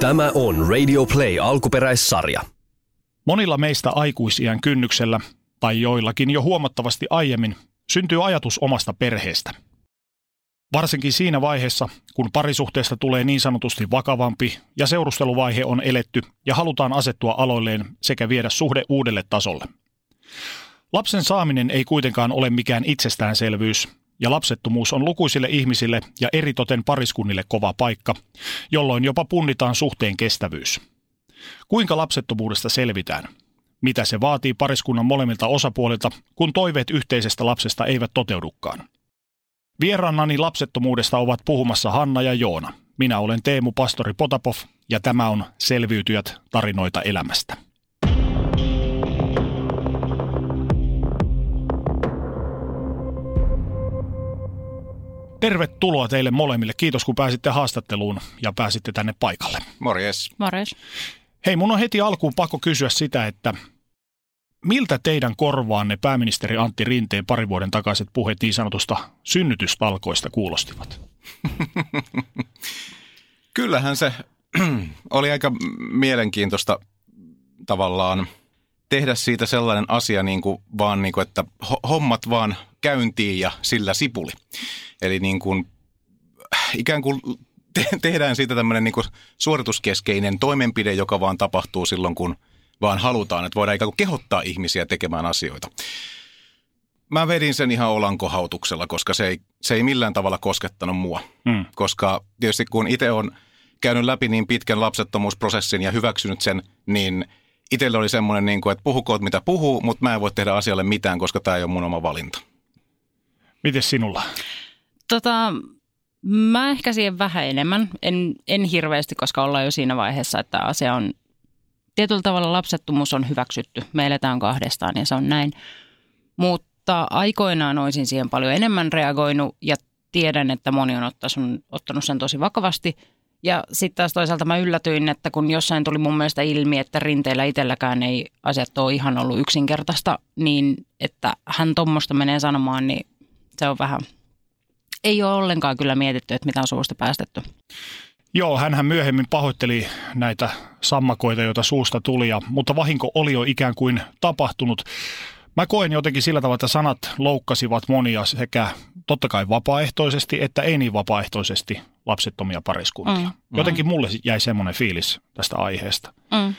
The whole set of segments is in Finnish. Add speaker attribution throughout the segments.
Speaker 1: Tämä on Radio Play alkuperäissarja.
Speaker 2: Monilla meistä aikuisiän kynnyksellä, tai joillakin jo huomattavasti aiemmin, syntyy ajatus omasta perheestä. Varsinkin siinä vaiheessa, kun parisuhteesta tulee niin sanotusti vakavampi ja seurusteluvaihe on eletty ja halutaan asettua aloilleen sekä viedä suhde uudelle tasolle. Lapsen saaminen ei kuitenkaan ole mikään itsestäänselvyys, ja lapsettomuus on lukuisille ihmisille ja eritoten pariskunnille kova paikka, jolloin jopa punnitaan suhteen kestävyys. Kuinka lapsettomuudesta selvitään? Mitä se vaatii pariskunnan molemmilta osapuolilta, kun toiveet yhteisestä lapsesta eivät toteudukaan? Vieraannani lapsettomuudesta ovat puhumassa Hanna ja Joona. Minä olen Teemu Pastori Potapov ja tämä on Selviytyjät tarinoita elämästä. Tervetuloa teille molemmille. Kiitos kun pääsitte haastatteluun ja pääsitte tänne paikalle.
Speaker 3: Morjes.
Speaker 4: Morjes.
Speaker 2: Hei, mun on heti alkuun pakko kysyä sitä, että miltä teidän korvaanne pääministeri Antti Rinteen pari vuoden takaiset puheet niin sanotusta synnytystalkoista kuulostivat?
Speaker 3: Kyllähän se oli aika mielenkiintoista tavallaan tehdä siitä sellainen asia, niin kuin vaan niin kuin, että hommat vaan käyntiin ja sillä sipuli. Eli niin kuin, ikään kuin te- tehdään siitä tämmöinen niin kuin suorituskeskeinen toimenpide, joka vaan tapahtuu silloin, kun vaan halutaan. Että voidaan ikään kuin kehottaa ihmisiä tekemään asioita. Mä vedin sen ihan olankohautuksella, koska se ei, se ei millään tavalla koskettanut mua. Hmm. Koska tietysti kun itse on käynyt läpi niin pitkän lapsettomuusprosessin ja hyväksynyt sen, niin itselle oli semmoinen, niin kuin, että puhukoot mitä puhuu, mutta mä en voi tehdä asialle mitään, koska tämä ei ole mun oma valinta.
Speaker 2: Miten sinulla?
Speaker 4: Tota, mä ehkä siihen vähän enemmän. En, en hirveästi, koska ollaan jo siinä vaiheessa, että asia on tietyllä tavalla lapsettomuus on hyväksytty. Me eletään kahdestaan ja se on näin. Mutta aikoinaan olisin siihen paljon enemmän reagoinut ja tiedän, että moni on ottanut, ottanut sen tosi vakavasti. Ja sitten taas toisaalta mä yllätyin, että kun jossain tuli mun mielestä ilmi, että rinteillä itselläkään ei asiat ole ihan ollut yksinkertaista, niin että hän tuommoista menee sanomaan, niin se on vähän, ei ole ollenkaan kyllä mietitty, että mitä on suusta päästetty.
Speaker 2: Joo, hän myöhemmin pahoitteli näitä sammakoita, joita suusta tuli, ja, mutta vahinko oli jo ikään kuin tapahtunut. Mä koen jotenkin sillä tavalla, että sanat loukkasivat monia sekä totta kai vapaaehtoisesti että ei niin vapaaehtoisesti lapsettomia pariskuntia. Mm. Jotenkin mulle jäi semmoinen fiilis tästä aiheesta. Mm.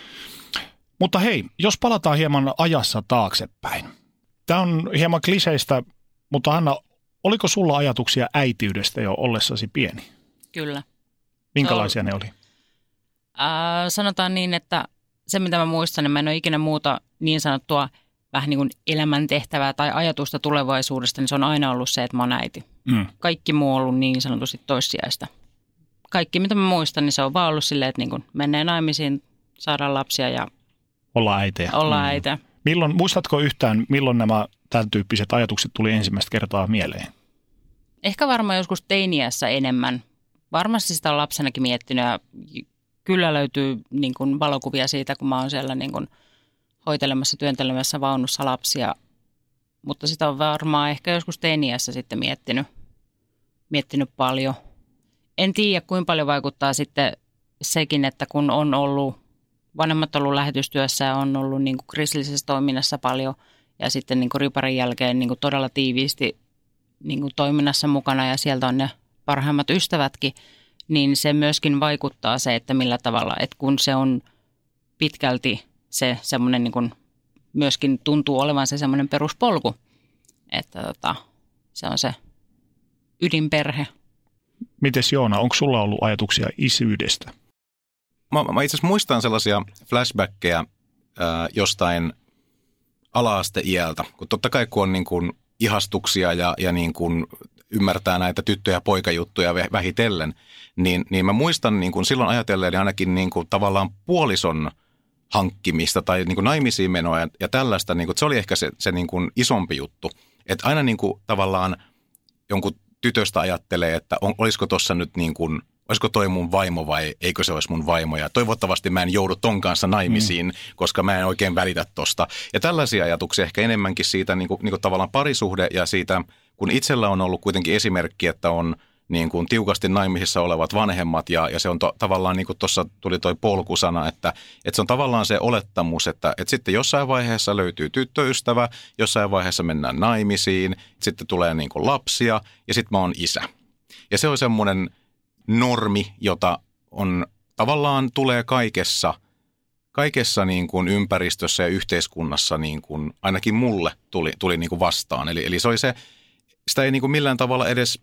Speaker 2: Mutta hei, jos palataan hieman ajassa taaksepäin. Tämä on hieman kliseistä, mutta Anna, oliko sulla ajatuksia äitiydestä jo ollessasi pieni?
Speaker 4: Kyllä.
Speaker 2: Minkälaisia ne oli?
Speaker 4: Äh, sanotaan niin, että se mitä mä muistan, niin mä en ole ikinä muuta niin sanottua vähän niin kuin elämäntehtävää tai ajatusta tulevaisuudesta, niin se on aina ollut se, että mä oon äiti. Mm. Kaikki muu on ollut niin sanotusti toissijaista. Kaikki mitä mä muistan, niin se on vaan ollut silleen, että niin kuin menee naimisiin, saadaan lapsia ja
Speaker 2: olla äitejä.
Speaker 4: Olla mm. äitejä.
Speaker 2: Milloin, muistatko yhtään, milloin nämä tämän tyyppiset ajatukset tuli ensimmäistä kertaa mieleen?
Speaker 4: Ehkä varmaan joskus teiniässä enemmän. Varmasti sitä on lapsenakin miettinyt ja kyllä löytyy niin kuin valokuvia siitä, kun mä oon siellä niin kuin hoitelemassa, työntelemässä vaunussa lapsia. Mutta sitä on varmaan ehkä joskus teiniässä sitten miettinyt, miettinyt paljon. En tiedä, kuinka paljon vaikuttaa sitten sekin, että kun on ollut, vanhemmat ollut lähetystyössä ja on ollut niin kuin kristillisessä toiminnassa paljon ja sitten niin kuin riparin jälkeen niin kuin todella tiiviisti niin kuin toiminnassa mukana ja sieltä on ne parhaimmat ystävätkin, niin se myöskin vaikuttaa se, että millä tavalla, että kun se on pitkälti se semmoinen niin kuin myöskin tuntuu olevan se semmoinen peruspolku, että tota, se on se ydinperhe.
Speaker 2: Mites Joona, onko sulla ollut ajatuksia isyydestä?
Speaker 3: Mä, mä itse asiassa muistan sellaisia flashbackkejä ää, jostain ala-asteiältä, kun totta kai kun on niin kuin ihastuksia ja, ja niin kuin ymmärtää näitä tyttö- ja poikajuttuja vähitellen, niin, niin mä muistan niin kuin silloin ajatelleeni ainakin niin kuin tavallaan puolison hankkimista tai niin kuin naimisiin menoa ja, ja tällaista, niin kuin, se oli ehkä se, se niin kuin isompi juttu. Että aina niin kuin tavallaan jonkun tytöstä ajattelee, että on, olisiko tuossa nyt niin kuin, olisiko toi mun vaimo vai eikö se olisi mun vaimo. Ja toivottavasti mä en joudu ton kanssa naimisiin, mm. koska mä en oikein välitä tosta. Ja tällaisia ajatuksia ehkä enemmänkin siitä niin kuin, niin kuin tavallaan parisuhde ja siitä, kun itsellä on ollut kuitenkin esimerkki, että on niin kuin tiukasti naimisissa olevat vanhemmat ja, ja se on to, tavallaan niin kuin tuossa tuli toi polkusana, että, että se on tavallaan se olettamus, että, että sitten jossain vaiheessa löytyy tyttöystävä, jossain vaiheessa mennään naimisiin, sitten tulee niin kuin lapsia ja sitten mä oon isä. Ja se on semmoinen normi, jota on tavallaan tulee kaikessa, kaikessa niin kuin ympäristössä ja yhteiskunnassa niin kuin, ainakin mulle tuli, tuli niin kuin vastaan. Eli, eli se oli se, sitä ei niin kuin millään tavalla edes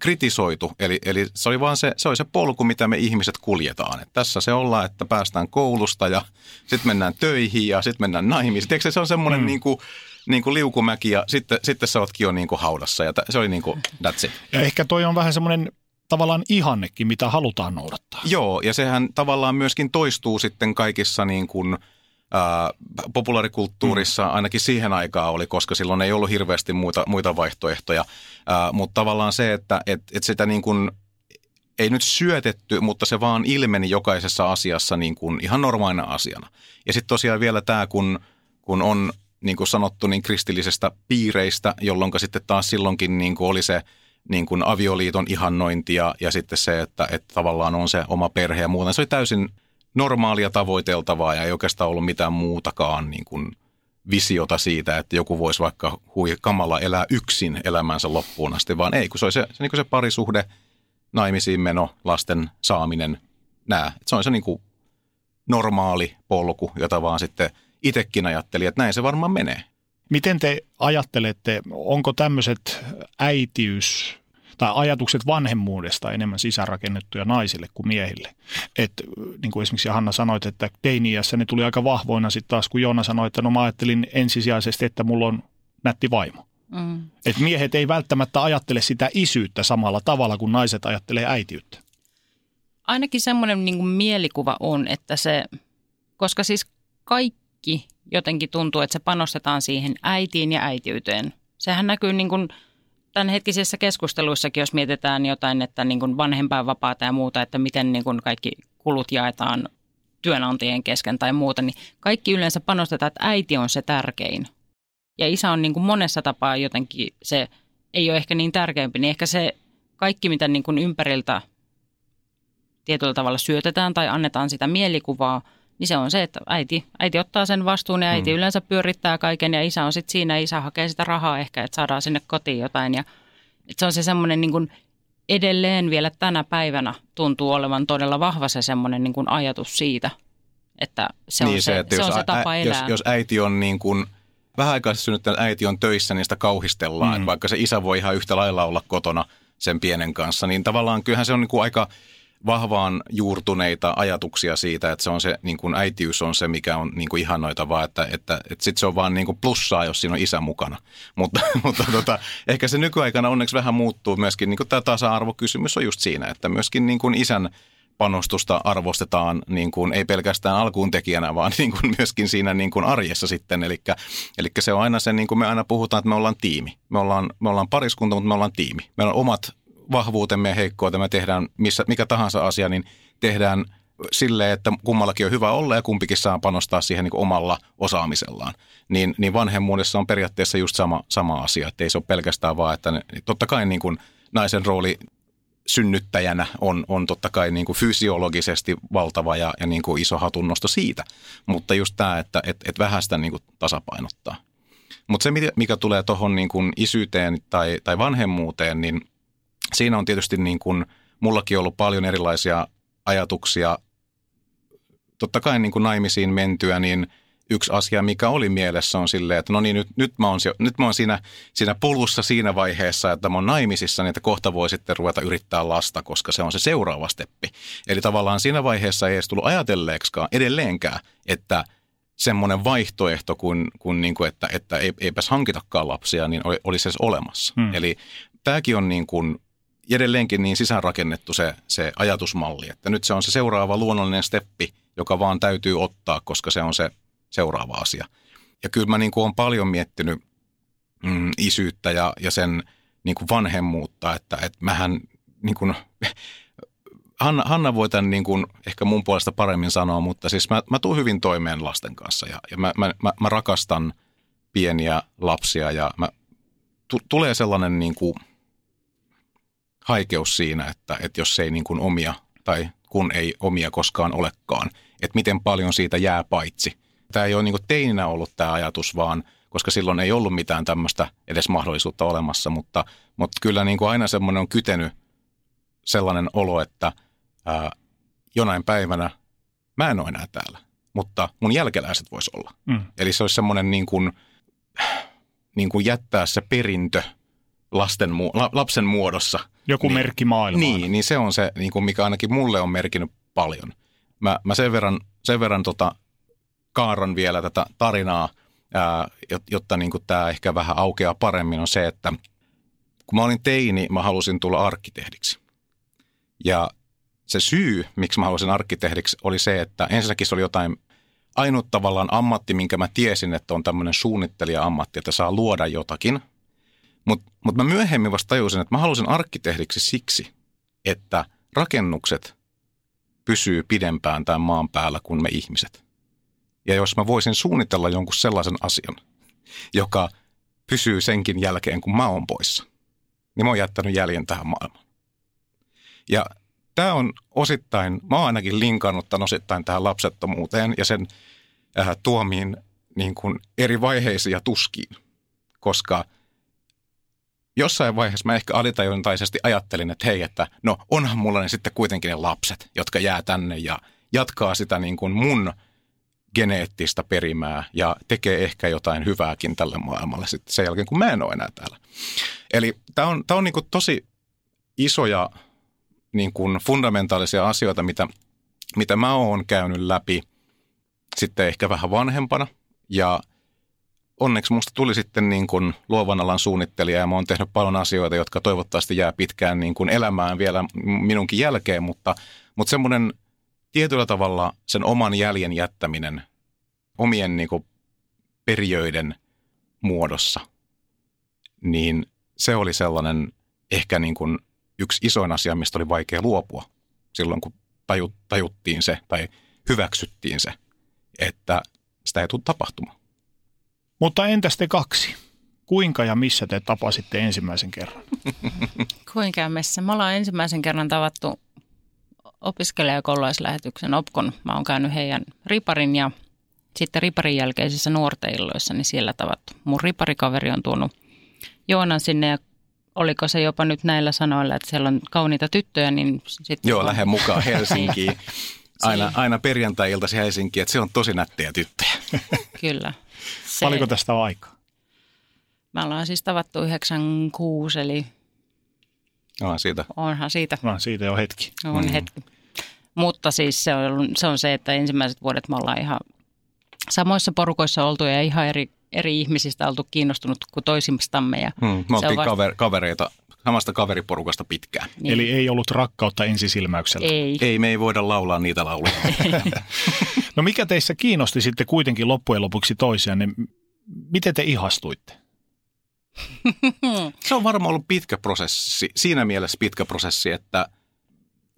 Speaker 3: kritisoitu. Eli, eli se oli vaan se, se, oli se polku, mitä me ihmiset kuljetaan. Et tässä se ollaan, että päästään koulusta ja sitten mennään töihin ja sitten mennään naimisiin. Tiedätkö, se on semmoinen mm. niin kuin, niin kuin liukumäki ja sitten, sitten sä ootkin jo niin kuin haudassa ja se oli niin kuin that's it.
Speaker 2: Ja ehkä toi on vähän semmoinen tavallaan ihannekin, mitä halutaan noudattaa.
Speaker 3: Joo, ja sehän tavallaan myöskin toistuu sitten kaikissa niin kuin – ää, populaarikulttuurissa mm. ainakin siihen aikaan oli, koska silloin ei ollut hirveästi muita, muita vaihtoehtoja. Ää, mutta tavallaan se, että et, et sitä niin kuin ei nyt syötetty, mutta se vaan ilmeni jokaisessa asiassa niin kuin ihan normaalina asiana. Ja sitten tosiaan vielä tämä, kun, kun on niin kuin sanottu niin kristillisestä piireistä, jolloin sitten taas silloinkin niin kuin oli se niin kuin avioliiton ihannointi ja, ja sitten se, että, että tavallaan on se oma perhe ja muuta. Se oli täysin normaalia tavoiteltavaa ja ei oikeastaan ollut mitään muutakaan niin kuin visiota siitä, että joku voisi vaikka hui kamalla elää yksin elämänsä loppuun asti, vaan ei, kun se on se, se, niin se parisuhde, naimisiin meno, lasten saaminen, nää. Se on se niin kuin normaali polku, jota vaan sitten itsekin ajatteli, että näin se varmaan menee.
Speaker 2: Miten te ajattelette, onko tämmöiset äitiys, tai ajatukset vanhemmuudesta enemmän sisäänrakennettuja naisille kuin miehille. Et, niin kuin esimerkiksi Hanna sanoit, että teiniässä ne tuli aika vahvoina sitten taas, kun Joona sanoi, että no mä ajattelin ensisijaisesti, että mulla on nätti vaimo. Mm. Et miehet ei välttämättä ajattele sitä isyyttä samalla tavalla kuin naiset ajattelee äitiyttä.
Speaker 4: Ainakin semmoinen niin mielikuva on, että se, koska siis kaikki jotenkin tuntuu, että se panostetaan siihen äitiin ja äitiyteen. Sehän näkyy niin kuin – hetkisissä keskusteluissakin, jos mietitään jotain, että niin kuin vanhempainvapaata ja muuta, että miten niin kuin kaikki kulut jaetaan työnantajien kesken tai muuta, niin kaikki yleensä panostetaan, että äiti on se tärkein. Ja isä on niin kuin monessa tapaa jotenkin se, ei ole ehkä niin tärkeämpi, niin ehkä se kaikki, mitä niin kuin ympäriltä tietyllä tavalla syötetään tai annetaan sitä mielikuvaa – niin se on se, että äiti, äiti ottaa sen vastuun ja äiti mm. yleensä pyörittää kaiken ja isä on sitten siinä, isä hakee sitä rahaa ehkä, että saadaan sinne kotiin jotain. Ja, se on se semmoinen niin kuin edelleen vielä tänä päivänä tuntuu olevan todella vahva se semmoinen niin kuin ajatus siitä, että se on, niin se, se, että se, on se tapa ä, elää.
Speaker 3: Jos, jos äiti on niin kuin vähän aikaa synnyttänyt äiti on töissä, niin sitä kauhistellaan, mm. vaikka se isä voi ihan yhtä lailla olla kotona sen pienen kanssa, niin tavallaan kyllähän se on niin kuin aika – vahvaan juurtuneita ajatuksia siitä, että se on se, niin kuin äitiys on se, mikä on niin kuin ihannoitavaa, että, että, että sitten se on vaan niin kuin plussaa, jos siinä on isä mukana. Mutta, mutta tota, ehkä se nykyaikana onneksi vähän muuttuu myöskin, niin kuin tämä tasa-arvokysymys on just siinä, että myöskin niin kuin isän panostusta arvostetaan niin kuin, ei pelkästään alkuun tekijänä, vaan niin kuin myöskin siinä niin kuin arjessa sitten. Eli se on aina se, niin kuin me aina puhutaan, että me ollaan tiimi. Me ollaan, me ollaan pariskunta, mutta me ollaan tiimi. Meillä on omat vahvuutemme ja heikkoutemme tehdään missä, mikä tahansa asia, niin tehdään sille, että kummallakin on hyvä olla ja kumpikin saa panostaa siihen niin omalla osaamisellaan. Niin, niin vanhemmuudessa on periaatteessa just sama, sama asia, että ei se ole pelkästään vaan, että ne, totta kai niin kuin naisen rooli synnyttäjänä on, on totta kai niin kuin fysiologisesti valtava ja, ja niin kuin iso hatunnosto siitä. Mutta just tämä, että et, et vähän sitä niin kuin tasapainottaa. Mutta se, mikä tulee tuohon niin kuin isyyteen tai, tai vanhemmuuteen, niin siinä on tietysti niin kuin, mullakin ollut paljon erilaisia ajatuksia. Totta kai niin kuin naimisiin mentyä, niin yksi asia, mikä oli mielessä on silleen, että no niin, nyt, nyt mä oon, nyt mä oon siinä, siinä polussa siinä vaiheessa, että mä oon naimisissa, niin että kohta voi sitten ruveta yrittää lasta, koska se on se seuraava steppi. Eli tavallaan siinä vaiheessa ei edes tullut ajatelleeksikaan edelleenkään, että semmoinen vaihtoehto, kun, kun niin kuin, että, että eipäs hankitakaan lapsia, niin olisi edes olemassa. Hmm. Eli tämäkin on niin kuin edelleenkin niin sisäänrakennettu se, se ajatusmalli, että nyt se on se seuraava luonnollinen steppi, joka vaan täytyy ottaa, koska se on se seuraava asia. Ja kyllä mä niin kuin olen paljon miettinyt mm, isyyttä ja, ja sen niin kuin vanhemmuutta, että, että mähän niin kuin, Hanna, Hanna voi tämän niin kuin ehkä mun puolesta paremmin sanoa, mutta siis mä, mä tuun hyvin toimeen lasten kanssa ja, ja mä, mä, mä, mä rakastan pieniä lapsia ja mä, t- tulee sellainen niin kuin – haikeus siinä, että, että jos ei niin kuin omia tai kun ei omia koskaan olekaan, että miten paljon siitä jää paitsi. Tämä ei ole niin kuin teininä ollut tämä ajatus, vaan koska silloin ei ollut mitään tämmöistä edes mahdollisuutta olemassa, mutta, mutta kyllä niin kuin aina semmoinen on kytenyt sellainen olo, että ää, jonain päivänä mä en ole enää täällä, mutta mun jälkeläiset vois olla. Mm. Eli se olisi semmoinen niin kuin, niin kuin jättää se perintö lasten, lapsen muodossa.
Speaker 2: Joku
Speaker 3: niin,
Speaker 2: merkki maailmaan.
Speaker 3: Niin, niin se on se, niin kuin mikä ainakin mulle on merkinnyt paljon. Mä, mä sen verran, sen verran tota, kaaran vielä tätä tarinaa, ää, jotta niin kuin tämä ehkä vähän aukeaa paremmin, on se, että kun mä olin teini, mä halusin tulla arkkitehdiksi. Ja se syy, miksi mä halusin arkkitehdiksi, oli se, että ensinnäkin se oli jotain ainut tavallaan ammatti, minkä mä tiesin, että on tämmöinen suunnittelija-ammatti, että saa luoda jotakin. Mutta mut mä myöhemmin vasta tajusin, että mä halusin arkkitehdiksi siksi, että rakennukset pysyy pidempään tämän maan päällä kuin me ihmiset. Ja jos mä voisin suunnitella jonkun sellaisen asian, joka pysyy senkin jälkeen, kun mä oon poissa, niin mä oon jättänyt jäljen tähän maailmaan. Ja tämä on osittain, mä oon ainakin linkannut tämän osittain tähän lapsettomuuteen ja sen äh, tuomiin niin kuin eri vaiheisiin ja tuskiin, koska jossain vaiheessa mä ehkä alitajuntaisesti ajattelin, että hei, että no onhan mulla ne sitten kuitenkin ne lapset, jotka jää tänne ja jatkaa sitä niin kuin mun geneettistä perimää ja tekee ehkä jotain hyvääkin tälle maailmalle sitten sen jälkeen, kun mä en ole enää täällä. Eli tämä on, tää on niin kuin tosi isoja niin kuin fundamentaalisia asioita, mitä, mitä mä oon käynyt läpi sitten ehkä vähän vanhempana. Ja onneksi musta tuli sitten niin kuin luovan alan suunnittelija ja mä oon tehnyt paljon asioita, jotka toivottavasti jää pitkään niin kuin elämään vielä minunkin jälkeen, mutta, mutta semmoinen tietyllä tavalla sen oman jäljen jättäminen omien niin kuin periöiden muodossa, niin se oli sellainen ehkä niin kuin yksi isoin asia, mistä oli vaikea luopua silloin, kun tajut, tajuttiin se tai hyväksyttiin se, että sitä ei tule tapahtumaan.
Speaker 2: Mutta entäs te kaksi? Kuinka ja missä te tapasitte ensimmäisen kerran?
Speaker 4: Kuinka ja missä? Me ollaan ensimmäisen kerran tavattu opiskelijakoululaislähetyksen Opkon. Mä oon käynyt heidän riparin ja sitten riparin jälkeisissä nuorten illoissa, niin siellä tavattu. Mun riparikaveri on tuonut Joonan sinne ja oliko se jopa nyt näillä sanoilla, että siellä on kauniita tyttöjä, niin sitten...
Speaker 3: Joo, lähde mukaan Helsinkiin. aina, aina perjantai-iltasi Helsinkiin, että se on tosi nättejä tyttöjä.
Speaker 4: Kyllä.
Speaker 2: Se... Paljonko tästä on aikaa?
Speaker 4: Me ollaan siis tavattu 96, eli...
Speaker 3: Onhan siitä.
Speaker 4: Onhan siitä.
Speaker 2: No, siitä jo hetki.
Speaker 4: On mm. hetki. Mutta siis se on, se on se, että ensimmäiset vuodet me ollaan ihan samoissa porukoissa oltu ja ihan eri eri ihmisistä oltu kiinnostunut kuin toisistamme. Ja
Speaker 3: hmm, me oltiin vasta... kaver, kavereita samasta kaveriporukasta pitkään.
Speaker 2: Niin. Eli ei ollut rakkautta ensisilmäyksellä.
Speaker 4: Ei.
Speaker 3: Ei, me ei voida laulaa niitä lauluja.
Speaker 2: no mikä teissä kiinnosti sitten kuitenkin loppujen lopuksi toisiaan, niin miten te ihastuitte?
Speaker 3: Se on varmaan ollut pitkä prosessi, siinä mielessä pitkä prosessi, että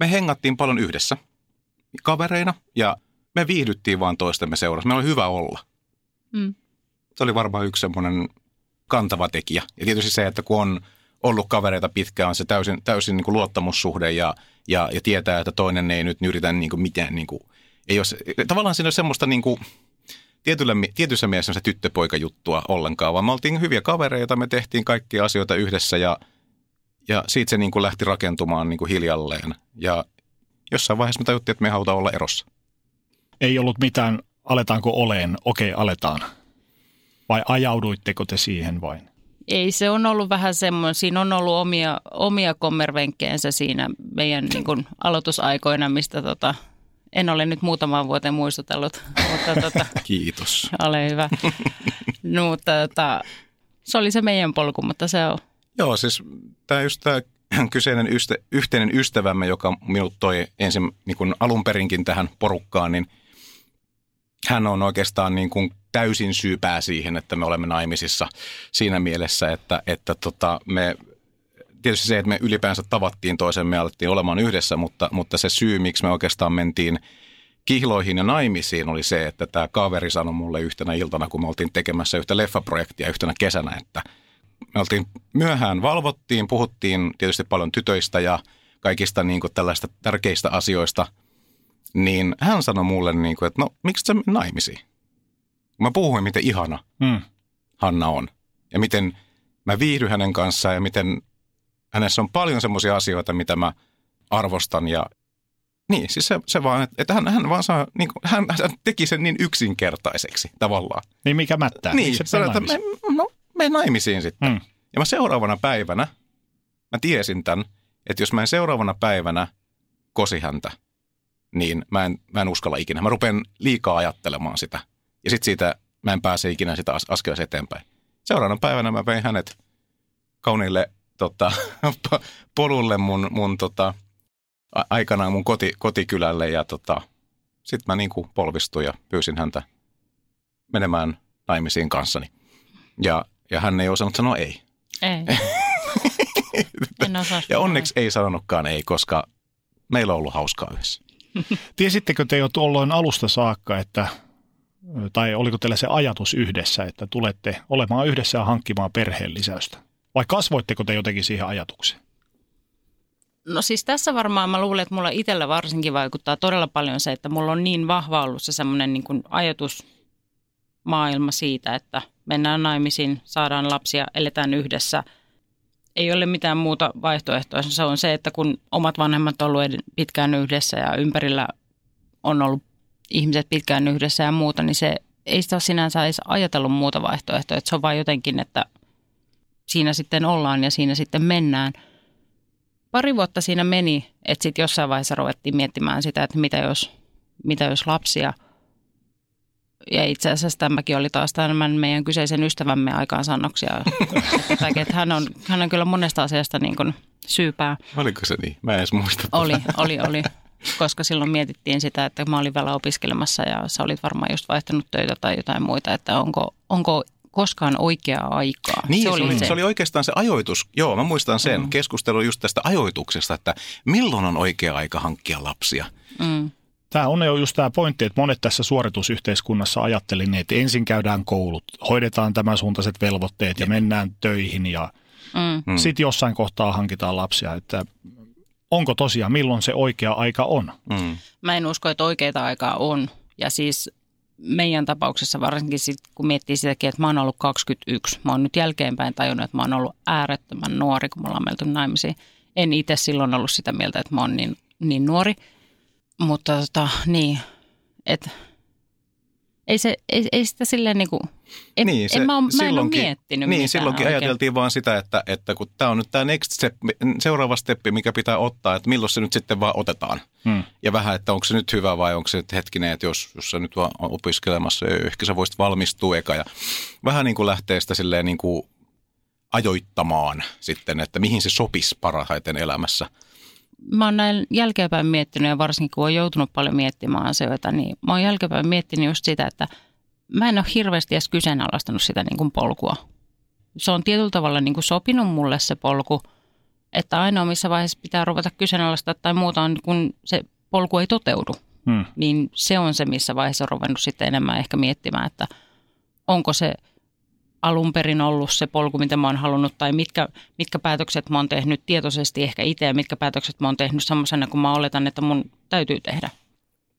Speaker 3: me hengattiin paljon yhdessä kavereina ja me viihdyttiin vaan toistemme seurassa. Meillä oli hyvä olla. Mm. Se oli varmaan yksi semmoinen kantava tekijä. Ja tietysti se, että kun on ollut kavereita pitkään, on se täysin, täysin niin kuin luottamussuhde ja, ja, ja tietää, että toinen ei nyt yritä niin kuin mitään. Niin kuin, ei ole, tavallaan siinä on semmoista niin kuin, tietyllä, tietyssä mielessä se tyttöpoika-juttua ollenkaan, vaan me oltiin hyviä kavereita, me tehtiin kaikkia asioita yhdessä ja, ja siitä se niin kuin lähti rakentumaan niin kuin hiljalleen. Ja jossain vaiheessa me tajuttiin, että me halutaan olla erossa.
Speaker 2: Ei ollut mitään, aletaanko oleen, okei, aletaan. Vai ajauduitteko te siihen vain?
Speaker 4: Ei, se on ollut vähän semmoinen, siinä on ollut omia, omia kommervenkkeensä siinä meidän niin kuin, aloitusaikoina, mistä tota, en ole nyt muutamaan vuoteen muistutellut. Mutta, tota,
Speaker 3: Kiitos.
Speaker 4: Ole hyvä. no, mutta tota, se oli se meidän polku, mutta se on.
Speaker 3: Joo, siis tämä just tämä kyseinen ystä, yhteinen ystävämme, joka minut toi ensin niin kuin alun perinkin tähän porukkaan, niin hän on oikeastaan niin kuin täysin syypää siihen, että me olemme naimisissa siinä mielessä, että, että tota, me tietysti se, että me ylipäänsä tavattiin toisen, me alettiin olemaan yhdessä, mutta, mutta se syy, miksi me oikeastaan mentiin kihloihin ja naimisiin oli se, että tämä kaveri sanoi mulle yhtenä iltana, kun me oltiin tekemässä yhtä leffaprojektia yhtenä kesänä, että me oltiin myöhään valvottiin, puhuttiin tietysti paljon tytöistä ja kaikista niin kuin tällaista tärkeistä asioista, niin hän sanoi mulle, niin kuin, että no miksi sä naimisiin? Mä puhuin, miten ihana
Speaker 2: Mm.
Speaker 3: Hanna on ja miten mä viihdyn hänen kanssaan ja miten hänessä on paljon semmoisia asioita, mitä mä arvostan ja niin, siis se, se vaan, että- hän, hän vaan saa, niin kuin, hän, hän teki sen niin yksinkertaiseksi tavallaan.
Speaker 2: Niin mikä mättää?
Speaker 3: Niin,
Speaker 2: et
Speaker 3: sanoi, että me, no, me naimisiin sitten.
Speaker 2: Mm.
Speaker 3: Ja mä seuraavana päivänä, mä tiesin tämän, että jos mä en seuraavana päivänä kosi häntä, niin mä en, mä en uskalla ikinä. Mä rupean liikaa ajattelemaan sitä. Ja sitten siitä mä en pääse ikinä sitä as- askelessa eteenpäin. Seuraavana päivänä mä vein hänet kauniille tota, po- polulle mun, mun tota, aikanaan mun koti, kotikylälle ja tota, sitten mä niinku polvistuin ja pyysin häntä menemään naimisiin kanssani. Ja, ja hän ei osannut sanoa ei.
Speaker 4: Ei. en osaa
Speaker 3: Ja onneksi ei sanonutkaan ei, koska meillä on ollut hauskaa yhdessä.
Speaker 2: Tiesittekö te jo tuolloin alusta saakka, että, tai oliko teillä se ajatus yhdessä, että tulette olemaan yhdessä ja hankkimaan perheen lisäystä? Vai kasvoitteko te jotenkin siihen ajatukseen?
Speaker 4: No siis tässä varmaan mä luulen, että mulla itsellä varsinkin vaikuttaa todella paljon se, että mulla on niin vahva ollut se semmoinen niin kuin ajatusmaailma siitä, että mennään naimisiin, saadaan lapsia, eletään yhdessä. Ei ole mitään muuta vaihtoehtoa. Se on se, että kun omat vanhemmat on ollut pitkään yhdessä ja ympärillä on ollut ihmiset pitkään yhdessä ja muuta, niin se ei sitä ole sinänsä edes ajatellut muuta vaihtoehtoa. Että se on vain jotenkin, että siinä sitten ollaan ja siinä sitten mennään – pari vuotta siinä meni, että sitten jossain vaiheessa ruvettiin miettimään sitä, että mitä jos, mitä jos lapsia. Ja itse asiassa tämäkin oli taas tämän meidän kyseisen ystävämme aikaansannoksia. että, hän, on, hän on kyllä monesta asiasta niin kuin syypää.
Speaker 3: Oliko se niin? Mä en edes muista.
Speaker 4: Oli, oli, oli. Koska silloin mietittiin sitä, että mä olin vielä opiskelemassa ja sä olit varmaan just vaihtanut töitä tai jotain muita, että onko, onko koskaan oikeaa aikaa.
Speaker 3: Niin, se oli, se. se oli oikeastaan se ajoitus. Joo, mä muistan sen. Mm. Keskustelu just tästä ajoituksesta, että milloin on oikea aika hankkia lapsia.
Speaker 4: Mm.
Speaker 2: Tämä on jo just tämä pointti, että monet tässä suoritusyhteiskunnassa ajatteli, niin, että ensin käydään koulut, hoidetaan tämän suuntaiset velvoitteet ja mennään töihin ja
Speaker 4: Mm.
Speaker 2: mm. sitten jossain kohtaa hankitaan lapsia. Että onko tosiaan, milloin se oikea aika on?
Speaker 3: Mm.
Speaker 4: Mä en usko, että oikeita aikaa on. Ja siis meidän tapauksessa varsinkin sit, kun miettii sitäkin, että mä oon ollut 21. Mä oon nyt jälkeenpäin tajunnut, että mä oon ollut äärettömän nuori, kun me ollaan menty naimisiin. En itse silloin ollut sitä mieltä, että mä oon niin, niin nuori. Mutta tota, niin, että ei, se, ei, ei sitä silleen niin kuin, en,
Speaker 3: Niin,
Speaker 4: en, mä, oon, mä en ole miettinyt
Speaker 3: Niin, silloinkin
Speaker 4: oikein.
Speaker 3: ajateltiin vaan sitä, että, että kun tämä on nyt tämä next step, seuraava steppi, mikä pitää ottaa, että milloin se nyt sitten vaan otetaan.
Speaker 2: Hmm.
Speaker 3: Ja vähän, että onko se nyt hyvä vai onko se nyt hetkinen, että jos, jos sä nyt vaan opiskelemassa, ehkä sä voisit valmistua eka. Ja vähän niin kuin lähtee sitä silleen niin kuin ajoittamaan sitten, että mihin se sopisi parhaiten elämässä.
Speaker 4: mä oon näin jälkeenpäin miettinyt ja varsinkin kun on joutunut paljon miettimään asioita, niin mä oon jälkeenpäin miettinyt just sitä, että mä en ole hirveästi edes kyseenalaistanut sitä niin kuin polkua. Se on tietyllä tavalla niin kuin sopinut mulle se polku, että ainoa missä vaiheessa pitää ruveta kyseenalaistaa tai muuta on, kun se polku ei toteudu.
Speaker 2: Hmm.
Speaker 4: Niin se on se, missä vaiheessa on ruvennut sitten enemmän ehkä miettimään, että onko se alun perin ollut se polku, mitä mä oon halunnut, tai mitkä, mitkä päätökset mä oon tehnyt tietoisesti ehkä itse, ja mitkä päätökset mä oon tehnyt semmoisena, kun mä oletan, että mun täytyy tehdä.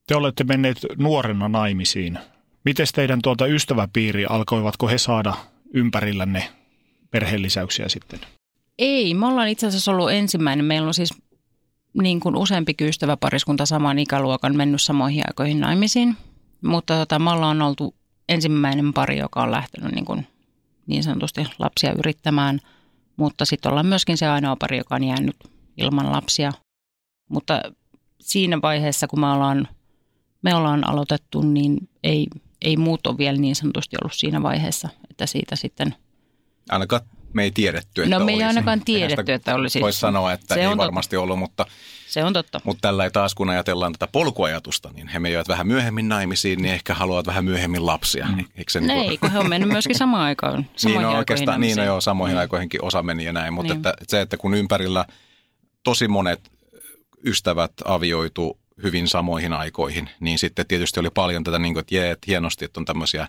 Speaker 2: Te olette menneet nuorena naimisiin. Miten teidän tuota ystäväpiiri, alkoivatko he saada ympärillänne perheellisäyksiä sitten?
Speaker 4: Ei, me ollaan itse asiassa ollut ensimmäinen. Meillä on siis niin kuin useampi ystäväpariskunta saman ikäluokan mennyt samoihin aikoihin naimisiin. Mutta tota, me ollaan oltu ensimmäinen pari, joka on lähtenyt niin, kuin niin sanotusti lapsia yrittämään. Mutta sitten ollaan myöskin se ainoa pari, joka on jäänyt ilman lapsia. Mutta siinä vaiheessa, kun me ollaan, me ollaan aloitettu, niin ei, ei muut ole vielä niin sanotusti ollut siinä vaiheessa, että siitä sitten
Speaker 3: Ainakaan me ei tiedetty, että
Speaker 4: No me ei
Speaker 3: olisi.
Speaker 4: ainakaan tiedetty, että olisi.
Speaker 3: Voisi sanoa, että
Speaker 4: Se
Speaker 3: ei
Speaker 4: on totta.
Speaker 3: varmasti ollut, mutta,
Speaker 4: se on totta.
Speaker 3: mutta tällä ei taas, kun ajatellaan tätä polkuajatusta, niin he menivät vähän myöhemmin naimisiin, niin ehkä haluavat vähän myöhemmin lapsia. Mm. Eikö se
Speaker 4: Ne
Speaker 3: niin
Speaker 4: ei, kun he on mennyt myöskin samaan aikaan.
Speaker 3: Niin no oikeastaan, niin no joo, samoihin aikoihinkin osa meni ja näin, mutta
Speaker 4: Niin.
Speaker 3: että se, että kun ympärillä tosi monet ystävät avioitu hyvin samoihin aikoihin, niin sitten tietysti oli paljon tätä, niin kuin, että jee, että hienosti, että on tämmöisiä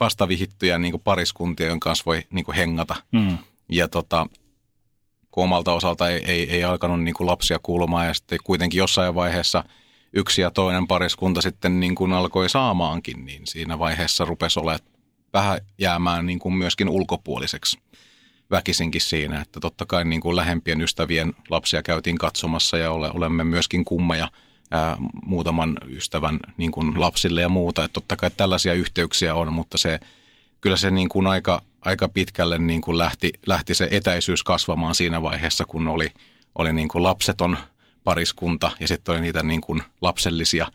Speaker 3: vastavihittyjä niin kuin pariskuntia, joiden kanssa voi niin kuin hengata.
Speaker 2: Hmm.
Speaker 3: Ja tota, kun omalta osalta ei, ei, ei alkanut niin kuin lapsia kuulumaan ja sitten kuitenkin jossain vaiheessa yksi ja toinen pariskunta sitten niin kuin alkoi saamaankin, niin siinä vaiheessa rupesi olemaan vähän jäämään niin kuin myöskin ulkopuoliseksi väkisinkin siinä, että totta kai niin kuin lähempien ystävien lapsia käytiin katsomassa ja ole, olemme myöskin kummeja ää, muutaman ystävän niin kuin lapsille ja muuta. Että totta kai tällaisia yhteyksiä on, mutta se, kyllä se niin kuin aika, aika pitkälle niin kuin lähti, lähti se etäisyys kasvamaan siinä vaiheessa, kun oli, oli niin kuin lapseton pariskunta ja sitten oli niitä niin kuin lapsellisia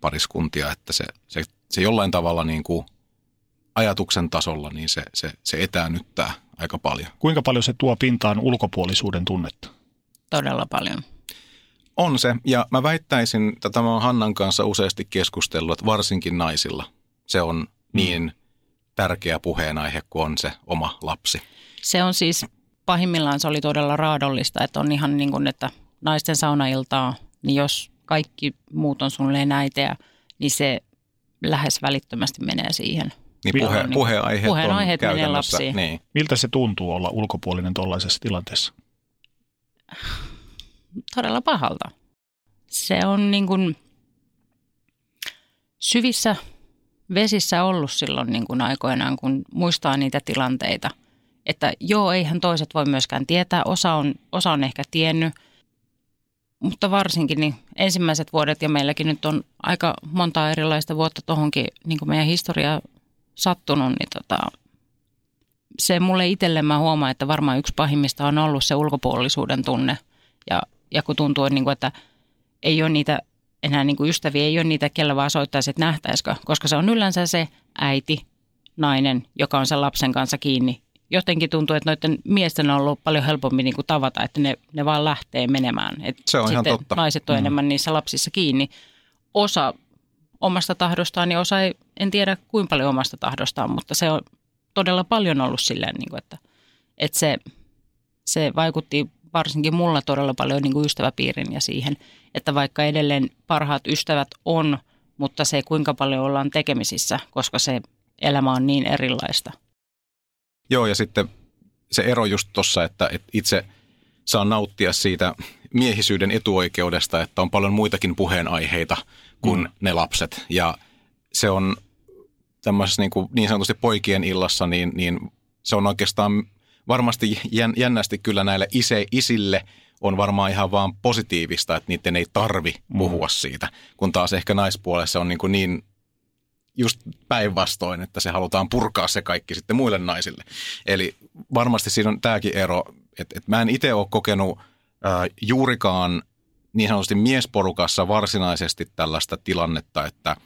Speaker 3: pariskuntia, että se, se, se jollain tavalla niin kuin ajatuksen tasolla niin se, se, se etäännyttää aika paljon.
Speaker 2: Kuinka paljon se tuo pintaan ulkopuolisuuden tunnetta?
Speaker 4: Todella paljon.
Speaker 3: On se, ja mä väittäisin, että tämä on Hannan kanssa useasti keskustellut, että varsinkin naisilla se on mm. niin tärkeä puheenaihe kuin on se oma lapsi.
Speaker 4: Se on siis, pahimmillaan se oli todella raadollista, että on ihan niin kuin, että naisten saunailtaa, niin jos kaikki muut on suunnilleen näitä, niin se lähes välittömästi menee siihen –
Speaker 3: niin puhe, puheenaiheet,
Speaker 4: puheenaiheet on menee lapsiin.
Speaker 2: Niin. Miltä se tuntuu olla ulkopuolinen tuollaisessa tilanteessa?
Speaker 4: Todella pahalta. Se on niin kuin syvissä vesissä ollut silloin niin kuin aikoinaan, kun muistaa niitä tilanteita. Että joo, eihän toiset voi myöskään tietää. Osa on, osa on ehkä tiennyt, mutta varsinkin niin ensimmäiset vuodet, ja meilläkin nyt on aika monta erilaista vuotta tuohonkin niin meidän historiaa sattunut, niin tota, se mulle itselle mä huomaan, että varmaan yksi pahimmista on ollut se ulkopuolisuuden tunne. Ja, ja kun tuntuu, niin kuin, että ei ole niitä enää niin kuin ystäviä, ei ole niitä, kellä vaan soittaisi, että nähtäisikö. Koska se on yleensä se äiti, nainen, joka on sen lapsen kanssa kiinni. Jotenkin tuntuu, että noiden miesten on ollut paljon helpompi niin kuin tavata, että ne, ne vaan lähtee menemään. Et
Speaker 3: se on ihan totta.
Speaker 4: Naiset on mm. enemmän niissä lapsissa kiinni. Osa omasta tahdostaan, niin osa ei, en tiedä kuinka paljon omasta tahdostaan, mutta se on todella paljon ollut silleen, niin kuin, että, että se, se vaikutti varsinkin mulla todella paljon niin kuin ystäväpiirin ja siihen, että vaikka edelleen parhaat ystävät on, mutta se kuinka paljon ollaan tekemisissä, koska se elämä on niin erilaista.
Speaker 3: Joo, ja sitten se ero just tuossa, että, että itse saa nauttia siitä miehisyyden etuoikeudesta, että on paljon muitakin puheenaiheita kuin mm. ne lapset. Ja se on tämmöisessä niin, kuin niin sanotusti poikien illassa, niin, niin se on oikeastaan varmasti jännästi kyllä näille ise, isille on varmaan ihan vaan positiivista, että niiden ei tarvi mm. puhua siitä. Kun taas ehkä naispuolessa on niin, kuin niin just päinvastoin, että se halutaan purkaa se kaikki sitten muille naisille. Eli varmasti siinä on tämäkin ero, että, että mä en itse ole kokenut äh, juurikaan niin sanotusti miesporukassa varsinaisesti tällaista tilannetta, että,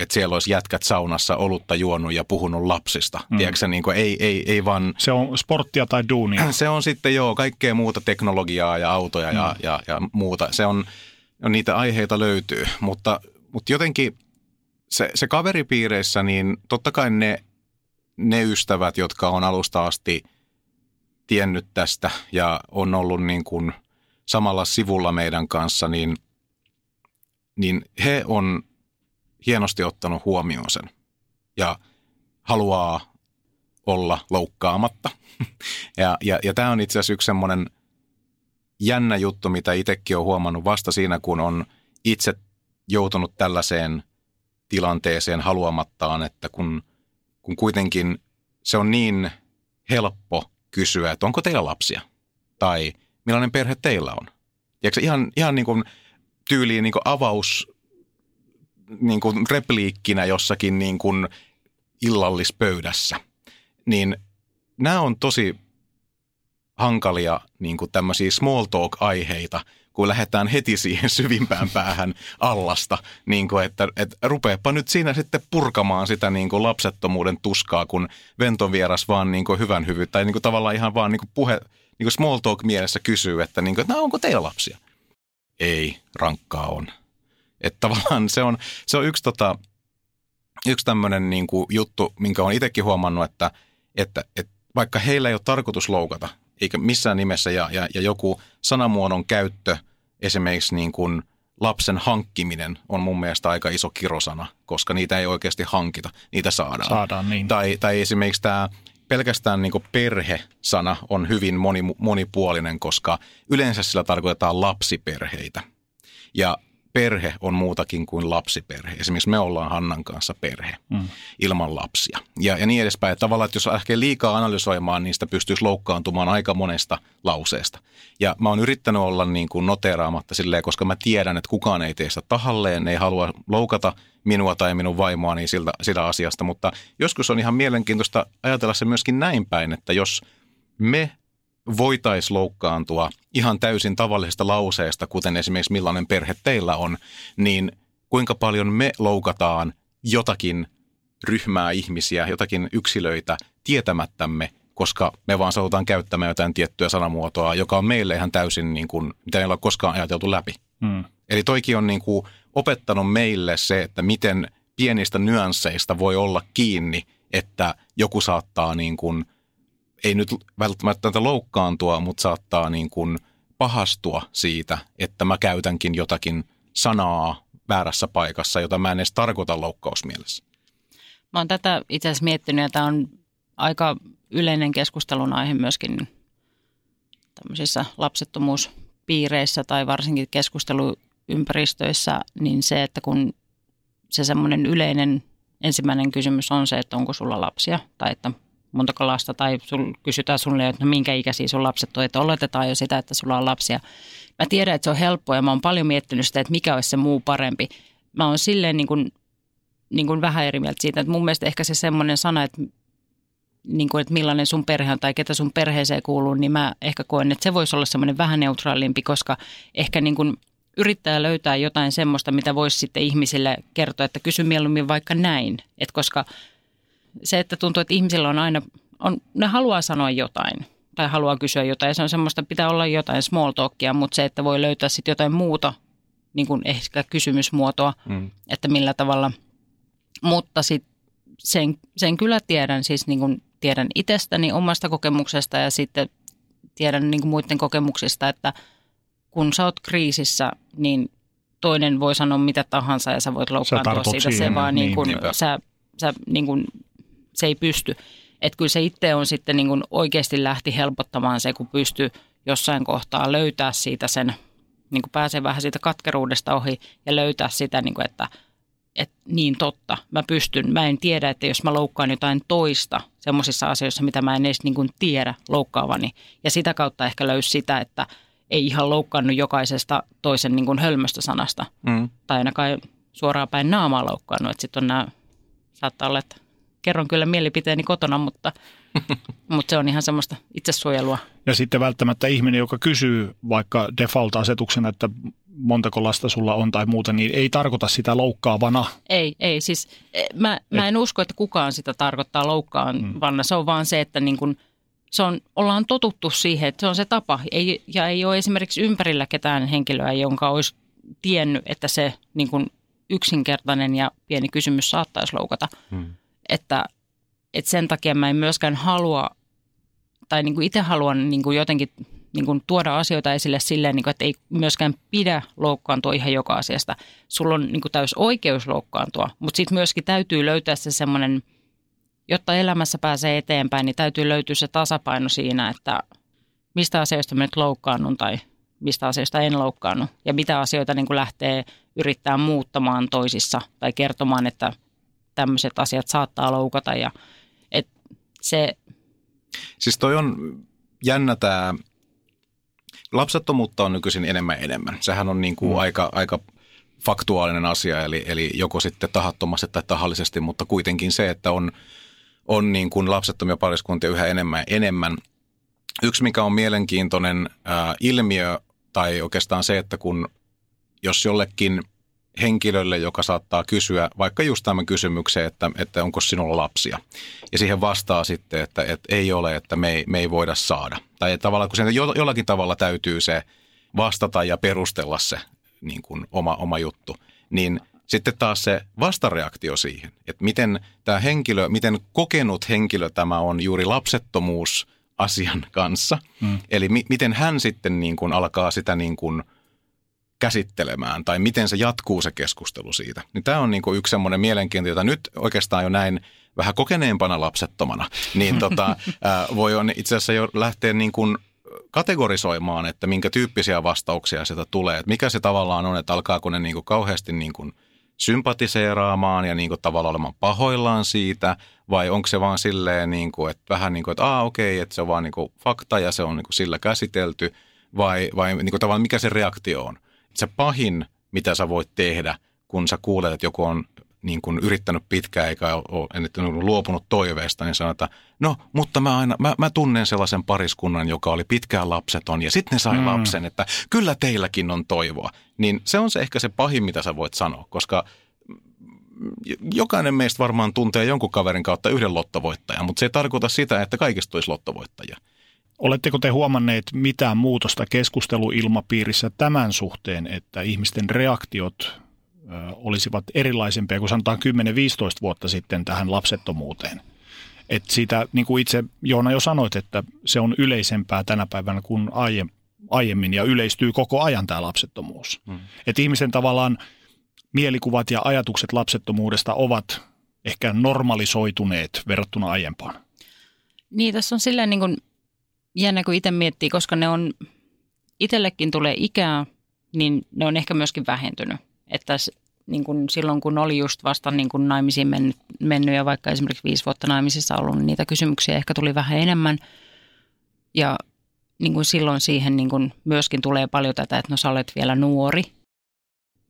Speaker 3: että siellä olisi jätkät saunassa olutta juonut ja puhunut lapsista. Mm. Tiedätkö, niin kuin, ei, ei, ei vaan...
Speaker 2: Se on sporttia tai duunia.
Speaker 3: Se on sitten joo, kaikkea muuta teknologiaa ja autoja mm. ja, ja, ja muuta. Se on, niitä aiheita löytyy, mutta, mutta jotenkin se, se kaveripiireissä, niin totta kai ne, ne ystävät, jotka on alusta asti tiennyt tästä ja on ollut niin kuin – samalla sivulla meidän kanssa, niin, niin he on hienosti ottanut huomioon sen ja haluaa olla loukkaamatta. ja, ja, ja tämä on itse asiassa yksi semmoinen jännä juttu, mitä itsekin on huomannut vasta siinä, kun on itse joutunut tällaiseen tilanteeseen haluamattaan, että kun, kun kuitenkin se on niin helppo kysyä, että onko teillä lapsia? Tai millainen perhe teillä on. Tiedätkö, ihan, ihan niin kuin tyyliin niin kuin avaus niin kuin repliikkinä jossakin niin kuin illallispöydässä. Niin nämä on tosi hankalia niin kuin tämmöisiä small talk-aiheita, kun lähdetään heti siihen syvimpään päähän allasta, niin kuin että, että rupeepa nyt siinä sitten purkamaan sitä niin kuin lapsettomuuden tuskaa, kun ventovieras vaan niin kuin hyvän hyvyyttä, tai niin kuin tavallaan ihan vaan niin kuin puhe, niin kuin small talk mielessä kysyy, että, niin kuin, että no, onko teillä lapsia? Ei, rankkaa on. Että tavallaan se on, se on yksi, tota, yksi tämmöinen niin kuin juttu, minkä olen itsekin huomannut, että, että, että vaikka heillä ei ole tarkoitus loukata, eikä missään nimessä, ja, ja, ja joku sanamuodon käyttö, esimerkiksi niin kuin lapsen hankkiminen on mun mielestä aika iso kirosana, koska niitä ei oikeasti hankita, niitä saadaan.
Speaker 2: Saadaan, niin.
Speaker 3: Tai, tai esimerkiksi tämä pelkästään niin perhe-sana on hyvin moni, monipuolinen, koska yleensä sillä tarkoitetaan lapsiperheitä. Ja perhe on muutakin kuin lapsiperhe. Esimerkiksi me ollaan Hannan kanssa perhe mm. ilman lapsia. Ja, ja niin edespäin. Että tavallaan, että jos lähtee liikaa analysoimaan, niin sitä pystyisi loukkaantumaan aika monesta lauseesta. Ja mä oon yrittänyt olla niin kuin noteraamatta silleen, koska mä tiedän, että kukaan ei tee sitä tahalleen, ei halua loukata minua tai minun vaimoani siltä, sitä asiasta. Mutta joskus on ihan mielenkiintoista ajatella se myöskin näin päin, että jos me voitaisiin loukkaantua ihan täysin tavallisesta lauseesta, kuten esimerkiksi millainen perhe teillä on, niin kuinka paljon me loukataan jotakin ryhmää ihmisiä, jotakin yksilöitä tietämättämme, koska me vaan saavutaan käyttämään jotain tiettyä sanamuotoa, joka on meille ihan täysin, niin kuin, mitä ei ole koskaan ajateltu läpi. Hmm. Eli toikin on niin kuin opettanut meille se, että miten pienistä nyansseista voi olla kiinni, että joku saattaa niin kuin – ei nyt välttämättä loukkaantua, mutta saattaa niin kuin pahastua siitä, että mä käytänkin jotakin sanaa väärässä paikassa, jota mä en edes tarkoita loukkausmielessä.
Speaker 4: Mä oon tätä itse asiassa miettinyt ja tämä on aika yleinen keskustelun aihe myöskin tämmöisissä lapsettomuuspiireissä tai varsinkin keskusteluympäristöissä, niin se, että kun se semmoinen yleinen ensimmäinen kysymys on se, että onko sulla lapsia tai että montako lasta tai sul, kysytään sulle, että no minkä ikäisiä sun lapset on, että oletetaan jo sitä, että sulla on lapsia. Mä tiedän, että se on helppoa ja mä oon paljon miettinyt sitä, että mikä olisi se muu parempi. Mä oon silleen niin kuin, niin kuin vähän eri mieltä siitä, että mun mielestä ehkä se semmoinen sana, että, niin kuin, että millainen sun perhe on tai ketä sun perheeseen kuuluu, niin mä ehkä koen, että se voisi olla semmoinen vähän neutraalimpi, koska ehkä niin kuin yrittää löytää jotain semmoista, mitä voisi sitten ihmisille kertoa, että kysy mieluummin vaikka näin, että koska – se, että tuntuu, että ihmisillä on aina, on, ne haluaa sanoa jotain tai haluaa kysyä jotain. Se on semmoista, pitää olla jotain small talkia, mutta se, että voi löytää sitten jotain muuta, niin kuin ehkä kysymysmuotoa, mm. että millä tavalla. Mutta sitten sen, sen kyllä tiedän, siis niin kuin tiedän itsestäni omasta kokemuksesta ja sitten tiedän niin kuin muiden kokemuksista, että kun sä oot kriisissä, niin toinen voi sanoa mitä tahansa ja sä voit loukkaantua siitä. Siihen, se vaan niin, niin kuin, niin, sä, sä niin kuin se ei pysty. Että kyllä se itse on sitten niin kuin oikeasti lähti helpottamaan se, kun pystyy jossain kohtaa löytää siitä sen, niin kuin pääsee vähän siitä katkeruudesta ohi ja löytää sitä, niin kuin, että, että niin totta, mä pystyn, mä en tiedä, että jos mä loukkaan jotain toista semmoisissa asioissa, mitä mä en edes niin kuin tiedä loukkaavani. Ja sitä kautta ehkä löysi sitä, että ei ihan loukkaannut jokaisesta toisen niin kuin hölmöstä sanasta. Mm. Tai ainakaan suoraan päin naamaa loukkaannut. Että sitten on nämä, saattaa olla, että kerron kyllä mielipiteeni kotona, mutta, mutta se on ihan semmoista itsesuojelua.
Speaker 2: Ja sitten välttämättä ihminen, joka kysyy vaikka default-asetuksena, että montako lasta sulla on tai muuta, niin ei tarkoita sitä loukkaavana.
Speaker 4: Ei, ei. Siis eh, mä, mä en usko, että kukaan sitä tarkoittaa loukkaavana. Mm. Se on vaan se, että niin kun, se on, ollaan totuttu siihen, että se on se tapa. Ei, ja ei ole esimerkiksi ympärillä ketään henkilöä, jonka olisi tiennyt, että se niin kun yksinkertainen ja pieni kysymys saattaisi loukata. Mm että, että sen takia mä en myöskään halua, tai niin kuin itse haluan niin kuin jotenkin niin kuin tuoda asioita esille silleen, niin kuin, että ei myöskään pidä loukkaantua ihan joka asiasta. Sulla on niin kuin täys oikeus loukkaantua, mutta sitten myöskin täytyy löytää se semmoinen, jotta elämässä pääsee eteenpäin, niin täytyy löytyä se tasapaino siinä, että mistä asioista mä nyt loukkaannun tai mistä asioista en loukkaannut ja mitä asioita niin kuin lähtee yrittää muuttamaan toisissa tai kertomaan, että tämmöiset asiat saattaa loukata ja et se...
Speaker 3: Siis toi on jännä tämä, lapsettomuutta on nykyisin enemmän enemmän. Sehän on niin kuin mm. aika, aika faktuaalinen asia, eli, eli joko sitten tahattomasti tai tahallisesti, mutta kuitenkin se, että on, on niin kuin lapsettomia pariskuntia yhä enemmän enemmän. Yksi, mikä on mielenkiintoinen ää, ilmiö, tai oikeastaan se, että kun jos jollekin henkilölle, joka saattaa kysyä vaikka just tämän kysymyksen, että, että onko sinulla lapsia. Ja siihen vastaa sitten, että, että ei ole, että me ei, me ei voida saada. Tai tavallaan, kun sen jollakin tavalla täytyy se vastata ja perustella se niin kuin oma, oma juttu, niin sitten taas se vastareaktio siihen, että miten tämä henkilö, miten kokenut henkilö tämä on juuri lapsettomuus asian kanssa. Hmm. Eli mi, miten hän sitten niin kuin alkaa sitä niin kuin – käsittelemään tai miten se jatkuu se keskustelu siitä. Niin tämä on niin kuin yksi semmoinen mielenkiinto, jota nyt oikeastaan jo näin vähän kokeneempana lapsettomana, niin tota, ää, voi on itse asiassa jo lähteä niin kuin kategorisoimaan, että minkä tyyppisiä vastauksia sieltä tulee. Että mikä se tavallaan on, että alkaako ne niin kuin kauheasti niin kuin sympatiseeraamaan ja niin kuin tavallaan olemaan pahoillaan siitä, vai onko se vaan silleen, niin kuin, että vähän niin kuin, että aa okei, okay, että se on vaan niin kuin fakta ja se on niin kuin sillä käsitelty, vai, vai niin kuin tavallaan mikä se reaktio on. Se pahin, mitä sä voit tehdä, kun sä kuulet, että joku on niin kuin yrittänyt pitkään eikä ole luopunut toiveesta, niin sanoo, että no, mutta mä, aina, mä, mä tunnen sellaisen pariskunnan, joka oli pitkään lapseton ja sitten ne sai mm. lapsen, että kyllä teilläkin on toivoa. Niin se on se ehkä se pahin, mitä sä voit sanoa, koska jokainen meistä varmaan tuntee jonkun kaverin kautta yhden lottovoittajan, mutta se ei tarkoita sitä, että kaikista olisi lottovoittajia.
Speaker 2: Oletteko te huomanneet mitään muutosta keskusteluilmapiirissä tämän suhteen, että ihmisten reaktiot olisivat erilaisempia kuin sanotaan 10-15 vuotta sitten tähän lapsettomuuteen. Et siitä, niin kuin itse Joona jo sanoit, että se on yleisempää tänä päivänä kuin aiemmin ja yleistyy koko ajan tämä lapsettomuus. Hmm. Et ihmisen tavallaan mielikuvat ja ajatukset lapsettomuudesta ovat ehkä normalisoituneet verrattuna aiempaan.
Speaker 4: Niin, tässä on silleen niin kuin jännä, kun itse miettii, koska ne on, itsellekin tulee ikää, niin ne on ehkä myöskin vähentynyt. Että niin kuin silloin, kun oli just vasta niin kuin naimisiin mennyt, mennyt ja vaikka esimerkiksi viisi vuotta naimisissa ollut, niin niitä kysymyksiä ehkä tuli vähän enemmän. Ja niin kuin silloin siihen niin kuin myöskin tulee paljon tätä, että no sä olet vielä nuori.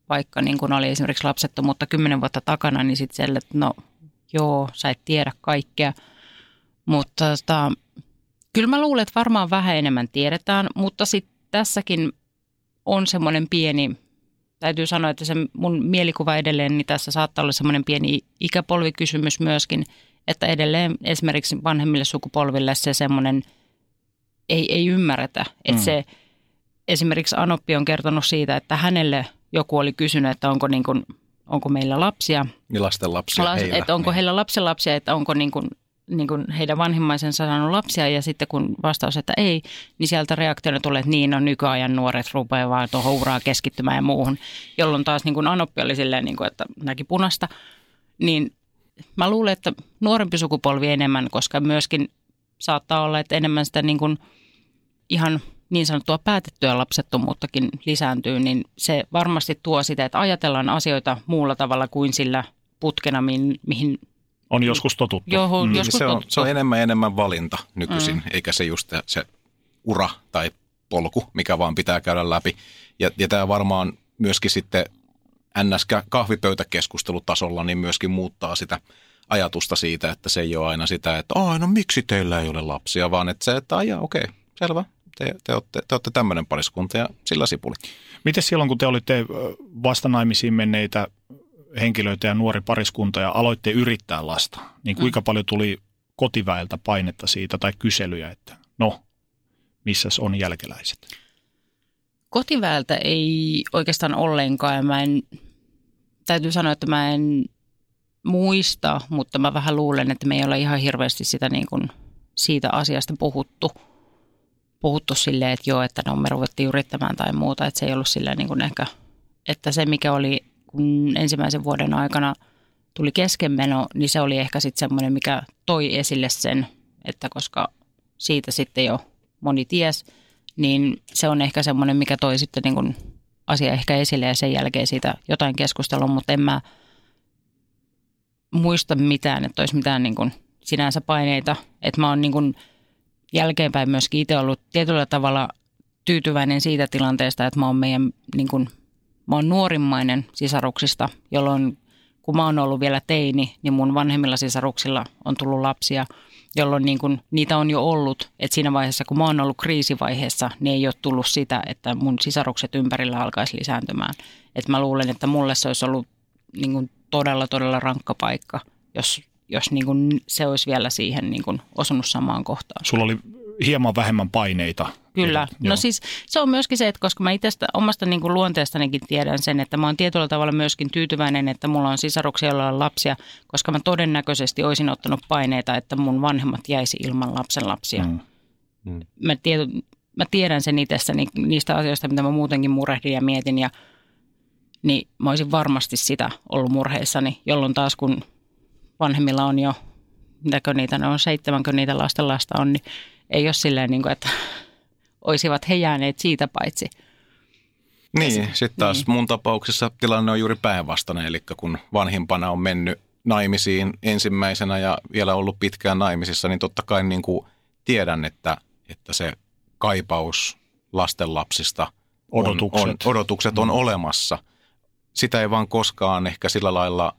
Speaker 4: Vaikka niin kuin oli esimerkiksi lapsettomuutta kymmenen vuotta takana, niin sitten että no joo, sä et tiedä kaikkea. Mutta tota, kyllä mä luulen, että varmaan vähän enemmän tiedetään, mutta sitten tässäkin on semmoinen pieni täytyy sanoa, että se mun mielikuva edelleen, niin tässä saattaa olla semmoinen pieni ikäpolvikysymys myöskin, että edelleen esimerkiksi vanhemmille sukupolville se semmoinen ei, ei ymmärretä. Että mm. se, esimerkiksi Anoppi on kertonut siitä, että hänelle joku oli kysynyt, että onko, niin kuin, onko meillä lapsia.
Speaker 3: Niin lasten lapsia
Speaker 4: Las,
Speaker 3: heillä.
Speaker 4: Että onko
Speaker 3: niin.
Speaker 4: heillä lapsenlapsia, että onko niin kuin niin kuin heidän vanhimmaisensa saanut lapsia ja sitten kun vastaus, että ei, niin sieltä reaktiona tulee, että niin on nykyajan nuoret rupeaa vaan tuohon uraa keskittymään ja muuhun, jolloin taas niin kuin Anoppi oli silleen, niin kuin, että näki punasta. Niin mä luulen, että nuorempi sukupolvi enemmän, koska myöskin saattaa olla, että enemmän sitä niin kuin ihan niin sanottua päätettyä lapsettomuuttakin lisääntyy, niin se varmasti tuo sitä, että ajatellaan asioita muulla tavalla kuin sillä putkena, mihin, mihin
Speaker 2: on joskus totuttu.
Speaker 4: Joo, mm. joskus
Speaker 3: se, on,
Speaker 4: totuttu.
Speaker 3: se on enemmän enemmän valinta nykyisin, mm. eikä se just se ura tai polku, mikä vaan pitää käydä läpi. Ja, ja tämä varmaan myöskin sitten ns. kahvipöytäkeskustelutasolla niin myöskin muuttaa sitä ajatusta siitä, että se ei ole aina sitä, että Ai, no miksi teillä ei ole lapsia, vaan että se, että ajaa, okei, okay, selvä, te, te, olette, te olette tämmöinen pariskunta ja sillä sipuli.
Speaker 2: Miten silloin, kun te olitte vastanaimisiin menneitä henkilöitä ja nuori pariskunta ja aloitte yrittää lasta, niin kuinka mm. paljon tuli kotiväeltä painetta siitä tai kyselyjä, että no, missäs on jälkeläiset?
Speaker 4: Kotiväeltä ei oikeastaan ollenkaan. Mä en, täytyy sanoa, että mä en muista, mutta mä vähän luulen, että me ei ole ihan hirveästi sitä niin kuin siitä asiasta puhuttu. Puhuttu silleen, että joo, että no me ruvettiin yrittämään tai muuta, että se ei ollut silleen niin kuin ehkä, että se mikä oli kun ensimmäisen vuoden aikana tuli keskenmeno, niin se oli ehkä sitten semmoinen, mikä toi esille sen, että koska siitä sitten jo moni ties, niin se on ehkä semmoinen, mikä toi sitten niin kuin asia ehkä esille ja sen jälkeen siitä jotain keskustelua, mutta en mä muista mitään, että olisi mitään niin kuin sinänsä paineita. Että mä oon niin kuin jälkeenpäin myöskin itse ollut tietyllä tavalla tyytyväinen siitä tilanteesta, että mä oon meidän niin kuin Mä oon nuorimmainen sisaruksista, jolloin kun mä oon ollut vielä teini, niin mun vanhemmilla sisaruksilla on tullut lapsia, jolloin niin kun, niitä on jo ollut. Että siinä vaiheessa, kun mä oon ollut kriisivaiheessa, niin ei ole tullut sitä, että mun sisarukset ympärillä alkaisi lisääntymään. Että mä luulen, että mulle se olisi ollut niin kun todella, todella rankka paikka, jos, jos niin kun se olisi vielä siihen niin kun osunut samaan kohtaan.
Speaker 2: Sulla oli hieman vähemmän paineita.
Speaker 4: Kyllä. Ja, no siis se on myöskin se, että koska mä itsestä omasta niin kuin luonteestanikin tiedän sen, että mä oon tietyllä tavalla myöskin tyytyväinen, että mulla on sisaruksia, joilla on lapsia, koska mä todennäköisesti olisin ottanut paineita, että mun vanhemmat jäisi ilman lapsen lapsia. Mm. Mm. Mä tiety, mä tiedän sen itsestäni niistä asioista, mitä mä muutenkin murehdin ja mietin ja niin mä olisin varmasti sitä ollut murheissani, jolloin taas kun vanhemmilla on jo, mitäkö niitä ne on, seitsemänkö niitä lasten lasta on, niin ei ole silleen, niin kuin, että olisivat he jääneet siitä paitsi.
Speaker 3: Niin, sitten taas niin. mun tapauksessa tilanne on juuri päinvastainen, eli kun vanhimpana on mennyt naimisiin ensimmäisenä ja vielä ollut pitkään naimisissa, niin totta kai niin kuin tiedän, että, että se kaipaus lastenlapsista on, odotukset on, odotukset on mm. olemassa. Sitä ei vaan koskaan ehkä sillä lailla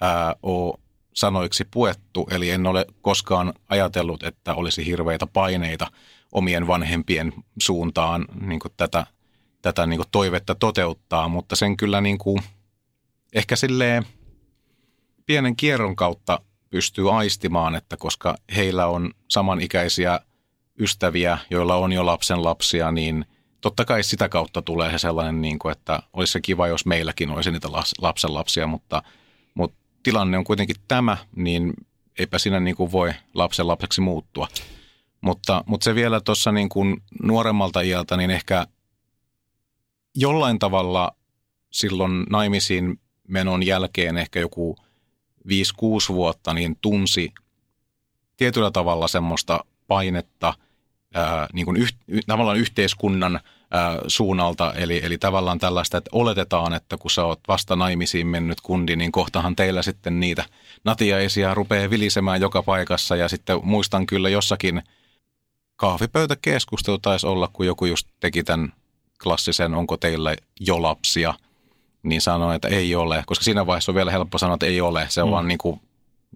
Speaker 3: ää, ole sanoiksi puettu, eli en ole koskaan ajatellut, että olisi hirveitä paineita omien vanhempien suuntaan niin kuin tätä, tätä niin kuin toivetta toteuttaa, mutta sen kyllä niin kuin, ehkä silleen pienen kierron kautta pystyy aistimaan, että koska heillä on samanikäisiä ystäviä, joilla on jo lapsen lapsia, niin totta kai sitä kautta tulee se sellainen, niin kuin, että olisi se kiva, jos meilläkin olisi niitä lapsen lapsia, mutta tilanne on kuitenkin tämä, niin eipä siinä niin kuin voi lapsen lapseksi muuttua. Mutta, mutta se vielä tuossa niin kuin nuoremmalta iältä, niin ehkä jollain tavalla silloin naimisiin menon jälkeen ehkä joku 5-6 vuotta, niin tunsi tietyllä tavalla semmoista painetta ää, niin kuin yh, tavallaan yhteiskunnan suunnalta. Eli, eli tavallaan tällaista, että oletetaan, että kun sä oot vasta naimisiin mennyt kundi, niin kohtahan teillä sitten niitä natiaisia rupeaa vilisemään joka paikassa. Ja sitten muistan kyllä jossakin kahvipöytäkeskustelu taisi olla, kun joku just teki tämän klassisen, onko teillä jo lapsia – niin sanoin, että ei ole, koska siinä vaiheessa on vielä helppo sanoa, että ei ole. Se on mm. vaan niin kuin,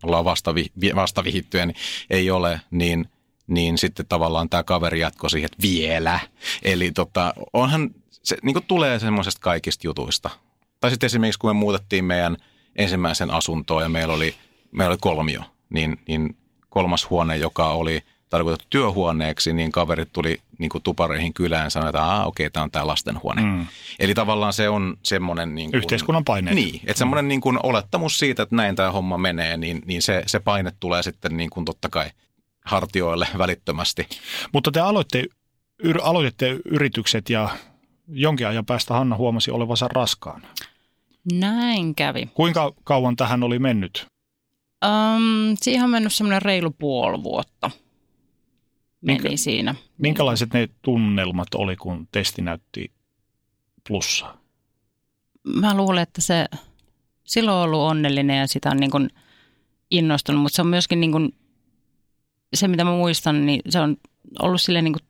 Speaker 3: ollaan vasta, vi, vasta vihittyä, niin ei ole, niin, niin sitten tavallaan tämä kaveri jatkoi siihen, että vielä. Eli tota, onhan, se niin kuin tulee semmoisesta kaikista jutuista. Tai sitten esimerkiksi, kun me muutettiin meidän ensimmäisen asuntoon ja meillä oli, meillä oli kolmio, niin, niin kolmas huone, joka oli – tarkoitettu työhuoneeksi, niin kaverit tuli niin kuin tupareihin kylään ja sanoi, että okei, okay, tämä on tämä lastenhuone. Mm. Eli tavallaan se on semmoinen... Niin kuin,
Speaker 2: Yhteiskunnan paine.
Speaker 3: Niin, että semmoinen niin kuin olettamus siitä, että näin tämä homma menee, niin, niin se, se paine tulee sitten niin kuin totta kai hartioille välittömästi.
Speaker 2: Mutta te aloitte, yr, aloititte yritykset ja jonkin ajan päästä Hanna huomasi olevansa raskaan.
Speaker 4: Näin kävi.
Speaker 2: Kuinka kauan tähän oli mennyt?
Speaker 4: Um, siihen on mennyt semmoinen reilu puoli vuotta meni Minkä, siinä.
Speaker 2: Minkälaiset ne tunnelmat oli, kun testi näytti plussaa?
Speaker 4: Mä luulen, että se silloin on ollut onnellinen ja sitä on niin kuin innostunut, mutta se on myöskin niin kuin, se, mitä mä muistan, niin se on ollut silleen niin kuin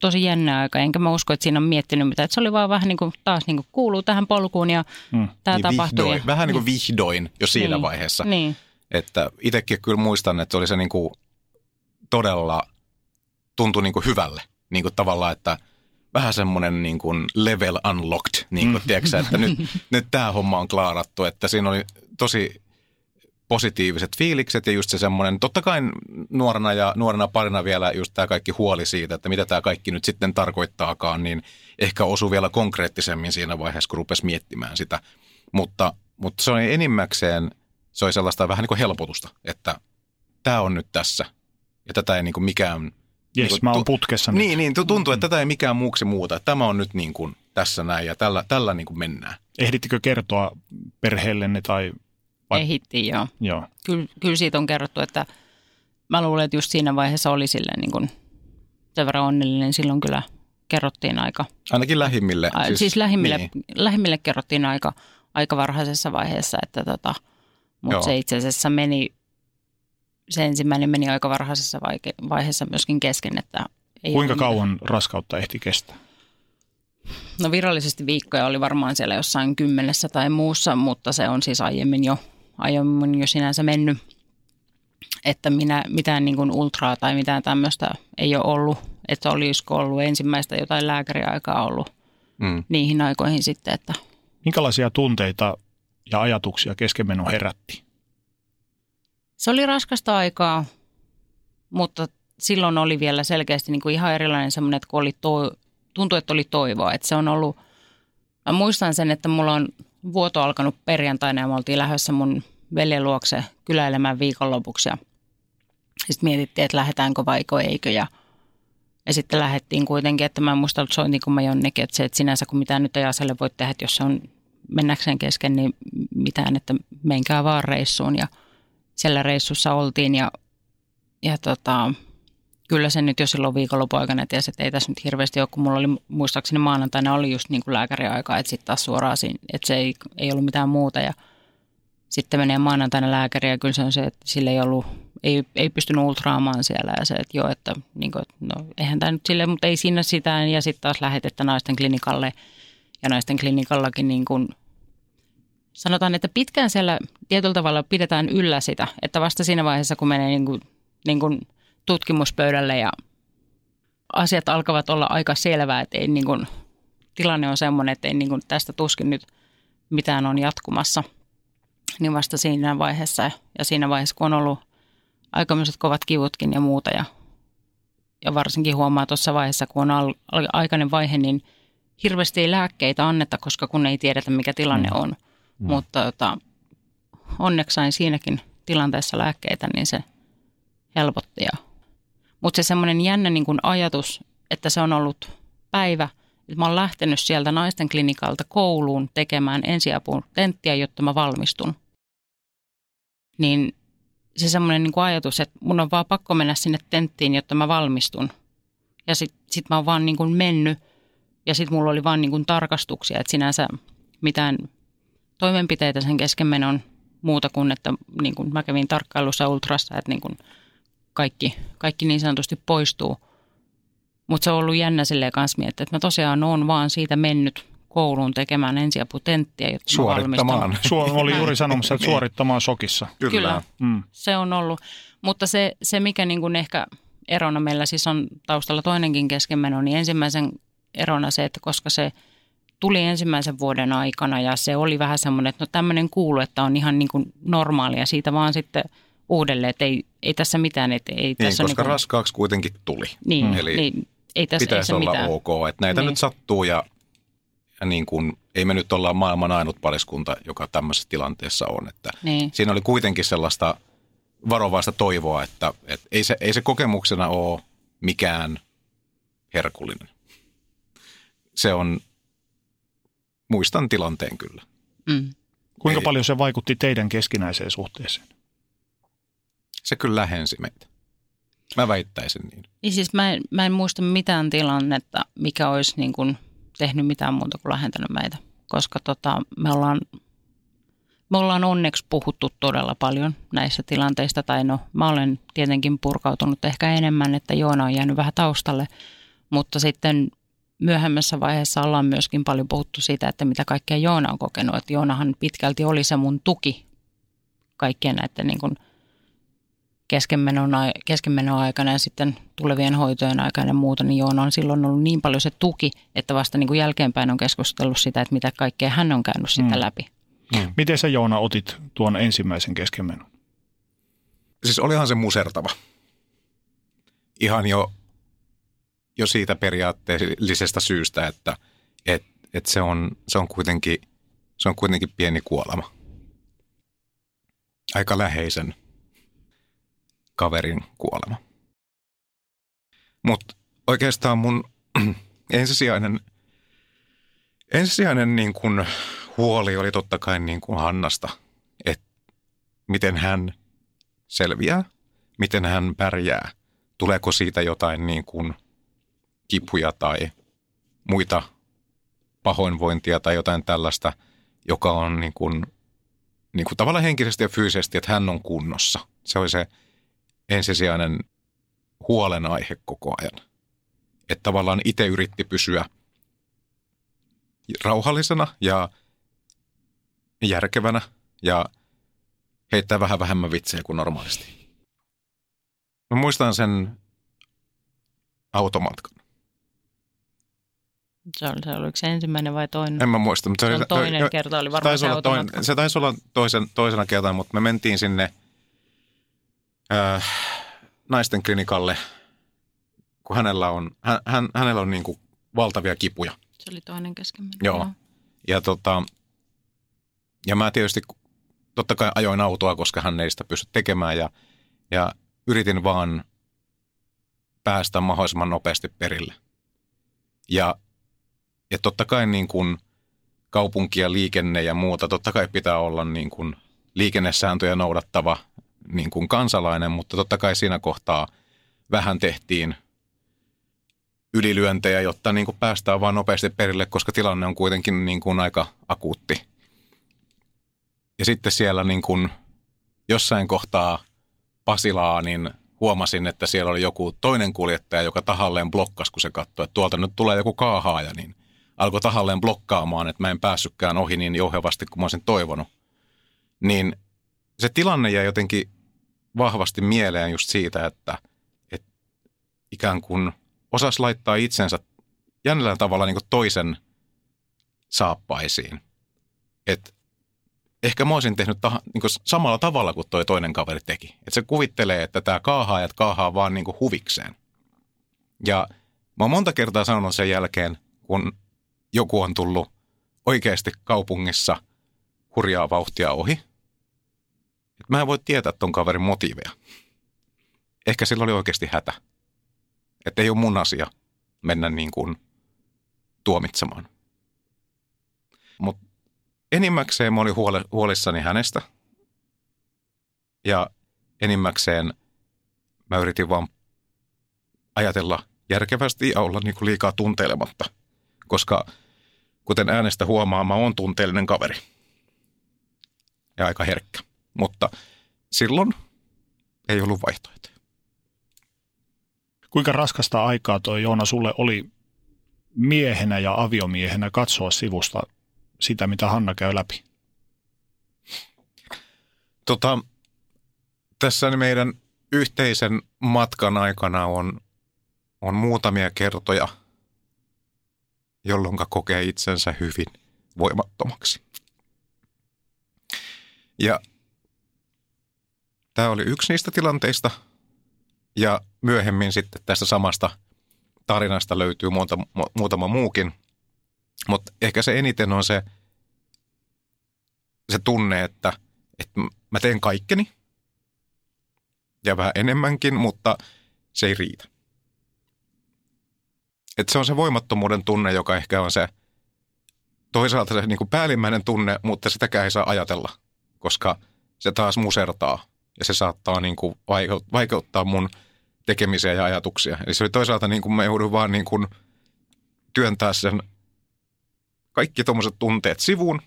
Speaker 4: tosi jännä aika, enkä mä usko, että siinä on miettinyt mitään. Että se oli vaan vähän niin kuin taas niin kuin kuuluu tähän polkuun ja mm. tämä niin tapahtui.
Speaker 3: Vihdoin, ja, vähän niin kuin niin. vihdoin jo siinä niin, vaiheessa.
Speaker 4: Niin.
Speaker 3: Että itsekin kyllä muistan, että se oli se niin kuin todella tuntui niin kuin hyvälle. Niin kuin tavallaan, että vähän semmoinen niin kuin level unlocked, niin kuin, mm. tiedätkö, että nyt, nyt tämä homma on klaarattu. Että siinä oli tosi positiiviset fiilikset ja just se semmoinen, totta kai nuorena ja nuorena parina vielä just tämä kaikki huoli siitä, että mitä tämä kaikki nyt sitten tarkoittaakaan, niin ehkä osui vielä konkreettisemmin siinä vaiheessa, kun rupesi miettimään sitä. Mutta, mutta se oli enimmäkseen, se oli sellaista vähän niin kuin helpotusta, että tämä on nyt tässä ja tätä ei niin kuin mikään
Speaker 2: Jes, niin, mä oon putkessa
Speaker 3: Niin, nyt. niin tuntuu, että tätä ei mikään muuksi muuta. Tämä on nyt niin kuin tässä näin ja tällä, tällä niin kuin mennään.
Speaker 2: Ehdittikö kertoa perheellenne tai...
Speaker 4: Vai... Ehittiin, joo.
Speaker 2: joo.
Speaker 4: Kyllä, kyllä siitä on kerrottu, että mä luulen, että just siinä vaiheessa oli silleen niin kuin sen verran onnellinen. Silloin kyllä kerrottiin aika...
Speaker 3: Ainakin lähimmille.
Speaker 4: A, siis, siis lähimmille, niin. lähimmille kerrottiin aika, aika varhaisessa vaiheessa, että tota, mutta se itse asiassa meni se ensimmäinen meni aika varhaisessa vaiheessa myöskin kesken. Että
Speaker 2: ei Kuinka kauan mitään. raskautta ehti kestää?
Speaker 4: No virallisesti viikkoja oli varmaan siellä jossain kymmenessä tai muussa, mutta se on siis aiemmin jo, aiemmin jo sinänsä mennyt. Että minä, mitään niin kuin ultraa tai mitään tämmöistä ei ole ollut. Että olisiko ollut ensimmäistä jotain lääkäriaikaa ollut mm. niihin aikoihin sitten. Että.
Speaker 2: Minkälaisia tunteita ja ajatuksia keskenmeno herätti?
Speaker 4: Se oli raskasta aikaa, mutta silloin oli vielä selkeästi niin kuin ihan erilainen semmoinen, että kun oli to, tuntui, että oli toivoa. Että se on ollut, mä muistan sen, että mulla on vuoto alkanut perjantaina ja me oltiin lähdössä mun veljen luokse kyläilemään viikonlopuksi. Ja sitten mietittiin, että lähdetäänkö vaiko eikö. Ja Ja sitten lähdettiin kuitenkin, että mä en muista, että soitin mä jonnekin, että se, että sinänsä kun mitään nyt ei aselle voi tehdä, että jos se on mennäkseen kesken, niin mitään, että menkää vaan reissuun. Ja siellä reissussa oltiin ja, ja tota, kyllä se nyt jo silloin viikonloppuaikana tiesi, että ei tässä nyt hirveästi ole, kun mulla oli muistaakseni maanantaina oli just niin kuin lääkäriaika, että sitten taas suoraan siinä, että se ei, ei ollut mitään muuta. Ja sitten menee maanantaina lääkäri ja kyllä se on se, että sille ei ollut, ei, ei pystynyt ultraamaan siellä ja se, että joo, että niin kuin, no eihän tämä nyt sille, mutta ei siinä sitä ja sitten taas lähetettä naisten klinikalle ja naisten klinikallakin niin kuin, sanotaan, että pitkään siellä tietyllä tavalla pidetään yllä sitä, että vasta siinä vaiheessa, kun menee niin kuin, niin kuin tutkimuspöydälle ja asiat alkavat olla aika selvää, että ei niin kuin, tilanne on semmoinen, että ei niin kuin, tästä tuskin nyt mitään on jatkumassa. Niin vasta siinä vaiheessa ja siinä vaiheessa, kun on ollut aikaisemmat kovat kivutkin ja muuta ja, ja varsinkin huomaa tuossa vaiheessa, kun on al, al, aikainen vaihe, niin hirveästi ei lääkkeitä anneta, koska kun ei tiedetä, mikä tilanne mm. on. Mm. Mutta tota, onneksi sain siinäkin tilanteessa lääkkeitä, niin se helpotti ja mutta se semmoinen jännä niin kuin ajatus, että se on ollut päivä, että mä oon lähtenyt sieltä naisten klinikalta kouluun tekemään ensiapun tenttiä, jotta mä valmistun. Niin se semmoinen niin ajatus, että mun on vaan pakko mennä sinne tenttiin, jotta mä valmistun. Ja sitten sit mä oon vaan niin kuin mennyt ja sitten mulla oli vaan niin kuin tarkastuksia, että sinänsä mitään toimenpiteitä sen keskenmenon muuta kuin, että niin kuin mä kävin tarkkailussa ultrassa, että niin kuin kaikki, kaikki niin sanotusti poistuu. Mutta se on ollut jännä silleen kanssa miettiä, että mä tosiaan oon vaan siitä mennyt kouluun tekemään ensiaputenttiä, jotta
Speaker 3: Suorittamaan.
Speaker 2: Suor, oli juuri sanomassa, että suorittamaan sokissa.
Speaker 3: Kyllä. Kyllä.
Speaker 4: Mm. Se on ollut. Mutta se, se mikä niin kuin ehkä erona meillä siis on taustalla toinenkin keskenmeno, niin ensimmäisen erona se, että koska se tuli ensimmäisen vuoden aikana ja se oli vähän semmoinen, että no tämmöinen kuulu, että on ihan niin kuin normaalia. Siitä vaan sitten – uudelleen, että ei, ei tässä mitään. Että ei
Speaker 3: niin,
Speaker 4: tässä
Speaker 3: koska niin kuin, raskaaksi kuitenkin tuli.
Speaker 4: Niin, Eli niin, ei tässä
Speaker 3: pitäisi
Speaker 4: ei
Speaker 3: olla
Speaker 4: mitään.
Speaker 3: ok, että näitä niin. nyt sattuu ja, ja niin kuin, ei me nyt olla maailman ainut pariskunta, joka tämmöisessä tilanteessa on. Että
Speaker 4: niin.
Speaker 3: Siinä oli kuitenkin sellaista varovaista toivoa, että, että ei, se, ei se kokemuksena ole mikään herkullinen. Se on, muistan tilanteen kyllä.
Speaker 4: Mm.
Speaker 2: Kuinka ei. paljon se vaikutti teidän keskinäiseen suhteeseen?
Speaker 3: Se kyllä lähensi meitä. Mä väittäisin niin.
Speaker 4: Ja siis mä en, mä en muista mitään tilannetta, mikä olisi niin kuin tehnyt mitään muuta kuin lähentänyt meitä. Koska tota, me, ollaan, me ollaan onneksi puhuttu todella paljon näissä tilanteista. Tai no, mä olen tietenkin purkautunut ehkä enemmän, että Joona on jäänyt vähän taustalle. Mutta sitten myöhemmässä vaiheessa ollaan myöskin paljon puhuttu siitä, että mitä kaikkea Joona on kokenut. Että Joonahan pitkälti oli se mun tuki kaikkien näiden niin kuin – keskenmenon, keskenmenon aikana ja sitten tulevien hoitojen aikana ja muuta, niin Joona on silloin ollut niin paljon se tuki, että vasta niin kuin jälkeenpäin on keskustellut sitä, että mitä kaikkea hän on käynyt mm. sitä läpi.
Speaker 2: Mm. Miten sä Joona otit tuon ensimmäisen keskenmenon?
Speaker 3: Siis olihan se musertava. Ihan jo, jo siitä periaatteellisesta syystä, että et, et se, on, se, on kuitenkin, se on kuitenkin pieni kuolema. Aika läheisen kaverin kuolema. Mutta oikeastaan mun ensisijainen, ensisijainen niin kun huoli oli totta kai niin kuin Hannasta, että miten hän selviää, miten hän pärjää, tuleeko siitä jotain niin kuin kipuja tai muita pahoinvointia tai jotain tällaista, joka on niin kuin, niin kuin tavallaan henkisesti ja fyysisesti, että hän on kunnossa. Se oli se ensisijainen huolenaihe koko ajan. Että tavallaan itse yritti pysyä rauhallisena ja järkevänä ja heittää vähän vähemmän vitsejä kuin normaalisti. Mä muistan sen automatkan.
Speaker 4: Se oli, se oliko se ensimmäinen vai toinen?
Speaker 3: En mä muista. Mutta
Speaker 4: se, se oli, toinen toi, kerta oli varmaan se
Speaker 3: toinen, Se taisi olla toisen, toisena kertana, mutta me mentiin sinne – äh, naisten klinikalle, kun hänellä on, hän, hän, hänellä on niin kuin valtavia kipuja.
Speaker 4: Se oli toinen kesken.
Speaker 3: Joo. Ja, tota, ja mä tietysti totta kai ajoin autoa, koska hän ei sitä pysty tekemään ja, ja yritin vaan päästä mahdollisimman nopeasti perille. Ja, ja totta kai niin kuin kaupunki ja liikenne ja muuta, totta kai pitää olla niin kuin liikennesääntöjä noudattava niin kuin kansalainen, mutta totta kai siinä kohtaa vähän tehtiin ylilyöntejä, jotta niin kuin päästään vaan nopeasti perille, koska tilanne on kuitenkin niin kuin aika akuutti. Ja sitten siellä niin kuin jossain kohtaa Pasilaa, niin huomasin, että siellä oli joku toinen kuljettaja, joka tahalleen blokkasi, kun se katsoi, että tuolta nyt tulee joku kaahaaja, niin alkoi tahalleen blokkaamaan, että mä en päässytkään ohi niin jouhevasti kuin mä olisin toivonut. Niin se tilanne jäi jotenkin vahvasti mieleen just siitä, että, että ikään kuin osas laittaa itsensä jännällä tavalla niin toisen saappaisiin. Että ehkä mä olisin tehnyt taha, niin samalla tavalla kuin toi toinen kaveri teki. Että se kuvittelee, että tämä kaahaajat kaahaa vaan niin huvikseen. Ja mä oon monta kertaa sanonut sen jälkeen, kun joku on tullut oikeasti kaupungissa hurjaa vauhtia ohi. Että mä en voi tietää ton kaverin motiiveja. Ehkä sillä oli oikeasti hätä. Että ei ole mun asia mennä niin kuin tuomitsemaan. Mutta enimmäkseen mä olin huole, huolissani hänestä. Ja enimmäkseen mä yritin vaan ajatella järkevästi ja olla niin kuin liikaa tunteilematta. Koska kuten äänestä huomaa, mä oon tunteellinen kaveri. Ja aika herkkä. Mutta silloin ei ollut vaihtoehtoja.
Speaker 2: Kuinka raskasta aikaa toi Joona sulle oli miehenä ja aviomiehenä katsoa sivusta sitä, mitä Hanna käy läpi?
Speaker 3: Tota, tässä meidän yhteisen matkan aikana on, on muutamia kertoja, jolloin kokee itsensä hyvin voimattomaksi. Ja tämä oli yksi niistä tilanteista, ja myöhemmin sitten tästä samasta tarinasta löytyy muutama, muutama muukin – mutta ehkä se eniten on se, se tunne, että, että mä teen kaikkeni. Ja vähän enemmänkin, mutta se ei riitä. Et se on se voimattomuuden tunne, joka ehkä on se toisaalta se niin kuin päällimmäinen tunne, mutta sitäkään ei saa ajatella, koska se taas musertaa ja se saattaa niin kuin vaikeuttaa mun tekemisiä ja ajatuksia. Eli se oli toisaalta niin kuin mä joudun vaan niin kuin työntää sen kaikki tuommoiset tunteet sivuun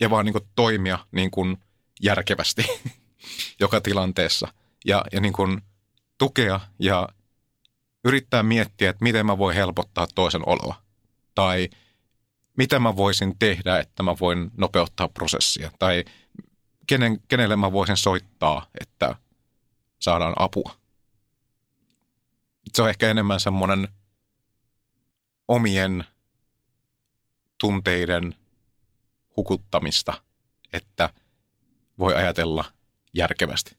Speaker 3: ja vaan niin kuin toimia niin kuin järkevästi joka tilanteessa. Ja, ja niin kuin tukea ja yrittää miettiä, että miten mä voin helpottaa toisen oloa. Tai mitä mä voisin tehdä, että mä voin nopeuttaa prosessia. Tai kenen, kenelle mä voisin soittaa, että saadaan apua. Se on ehkä enemmän semmoinen omien tunteiden hukuttamista, että voi ajatella järkevästi.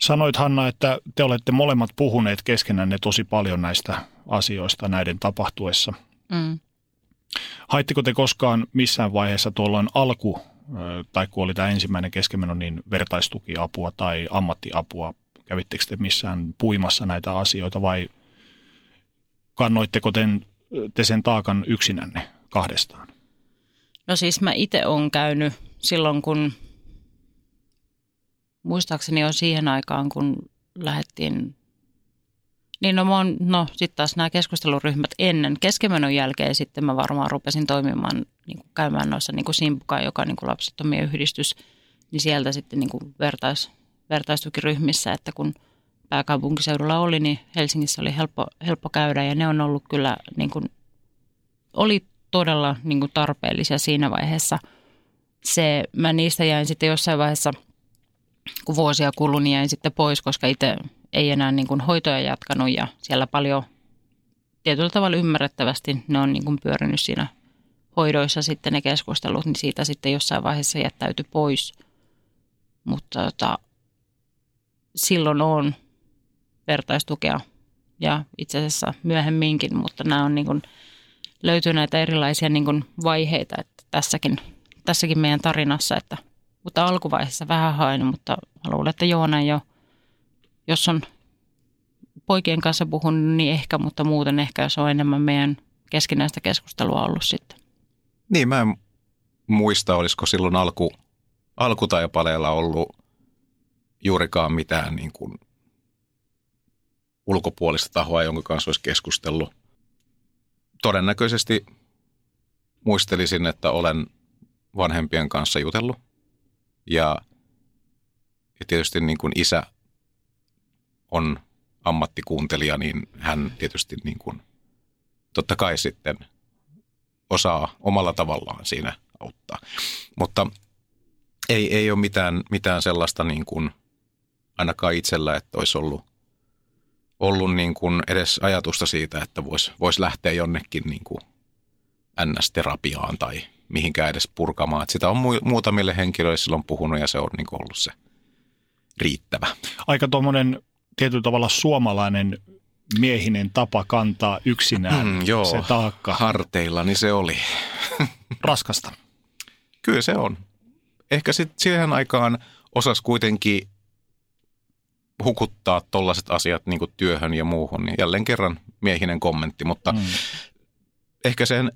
Speaker 2: Sanoit Hanna, että te olette molemmat puhuneet keskenänne tosi paljon näistä asioista näiden tapahtuessa. Mm. Haitteko te koskaan missään vaiheessa tuolloin alku, tai kun oli tämä ensimmäinen keskemeno, niin vertaistukiapua tai ammattiapua? Kävittekö te missään puimassa näitä asioita vai kannoitteko te te sen taakan yksinänne kahdestaan?
Speaker 4: No siis mä itse olen käynyt silloin, kun muistaakseni jo siihen aikaan, kun lähdettiin niin no, oon, no sitten taas nämä keskusteluryhmät ennen keskemenon jälkeen sitten mä varmaan rupesin toimimaan, niin kuin käymään noissa niin kuin Simpuka, joka on niin kuin lapsettomien yhdistys, niin sieltä sitten niin kuin vertais, vertaistukiryhmissä, että kun – pääkaupunkiseudulla oli, niin Helsingissä oli helppo, helppo käydä ja ne on ollut kyllä, niin kuin, oli todella niin kuin tarpeellisia siinä vaiheessa. Se, mä niistä jäin sitten jossain vaiheessa, kun vuosia kului, niin jäin sitten pois, koska itse ei enää niin kuin hoitoja jatkanut ja siellä paljon tietyllä tavalla ymmärrettävästi ne on niin kuin pyörinyt siinä hoidoissa sitten ne keskustelut, niin siitä sitten jossain vaiheessa jättäytyi pois. Mutta tota, silloin on vertaistukea ja itse asiassa myöhemminkin, mutta nämä on niin kuin, löytyy näitä erilaisia niin kuin vaiheita että tässäkin, tässäkin meidän tarinassa, että, mutta alkuvaiheessa vähän hain, mutta luulen, että Joona jo, jos on poikien kanssa puhunut, niin ehkä, mutta muuten ehkä jos on enemmän meidän keskinäistä keskustelua ollut sitten.
Speaker 3: Niin, mä en muista, olisiko silloin alku, alkutaipaleella ollut juurikaan mitään niin kuin ulkopuolista tahoa, jonka kanssa olisi keskustellut. Todennäköisesti muistelisin, että olen vanhempien kanssa jutellut. Ja, ja tietysti niin kuin isä on ammattikuuntelija, niin hän tietysti niin kuin, totta kai sitten osaa omalla tavallaan siinä auttaa. Mutta ei, ei ole mitään, mitään sellaista niin kuin, ainakaan itsellä, että olisi ollut, ollut niin kuin edes ajatusta siitä, että voisi vois lähteä jonnekin niin kuin NS-terapiaan tai mihinkään edes purkamaan. Että sitä on muutamille henkilöille silloin puhunut ja se on niin kuin ollut se riittävä.
Speaker 2: Aika tuommoinen tietyllä tavalla suomalainen miehinen tapa kantaa yksinään mm, joo, se taakka.
Speaker 3: harteilla, niin se oli.
Speaker 2: Raskasta.
Speaker 3: Kyllä se on. Ehkä sitten siihen aikaan osas kuitenkin hukuttaa tollaiset asiat niin työhön ja muuhun. Niin jälleen kerran miehinen kommentti, mutta mm. ehkä sen,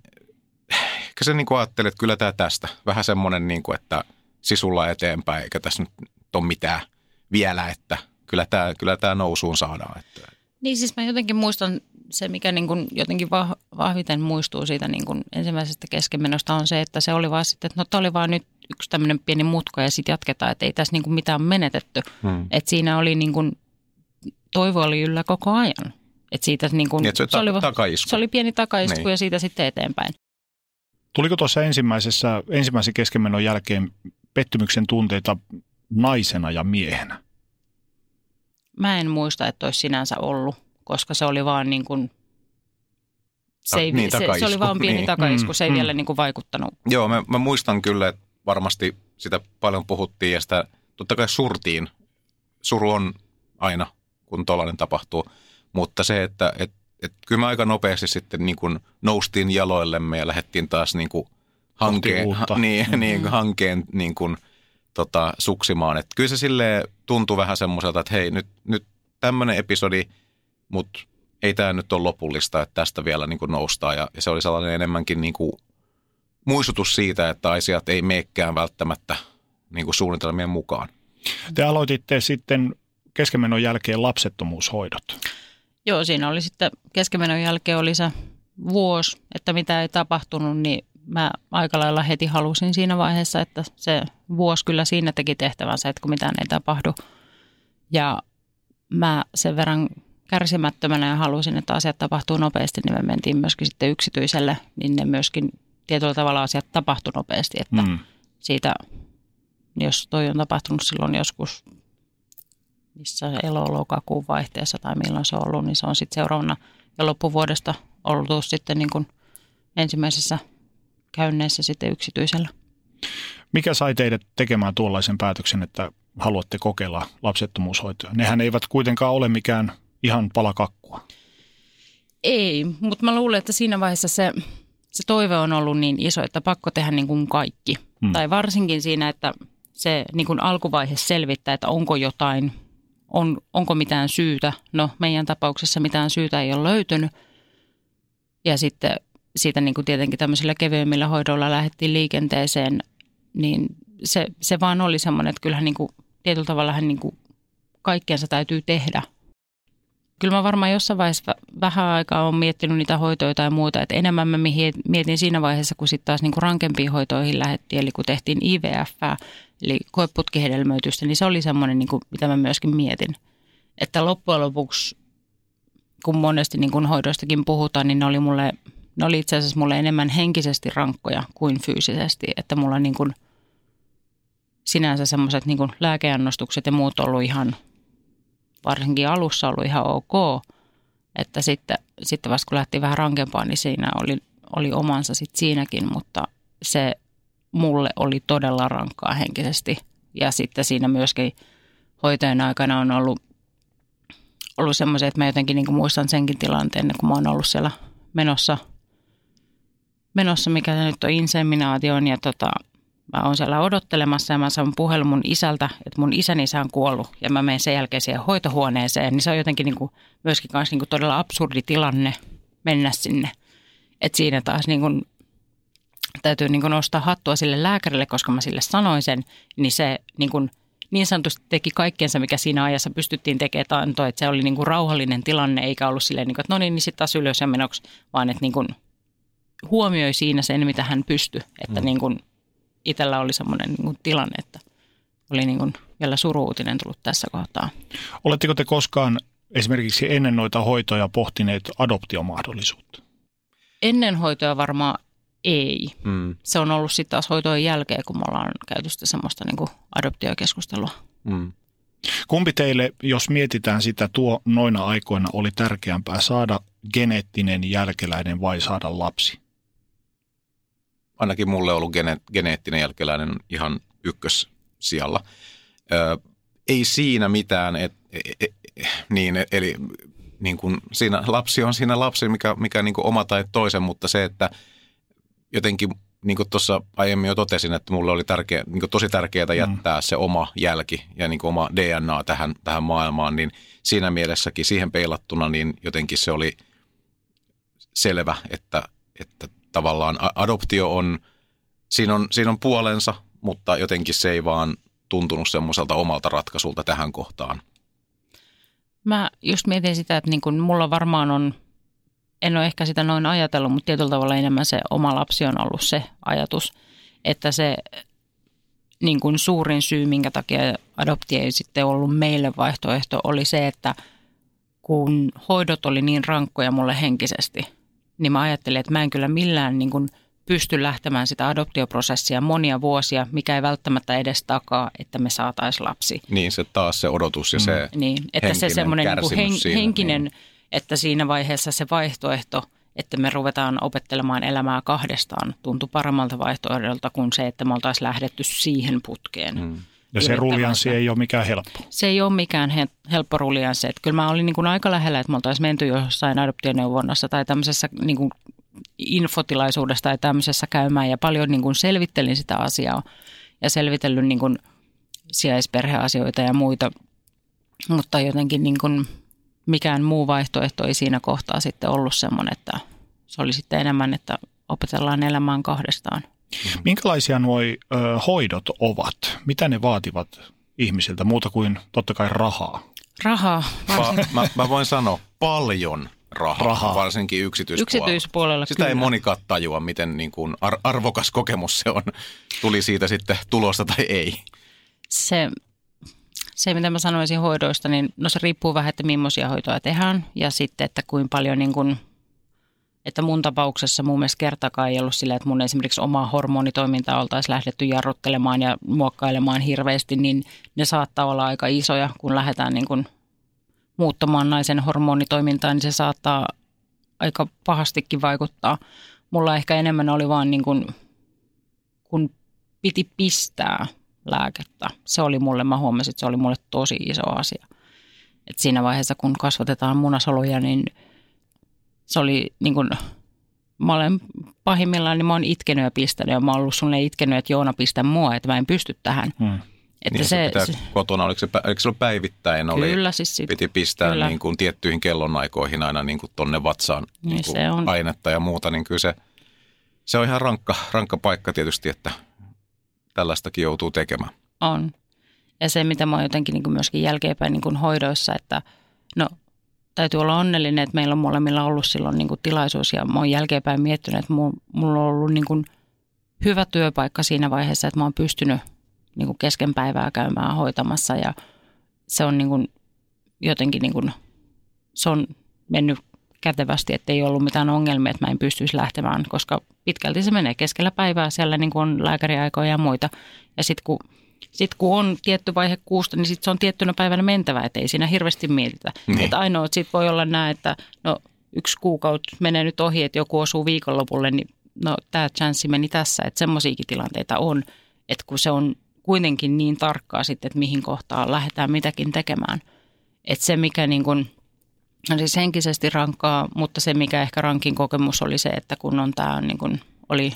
Speaker 3: ehkä sen niin kuin ajattelin, että kyllä tämä tästä. Vähän semmoinen, niin kuin, että sisulla eteenpäin, eikä tässä nyt ole mitään vielä, että kyllä tämä, kyllä tämä nousuun saadaan. Että.
Speaker 4: Niin siis mä jotenkin muistan se, mikä niin kuin jotenkin vahviten muistuu siitä niin kuin ensimmäisestä keskenmenosta on se, että se oli vaan sitten, että no tämä oli vaan nyt yksi tämmöinen pieni mutka ja sitten jatketaan, että ei tässä niin kuin mitään menetetty. Hmm. Että siinä oli niin kuin, toivo oli yllä koko ajan. Että siitä niin kuin,
Speaker 3: niin, se, se, oli,
Speaker 4: takaisku. se oli pieni takaisku niin. ja siitä sitten eteenpäin.
Speaker 2: Tuliko tuossa ensimmäisessä, ensimmäisen keskenmenon jälkeen pettymyksen tunteita naisena ja miehenä?
Speaker 4: Mä en muista, että olisi sinänsä ollut, koska se oli vaan niin kuin, se, ei, niin, se, se oli vaan pieni niin. takaisku, se ei mm, vielä niin kuin vaikuttanut.
Speaker 3: Joo, mä, mä muistan kyllä, että varmasti sitä paljon puhuttiin ja sitä totta kai surtiin. Suru on aina, kun tollainen tapahtuu. Mutta se, että et, et, kyllä me aika nopeasti sitten niin kuin noustiin jaloillemme ja lähdettiin taas niin kuin hankeen, ha, niin, mm-hmm. niin, hankeen niin kuin – tota, suksimaan. Et kyllä se sille tuntui vähän semmoiselta, että hei, nyt, nyt tämmöinen episodi, mutta ei tämä nyt ole lopullista, että tästä vielä niin noustaan. Ja, ja se oli sellainen enemmänkin niin kuin muistutus siitä, että asiat ei meekään välttämättä niin kuin suunnitelmien mukaan.
Speaker 2: Te aloititte sitten keskenmenon jälkeen lapsettomuushoidot.
Speaker 4: Joo, siinä oli sitten keskenmenon jälkeen oli se vuosi, että mitä ei tapahtunut, niin mä aika lailla heti halusin siinä vaiheessa, että se vuosi kyllä siinä teki tehtävänsä, että kun mitään ei tapahdu. Ja mä sen verran kärsimättömänä ja halusin, että asiat tapahtuu nopeasti, niin me mentiin myöskin sitten yksityiselle, niin ne myöskin tietyllä tavalla asiat tapahtui nopeasti, että mm. siitä, jos toi on tapahtunut silloin joskus missä elo-lokakuun vaihteessa tai milloin se on ollut, niin se on sitten seuraavana ja loppuvuodesta ollut sitten niin kuin ensimmäisessä käynneissä sitten yksityisellä.
Speaker 2: Mikä sai teidät tekemään tuollaisen päätöksen, että haluatte kokeilla lapsettomuushoitoa? Nehän eivät kuitenkaan ole mikään ihan palakakkua.
Speaker 4: Ei, mutta mä luulen, että siinä vaiheessa se, se toive on ollut niin iso, että pakko tehdä niin kuin kaikki. Hmm. Tai varsinkin siinä, että se niin kuin alkuvaihe selvittää, että onko jotain, on, onko mitään syytä. No meidän tapauksessa mitään syytä ei ole löytynyt. Ja sitten siitä niin kuin tietenkin tämmöisillä kevyemmillä hoidoilla lähdettiin liikenteeseen, niin se, se vaan oli semmoinen, että kyllähän niin kuin, tietyllä tavalla niin kuin kaikkeensa täytyy tehdä. Kyllä mä varmaan jossain vaiheessa vähän aikaa olen miettinyt niitä hoitoja tai muuta, että enemmän mä mietin siinä vaiheessa, kun sitten taas niin kuin rankempiin hoitoihin lähdettiin, eli kun tehtiin IVF, eli koeputkihedelmöitystä, niin se oli semmoinen, niin kuin, mitä mä myöskin mietin. Että loppujen lopuksi, kun monesti niin kuin hoidoistakin puhutaan, niin ne oli mulle ne oli itse asiassa mulle enemmän henkisesti rankkoja kuin fyysisesti, että mulla niin kuin sinänsä semmoiset niin lääkeannostukset ja muut ollut ihan, varsinkin alussa ollut ihan ok, että sitten, sitten vasta kun lähti vähän rankempaan, niin siinä oli, oli omansa sitten siinäkin, mutta se mulle oli todella rankkaa henkisesti. Ja sitten siinä myöskin hoitojen aikana on ollut, ollut semmoisia, että mä jotenkin niin muistan senkin tilanteen, kun mä oon ollut siellä menossa – menossa, mikä nyt on inseminaation ja tota, mä oon siellä odottelemassa ja mä saan puhelun mun isältä, että mun isäni isä on kuollut ja mä menen sen jälkeen siihen hoitohuoneeseen, niin se on jotenkin niin kuin, myöskin kanssa niin kuin todella absurdi tilanne mennä sinne. Että siinä taas niin kuin, täytyy niin kuin nostaa hattua sille lääkärille, koska mä sille sanoin sen, niin se niin kuin, niin sanotusti teki kaikkensa, mikä siinä ajassa pystyttiin tekemään, että että se oli niin kuin rauhallinen tilanne, eikä ollut silleen, niin kuin, että no niin, niin sitten taas ylös ja menoksi, vaan että niin kuin huomioi siinä sen, mitä hän pystyi. Että mm. niin kuin itsellä oli semmoinen niin kuin tilanne, että oli niin kuin vielä suruutinen tullut tässä kohtaa.
Speaker 2: Oletteko te koskaan esimerkiksi ennen noita hoitoja pohtineet adoptiomahdollisuutta?
Speaker 4: Ennen hoitoja varmaan ei. Mm. Se on ollut sitten taas hoitojen jälkeen, kun me ollaan käyty sitä semmoista niin kuin adoptiokeskustelua. Mm.
Speaker 2: Kumpi teille, jos mietitään sitä, tuo noina aikoina oli tärkeämpää saada geneettinen jälkeläinen vai saada lapsi?
Speaker 3: Ainakin mulle ollut gene- geneettinen jälkeläinen ihan ykkössijalla. Ö, ei siinä mitään, et, e, e, e, niin, eli niin kuin siinä lapsi on siinä lapsi, mikä, mikä niin kuin oma tai toisen, mutta se, että jotenkin niin kuin tuossa aiemmin jo totesin, että mulle oli tärkeä, niin kuin tosi tärkeää mm. jättää mm. se oma jälki ja niin kuin oma DNA tähän, tähän maailmaan, niin siinä mielessäkin siihen peilattuna, niin jotenkin se oli selvä, että, että tavallaan adoptio on, siinä on, siinä on puolensa, mutta jotenkin se ei vaan tuntunut semmoiselta omalta ratkaisulta tähän kohtaan.
Speaker 4: Mä just mietin sitä, että niin kun mulla varmaan on, en ole ehkä sitä noin ajatellut, mutta tietyllä tavalla enemmän se oma lapsi on ollut se ajatus, että se niin kuin suurin syy, minkä takia adoptio ei sitten ollut meille vaihtoehto, oli se, että kun hoidot oli niin rankkoja mulle henkisesti, niin mä ajattelin, että mä en kyllä millään niin kuin – pysty lähtemään sitä adoptioprosessia monia vuosia, mikä ei välttämättä edes takaa, että me saataisiin lapsi.
Speaker 3: Niin, se taas se odotus ja se mm. Niin, että se semmoinen niin hen, siinä,
Speaker 4: henkinen, niin. että siinä vaiheessa se vaihtoehto, että me ruvetaan opettelemaan elämää kahdestaan, tuntui paremmalta vaihtoehdolta kuin se, että me oltaisiin lähdetty siihen putkeen. Mm.
Speaker 2: Ja se ruljanssi ei ole mikään helppo.
Speaker 4: Se ei ole mikään he, helppo ruljanssi. Että kyllä mä olin niin kuin aika lähellä, että me oltaisiin menty jossain adoptioneuvonnassa tai tämmöisessä niin kuin infotilaisuudesta tai tämmöisessä käymään ja paljon niin kuin selvittelin sitä asiaa ja selvitellyt niin kuin sijaisperheasioita ja muita, mutta jotenkin niin kuin mikään muu vaihtoehto ei siinä kohtaa sitten ollut semmoinen, että se oli sitten enemmän, että opetellaan elämään kahdestaan.
Speaker 2: Minkälaisia nuo ö, hoidot ovat? Mitä ne vaativat ihmisiltä muuta kuin totta kai rahaa?
Speaker 4: Rahaa.
Speaker 3: Va- mä, mä voin sanoa paljon rahaa, rahaa. varsinkin yksityispuolella.
Speaker 4: Yksityispuolella
Speaker 3: Sitä kyllä. ei monikaan tajua, miten niin kuin ar- arvokas kokemus se on. Tuli siitä sitten tulosta tai ei.
Speaker 4: Se, se, mitä mä sanoisin hoidoista, niin no se riippuu vähän, että millaisia hoitoja tehdään ja sitten, että kuinka paljon niin kuin, että mun tapauksessa mun mielestä kertakaan ei ollut sillä, että mun esimerkiksi omaa hormonitoimintaa oltaisiin lähdetty jarruttelemaan ja muokkailemaan hirveästi, niin ne saattaa olla aika isoja, kun lähdetään niin kuin muuttamaan naisen hormonitoimintaa, niin se saattaa aika pahastikin vaikuttaa. Mulla ehkä enemmän oli vaan niin kuin, kun piti pistää lääkettä. Se oli mulle, mä huomasin, että se oli mulle tosi iso asia. Et siinä vaiheessa, kun kasvatetaan munasoluja, niin se oli niin kuin, mä olen pahimmillaan, niin mä oon itkenyt ja pistänyt ja mä oon ollut sulle itkenyt, että Joona pistä mua, että mä en pysty tähän. Hmm.
Speaker 3: Että niin, se, se, kotona, oliko se, oliko se päivittäin? Oli,
Speaker 4: kyllä, siis sit,
Speaker 3: piti pistää kyllä. Niin kuin tiettyihin kellonaikoihin aina niin kuin tonne vatsaan niin niin kuin se on. ainetta ja muuta, niin kyllä se, se on ihan rankka, rankka paikka tietysti, että tällaistakin joutuu tekemään.
Speaker 4: On. Ja se, mitä mä oon jotenkin niin kuin myöskin jälkeenpäin niin kuin hoidoissa, että no täytyy olla onnellinen, että meillä on molemmilla ollut silloin niin kuin tilaisuus ja mä oon jälkeenpäin miettinyt, että mulla on ollut niin kuin hyvä työpaikka siinä vaiheessa, että mä oon pystynyt niin kuin kesken päivää käymään hoitamassa ja se on niin kuin jotenkin niin kuin, se on mennyt kätevästi, että ei ollut mitään ongelmia, että mä en pystyisi lähtemään, koska pitkälti se menee keskellä päivää, siellä niin kuin on lääkäriaikoja ja muita. Ja sitten kun, sit kun on tietty vaihe kuusta, niin sitten se on tiettynä päivänä mentävä, että ei siinä hirveästi mietitä. Niin. Että ainoa, että sitten voi olla näin, että no yksi kuukausi menee nyt ohi, että joku osuu viikonlopulle, niin no tämä chanssi meni tässä, että semmoisiakin tilanteita on, että kun se on kuitenkin niin tarkkaa sitten, että mihin kohtaan lähdetään mitäkin tekemään. Että se, mikä niin kuin, on siis henkisesti rankkaa, mutta se, mikä ehkä rankin kokemus oli se, että kun on tämä niin kuin, oli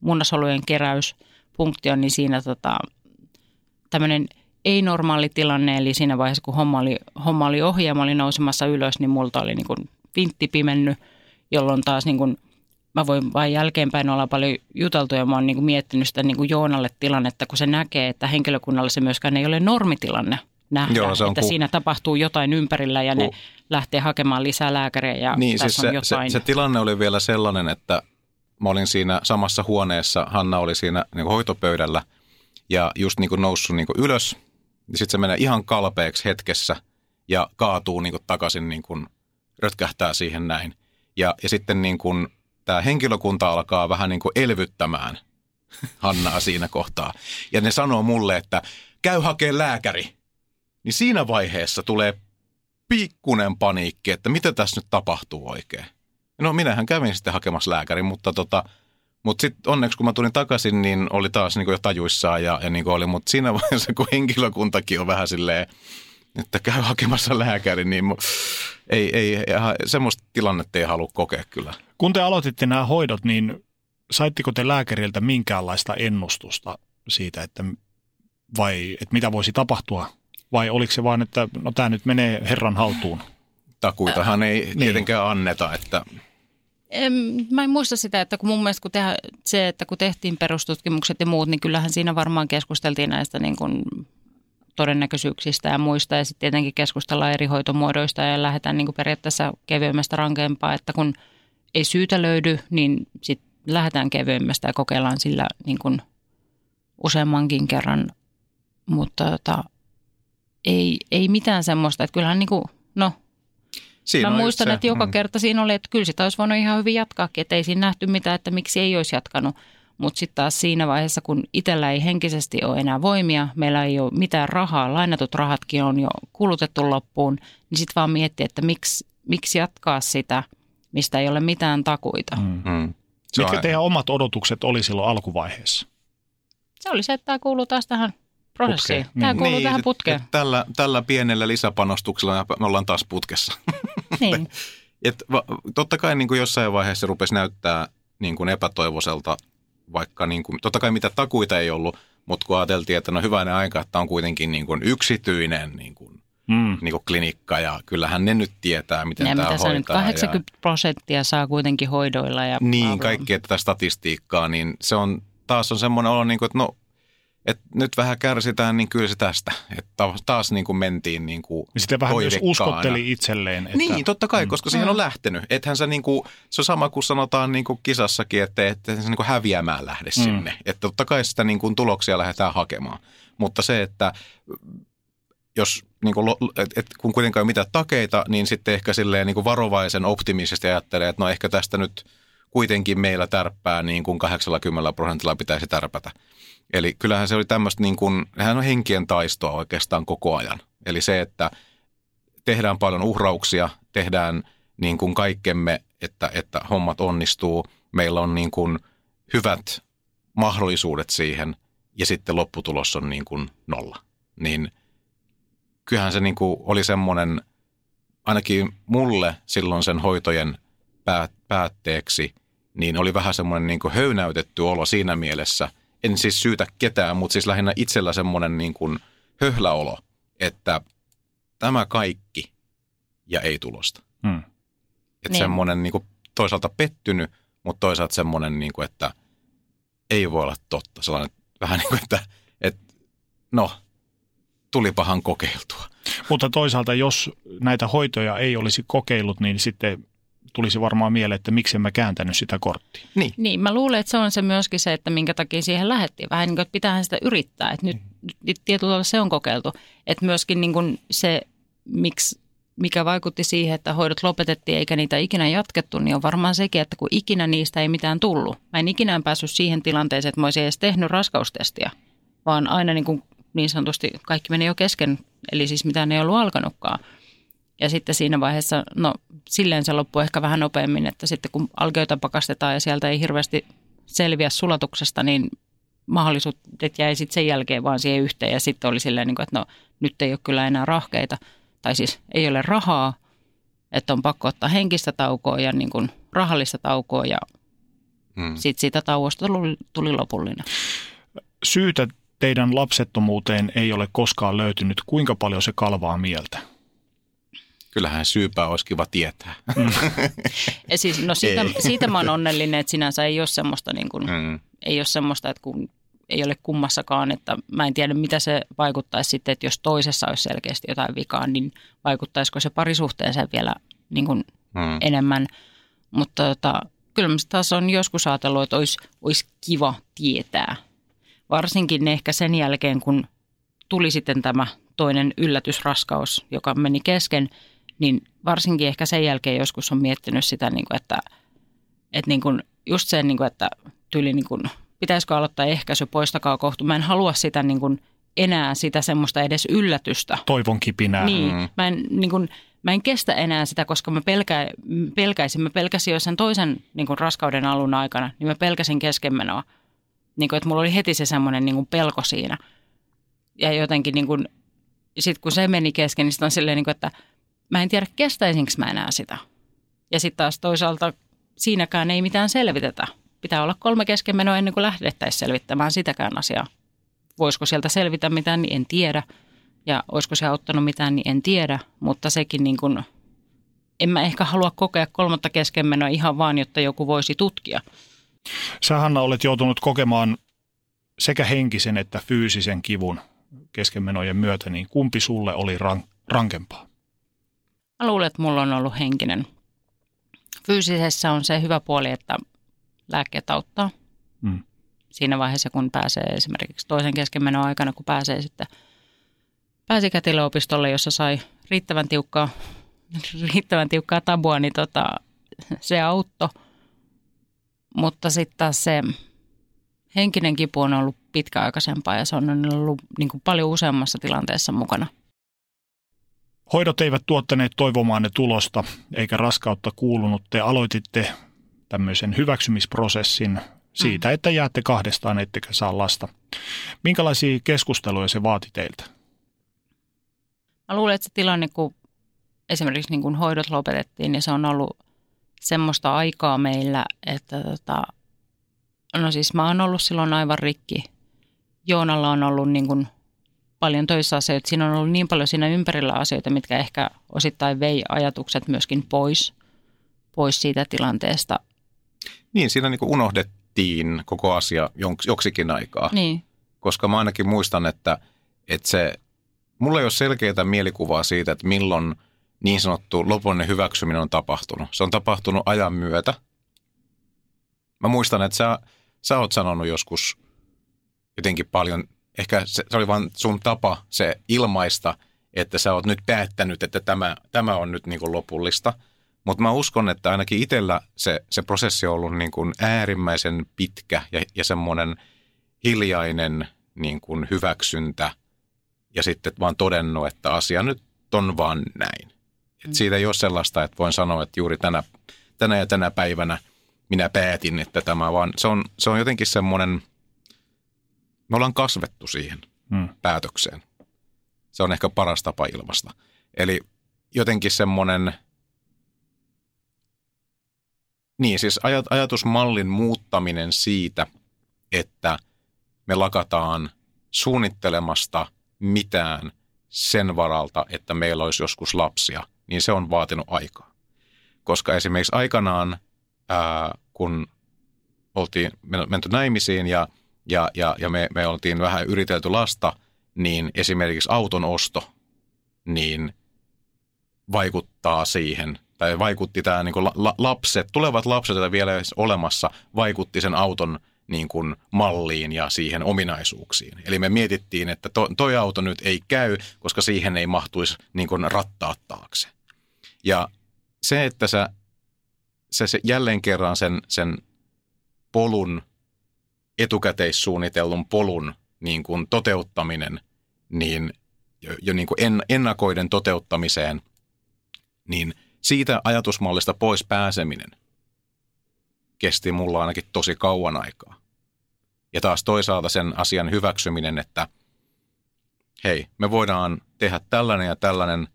Speaker 4: munnasolujen keräys punktio, niin siinä tota, tämmöinen ei-normaali tilanne, eli siinä vaiheessa kun homma oli, homma oli ohi ja mä olin nousemassa ylös, niin multa oli niin kuin vintti pimennyt, jolloin taas niin kuin, mä voin vain jälkeenpäin olla paljon juteltu ja mä oon niin kuin miettinyt sitä niin kuin Joonalle tilannetta, kun se näkee, että henkilökunnalla se myöskään ei ole normitilanne nähdä, Joo, se on että ku... siinä tapahtuu jotain ympärillä ja ku... ne lähtee hakemaan lisää lääkäriä ja
Speaker 3: niin,
Speaker 4: tässä
Speaker 3: siis
Speaker 4: on
Speaker 3: se,
Speaker 4: jotain.
Speaker 3: Se, se tilanne oli vielä sellainen, että mä olin siinä samassa huoneessa, Hanna oli siinä niin hoitopöydällä ja just niin kuin noussut niin kuin ylös. Ja sitten se menee ihan kalpeeksi hetkessä ja kaatuu niin kuin takaisin, niin kuin rötkähtää siihen näin. Ja, ja sitten niin kuin tämä henkilökunta alkaa vähän niin kuin elvyttämään Hannaa siinä kohtaa. Ja ne sanoo mulle, että käy hakee lääkäri. Niin siinä vaiheessa tulee pikkunen paniikki, että mitä tässä nyt tapahtuu oikein. No minähän kävin sitten hakemassa lääkärin, mutta tota, mutta sitten onneksi kun mä tulin takaisin, niin oli taas niin jo tajuissaan ja, ja niin oli, mutta siinä vaiheessa kun henkilökuntakin on vähän silleen, että käy hakemassa lääkärin, niin ei, ei, semmoista tilannetta ei halua kokea kyllä.
Speaker 2: Kun te aloititte nämä hoidot, niin saitteko te lääkäriltä minkäänlaista ennustusta siitä, että vai että mitä voisi tapahtua? Vai oliko se vain, että no tämä nyt menee herran haltuun?
Speaker 3: Takuitahan ei niin. tietenkään anneta, että
Speaker 4: en, mä en muista sitä, että kun mun mielestä kun tehdä, se, että kun tehtiin perustutkimukset ja muut, niin kyllähän siinä varmaan keskusteltiin näistä niin kuin todennäköisyyksistä ja muista. Ja sitten tietenkin keskustellaan eri hoitomuodoista ja lähdetään niin kuin periaatteessa kevyemmästä rankempaa, että kun ei syytä löydy, niin sitten lähdetään kevyemmästä ja kokeillaan sillä niin kuin useammankin kerran. Mutta tota, ei, ei mitään semmoista, että kyllähän niin kuin, no Siinä Mä muistan, että joka mm. kerta siinä oli, että kyllä sitä olisi voinut ihan hyvin jatkaakin, että ei siinä nähty mitään, että miksi ei olisi jatkanut. Mutta sitten taas siinä vaiheessa, kun itsellä ei henkisesti ole enää voimia, meillä ei ole mitään rahaa, lainatut rahatkin on jo kulutettu loppuun, niin sitten vaan miettiä, että miksi, miksi jatkaa sitä, mistä ei ole mitään takuita. Mm.
Speaker 2: Mm. Mitkä teidän omat odotukset oli silloin alkuvaiheessa?
Speaker 4: Se oli se, että tämä kuuluu taas tähän prosessiin. Putkeen. Tämä kuuluu niin, tähän putkeen. Et, et
Speaker 3: tällä, tällä pienellä lisäpanostuksella me ollaan taas putkessa. Niin. et, va, totta kai niin kuin jossain vaiheessa rupesi näyttää niin kuin epätoivoiselta, vaikka niin kuin, totta kai mitä takuita ei ollut, mutta kun ajateltiin, että no hyvänen aika, että on kuitenkin niin kuin yksityinen niin kuin, mm. niin kuin klinikka ja kyllähän ne nyt tietää, miten ja tämä mitä hoitaa.
Speaker 4: 80 ja, prosenttia saa kuitenkin hoidoilla. Ja
Speaker 3: niin, kaikkea tätä statistiikkaa, niin se on taas on semmoinen olo, niin kuin, että no että nyt vähän kärsitään, niin kyllä se tästä. Että taas niin kuin mentiin niin kuin
Speaker 2: Sitten vähän myös uskotteli itselleen.
Speaker 3: Että... Niin, totta kai, mm. koska siihen on lähtenyt. Ethän se, niin kuin, se on sama kuin sanotaan niin kuin kisassakin, että, että se niin kuin häviämään lähde mm. sinne. Että totta kai sitä niin kuin tuloksia lähdetään hakemaan. Mutta se, että jos niin kuin, et, et, kun kuitenkaan ei ole mitään takeita, niin sitten ehkä silleen niin kuin varovaisen optimisesti ajattelee, että no ehkä tästä nyt kuitenkin meillä tärppää niin kuin 80 prosentilla pitäisi tärpätä. Eli kyllähän se oli tämmöistä niin kuin, hän on henkien taistoa oikeastaan koko ajan. Eli se, että tehdään paljon uhrauksia, tehdään niin kuin kaikkemme, että, että hommat onnistuu. Meillä on niin kuin hyvät mahdollisuudet siihen ja sitten lopputulos on niin kuin nolla. Niin kyllähän se niin kuin oli semmoinen, ainakin mulle silloin sen hoitojen päätteeksi, niin oli vähän semmoinen niin kuin höynäytetty olo siinä mielessä – en siis syytä ketään, mutta siis lähinnä itsellä semmoinen niin kuin höhläolo, että tämä kaikki ja ei tulosta. Hmm. Että niin. semmoinen niin kuin toisaalta pettynyt, mutta toisaalta semmoinen, niin kuin, että ei voi olla totta. Sellainen vähän niin kuin, että, että no, tulipahan kokeiltua.
Speaker 2: Mutta toisaalta, jos näitä hoitoja ei olisi kokeillut, niin sitten tulisi varmaan mieleen, että miksi mä kääntänyt sitä korttia.
Speaker 4: Niin. niin, mä luulen, että se on se myöskin se, että minkä takia siihen lähettiin. Vähän niin kuin, että pitäähän sitä yrittää, että nyt, nyt tietyllä tavalla se on kokeiltu. Että myöskin niin kuin se, miksi mikä vaikutti siihen, että hoidot lopetettiin eikä niitä ikinä jatkettu, niin on varmaan sekin, että kun ikinä niistä ei mitään tullut. Mä en ikinä päässyt siihen tilanteeseen, että mä olisin edes tehnyt raskaustestiä, vaan aina niin, kuin niin sanotusti kaikki meni jo kesken, eli siis mitään ei ollut alkanutkaan. Ja sitten siinä vaiheessa, no silleen se loppui ehkä vähän nopeammin, että sitten kun alkeita pakastetaan ja sieltä ei hirveästi selviä sulatuksesta, niin mahdollisuudet jäi sitten sen jälkeen vaan siihen yhteen. Ja sitten oli silleen, niin että no nyt ei ole kyllä enää rahkeita, tai siis ei ole rahaa, että on pakko ottaa henkistä taukoa ja niin kuin rahallista taukoa ja hmm. sitten siitä tauosta tuli, tuli lopullinen.
Speaker 2: syytä teidän lapsettomuuteen ei ole koskaan löytynyt. Kuinka paljon se kalvaa mieltä?
Speaker 3: Kyllähän syypää olisi kiva tietää.
Speaker 4: Ja siis, no siitä, siitä mä oon onnellinen, että sinänsä ei ole semmoista, niin kuin,
Speaker 3: Mm.
Speaker 4: ei ole semmoista että kun ei ole kummassakaan, että mä en tiedä mitä se vaikuttaisi sitten, että jos toisessa olisi selkeästi jotain vikaa, niin vaikuttaisiko se parisuhteeseen vielä niin kuin
Speaker 3: Mm.
Speaker 4: enemmän. Mutta tota, kyllä mä taas on joskus ajatellut, että olisi, olisi kiva tietää. Varsinkin ehkä sen jälkeen, kun tuli sitten tämä toinen yllätysraskaus, joka meni kesken, niin varsinkin ehkä sen jälkeen joskus on miettinyt sitä, niin kuin, että, että niin kuin, just sen, niin kuin, että tyyli niin kuin, pitäisikö aloittaa ehkäisy, poistakaa kohtu. Mä en halua sitä niin kuin, enää sitä semmoista edes yllätystä.
Speaker 2: Toivon kipinää.
Speaker 4: Niin,
Speaker 3: Mm.
Speaker 4: mä en, niin kun, mä en kestä enää sitä, koska mä pelkä, pelkäisin, mä pelkäsin jo sen toisen niin kun raskauden alun aikana, niin mä pelkäsin keskenmenoa. Niin kun, että mulla oli heti se semmoinen niin kun pelko siinä. Ja jotenkin niin kun, sit kun se meni kesken, niin sit on silleen, niin kun, että mä en tiedä kestäisinkö mä enää sitä. Ja sitten taas toisaalta siinäkään ei mitään selvitetä. Pitää olla kolme keskenmenoa ennen kuin lähdettäisiin selvittämään sitäkään asiaa. Voisiko sieltä selvitä mitään, niin en tiedä. Ja olisiko se auttanut mitään, niin en tiedä. Mutta sekin niin kuin, en mä ehkä halua kokea kolmatta keskenmenoa ihan vaan, jotta joku voisi tutkia.
Speaker 2: Sä Hanna olet joutunut kokemaan sekä henkisen että fyysisen kivun keskenmenojen myötä, niin kumpi sulle oli rank- rankempaa?
Speaker 4: Mä luulen, että mulla on ollut henkinen. Fyysisessä on se hyvä puoli, että lääkkeet auttaa.
Speaker 2: Mm.
Speaker 4: Siinä vaiheessa, kun pääsee esimerkiksi toisen keskenmenon aikana, kun pääsee sitten pääsi kätilöopistolle, jossa sai riittävän tiukkaa, riittävän tiukkaa tabua, niin tota, se auttoi. Mutta sitten taas se henkinen kipu on ollut pitkäaikaisempaa ja se on ollut niin kuin paljon useammassa tilanteessa mukana.
Speaker 2: Hoidot eivät tuottaneet toivomaanne tulosta, eikä raskautta kuulunut. Te aloititte tämmöisen hyväksymisprosessin siitä, että jäätte kahdestaan ettekä saa lasta. Minkälaisia keskusteluja se vaati teiltä?
Speaker 4: Mä luulen, että se tilanne, kun esimerkiksi niin kun hoidot lopetettiin, niin se on ollut semmoista aikaa meillä, että tota, no siis mä oon ollut silloin aivan rikki. Joonalla on ollut niin kun paljon töissä asioita. Siinä on ollut niin paljon siinä ympärillä asioita, mitkä ehkä osittain vei ajatukset myöskin pois, pois siitä tilanteesta.
Speaker 3: Niin, siinä niin kuin unohdettiin koko asia joksikin aikaa.
Speaker 4: Niin,
Speaker 3: Koska mä ainakin muistan, että, että se, mulla ei ole selkeää mielikuvaa siitä, että milloin niin sanottu lopullinen hyväksyminen on tapahtunut. Se on tapahtunut ajan myötä. Mä muistan, että sä, sä oot sanonut joskus jotenkin paljon, ehkä se, se oli vaan sun tapa se ilmaista, että sä oot nyt päättänyt, että tämä, tämä on nyt niin kuin lopullista. Mutta mä uskon, että ainakin itsellä se, se prosessi on ollut niin kuin äärimmäisen pitkä ja, ja semmoinen hiljainen niin kuin hyväksyntä ja sitten vaan todennut, että asia nyt on vaan näin. Et siitä ei ole sellaista, että voin sanoa, että juuri tänä, tänä ja tänä päivänä minä päätin, että tämä vaan, se on, se on jotenkin semmoinen, me ollaan kasvettu siihen
Speaker 2: Hmm.
Speaker 3: päätökseen. Se on ehkä paras tapa ilmasta. Eli jotenkin semmoinen, niin siis ajat, ajatusmallin muuttaminen siitä, että me lakataan suunnittelemasta mitään sen varalta, että meillä olisi joskus lapsia, niin se on vaatinut aikaa. Koska esimerkiksi aikanaan, ää, kun oltiin menty naimisiin ja, ja, ja, ja me, me oltiin vähän yritelty lasta, niin esimerkiksi auton osto, niin vaikuttaa siihen, tai vaikutti tämä niin la, lapset, tulevat lapset, joita vielä olemassa, vaikutti sen auton niin kuin malliin ja siihen ominaisuuksiin. Eli me mietittiin, että to, toi auto nyt ei käy, koska siihen ei mahtuisi niin kuin rattaat taakse. Ja se, että sä, se, se jälleen kerran sen, sen polun, etukäteissuunnitellun polun niin kuin toteuttaminen, niin jo, jo niin kuin en, ennakoiden toteuttamiseen, niin siitä ajatusmallista pois pääseminen kesti mulla ainakin tosi kauan aikaa. Ja taas toisaalta sen asian hyväksyminen, että hei, me voidaan tehdä tällainen ja tällainen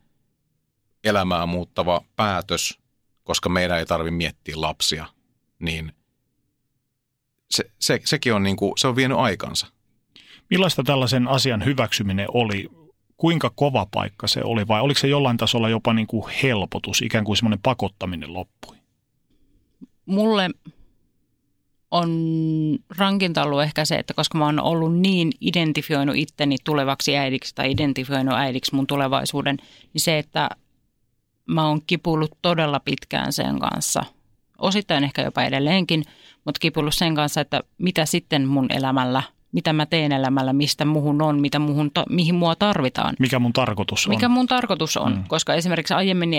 Speaker 3: elämää muuttava päätös, koska meidän ei tarvitse miettiä lapsia, niin se, se, sekin on, niin kuin, se on vienyt aikansa.
Speaker 2: Millaista tällaisen asian hyväksyminen oli? Kuinka kova paikka se oli vai oliko se jollain tasolla jopa niin kuin helpotus, ikään kuin semmoinen pakottaminen loppui?
Speaker 4: Mulle on rankinta ollut ehkä se, että koska mä oon ollut niin identifioinut itteni tulevaksi äidiksi tai identifioinut äidiksi mun tulevaisuuden, niin se, että mä oon kipullut todella pitkään sen kanssa. Osittain ehkä jopa edelleenkin, mutta kipullut sen kanssa, että mitä sitten mun elämällä, mitä mä teen elämällä, mistä muhun on, mitä muhun, mihin mua tarvitaan.
Speaker 2: Mikä mun tarkoitus on?
Speaker 4: Mikä mun tarkoitus on, mm. koska esimerkiksi aiemmin,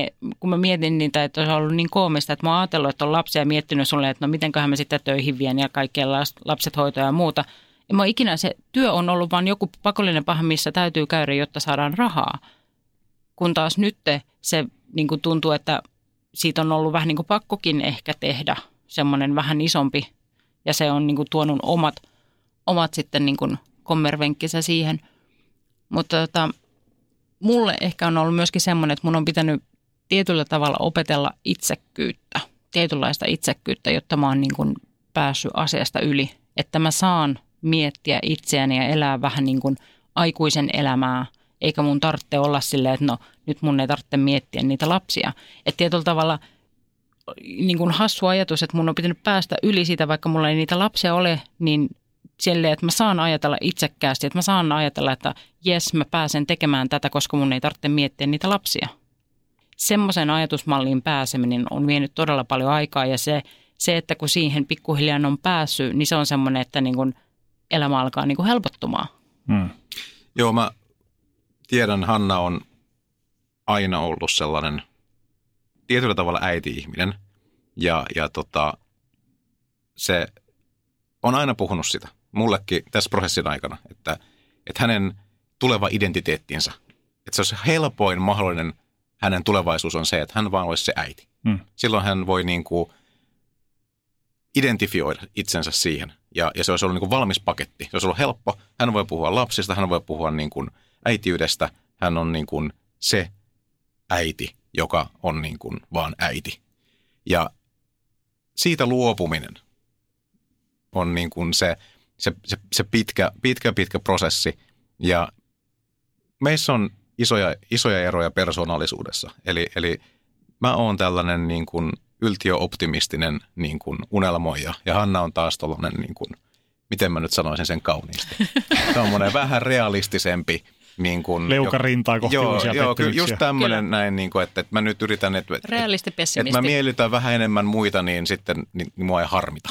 Speaker 4: kun mä mietin niitä, että olisi ollut niin koomista, että mä oon ajatellut, että on lapsia ja miettinyt sulle, että no mitenköhän mä sitten töihin vien ja kaikkien lapset hoitoja ja muuta. Ja mä ikinä se työ on ollut vain joku pakollinen paha, missä täytyy käydä, jotta saadaan rahaa. Kun taas nyt se niin kuin tuntuu, että siitä on ollut vähän niin kuin pakkokin ehkä tehdä semmoinen vähän isompi ja se on niin kuin tuonut omat, omat sitten niin kuin kommervenkkisä siihen. Mutta tota, mulle ehkä on ollut myöskin semmoinen, että mun on pitänyt tietyllä tavalla opetella itsekkyyttä, tietynlaista itsekkyyttä, jotta mä oon niin kuin päässyt asiasta yli. Että mä saan miettiä itseäni ja elää vähän niin kuin aikuisen elämää – eikä mun tarvitse olla silleen, että no nyt mun ei tarvitse miettiä niitä lapsia. Että tietyllä tavalla niin kuin hassu ajatus, että mun on pitänyt päästä yli siitä, vaikka mulla ei niitä lapsia ole, niin silleen, että mä saan ajatella itsekkäästi, että mä saan ajatella, että jes, mä pääsen tekemään tätä, koska mun ei tarvitse miettiä niitä lapsia. Semmoisen ajatusmalliin pääseminen on vienyt todella paljon aikaa ja se, se että kun siihen pikkuhiljaa on päässyt, niin se on semmoinen, että niin kuin elämä alkaa niin kuin helpottumaan. Hmm.
Speaker 3: Joo, mä tiedän, Hanna on aina ollut sellainen tietyllä tavalla äiti-ihminen. Ja, ja tota, se on aina puhunut sitä, mullekin tässä prosessin aikana, että, että hänen tuleva identiteettinsä, että se olisi helpoin mahdollinen hänen tulevaisuus on se, että hän vaan olisi se äiti. Hmm. Silloin hän voi niin kuin identifioida itsensä siihen ja, ja se olisi ollut niin kuin valmis paketti. Se olisi ollut helppo. Hän voi puhua lapsista, hän voi puhua niin kuin – äitiydestä hän on niin kuin se äiti, joka on niin kuin vaan äiti. Ja siitä luopuminen on niin kuin se, se, se, se pitkä, pitkä, pitkä prosessi. Ja meissä on isoja, isoja eroja persoonallisuudessa. Eli, eli mä oon tällainen niin kuin yltiöoptimistinen niin kuin unelmoija ja Hanna on taas tällainen, niin miten mä nyt sanoisin sen kauniisti, tämmöinen vähän realistisempi niin kuin,
Speaker 2: Leukarintaa kohti
Speaker 3: joo,
Speaker 2: uusia
Speaker 3: joo, kyllä just tämmöinen näin, niin kuin, että, että mä nyt yritän, että, että, että mä miellytän vähän enemmän muita, niin sitten niin, niin mua ei harmita.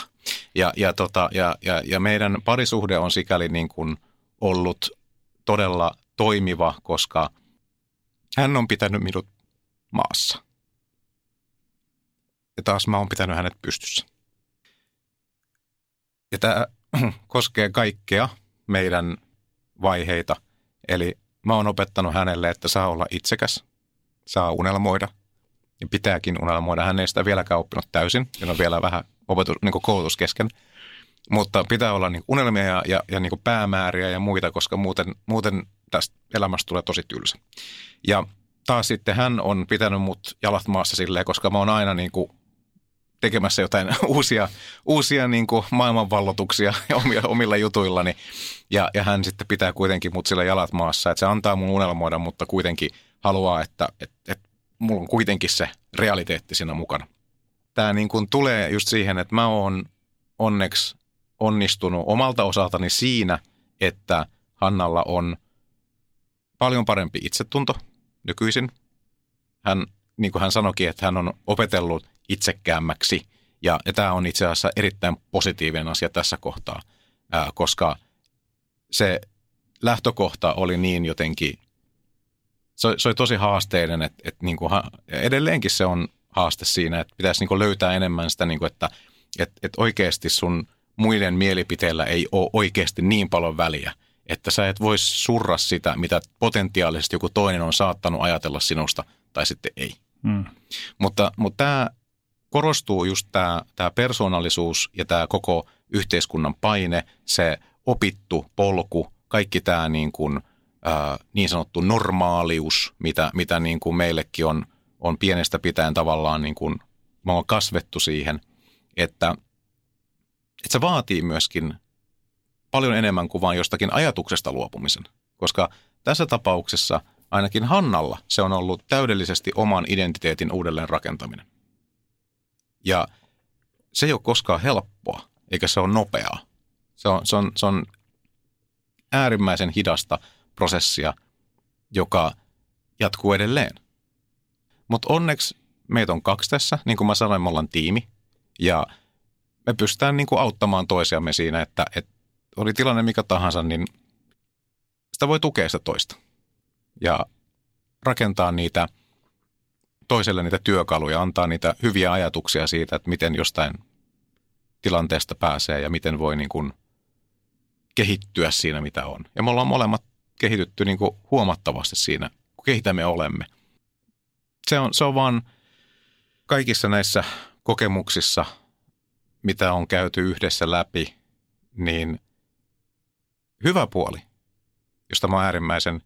Speaker 3: Ja, ja, tota, ja, ja, ja meidän parisuhde on sikäli niin kuin ollut todella toimiva, koska hän on pitänyt minut maassa. Ja taas mä oon pitänyt hänet pystyssä. Ja tämä koskee kaikkea meidän vaiheita – Eli mä oon opettanut hänelle, että saa olla itsekäs, saa unelmoida ja pitääkin unelmoida. Hän ei sitä vieläkään oppinut täysin, siinä on vielä vähän opetus, niin koulutus kesken. Mutta pitää olla niin unelmia ja, ja, ja niin päämääriä ja muita, koska muuten, muuten tästä elämästä tulee tosi tylsä. Ja taas sitten hän on pitänyt mut jalat maassa silleen, koska mä oon aina niin kuin tekemässä jotain uusia, uusia niin kuin maailmanvallotuksia omilla, omilla jutuillani. Ja, ja hän sitten pitää kuitenkin mut sillä jalat maassa, että se antaa mun unelmoida, mutta kuitenkin haluaa, että, että, että mulla on kuitenkin se realiteetti siinä mukana. Tämä niin kuin tulee just siihen, että mä oon onneksi onnistunut omalta osaltani siinä, että Hannalla on paljon parempi itsetunto nykyisin. Hän, niin kuin hän sanoikin, että hän on opetellut itsekkäämmäksi. Ja, ja tämä on itse asiassa erittäin positiivinen asia tässä kohtaa, ää, koska se lähtökohta oli niin jotenkin, se, se oli tosi haasteellinen, että, että niin kuin, edelleenkin se on haaste siinä, että pitäisi niin kuin löytää enemmän sitä, niin kuin, että, että, että oikeasti sun muiden mielipiteillä ei ole oikeasti niin paljon väliä, että sä et voi surra sitä, mitä potentiaalisesti joku toinen on saattanut ajatella sinusta tai sitten ei. Hmm. Mutta, mutta tämä korostuu just tämä, tämä persoonallisuus ja tämä koko yhteiskunnan paine, se opittu polku, kaikki tämä niin, kuin, ää, niin sanottu normaalius, mitä, mitä niin kuin meillekin on, on pienestä pitäen tavallaan niin kuin, me on kasvettu siihen, että, että se vaatii myöskin paljon enemmän kuin vain jostakin ajatuksesta luopumisen. Koska tässä tapauksessa ainakin Hannalla se on ollut täydellisesti oman identiteetin uudelleen rakentaminen. Ja se ei ole koskaan helppoa, eikä se ole nopeaa. Se on, se on, se on äärimmäisen hidasta prosessia, joka jatkuu edelleen. Mutta onneksi meitä on kaksi tässä, niin kuin mä sanoin, me ollaan tiimi. Ja me pystytään niin kuin auttamaan toisiamme siinä, että, että oli tilanne mikä tahansa, niin sitä voi tukea sitä toista. Ja rakentaa niitä toiselle niitä työkaluja, antaa niitä hyviä ajatuksia siitä, että miten jostain tilanteesta pääsee ja miten voi niin kuin kehittyä siinä, mitä on. Ja me ollaan molemmat kehitytty niin kuin huomattavasti siinä, kun kehitä me olemme. Se on, se on vaan kaikissa näissä kokemuksissa, mitä on käyty yhdessä läpi, niin hyvä puoli, josta mä oon äärimmäisen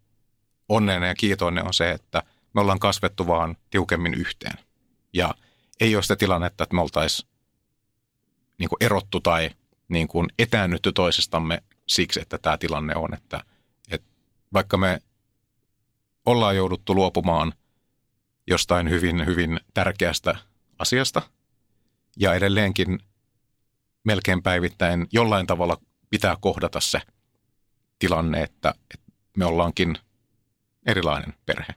Speaker 3: onnellinen ja kiitollinen on se, että me ollaan kasvettu vaan tiukemmin yhteen. Ja ei ole sitä tilannetta, että me oltaisiin niin erottu tai niin kuin etäännytty toisestamme siksi, että tämä tilanne on, että, että vaikka me ollaan jouduttu luopumaan jostain hyvin, hyvin tärkeästä asiasta ja edelleenkin melkein päivittäin jollain tavalla pitää kohdata se tilanne, että, että me ollaankin erilainen perhe,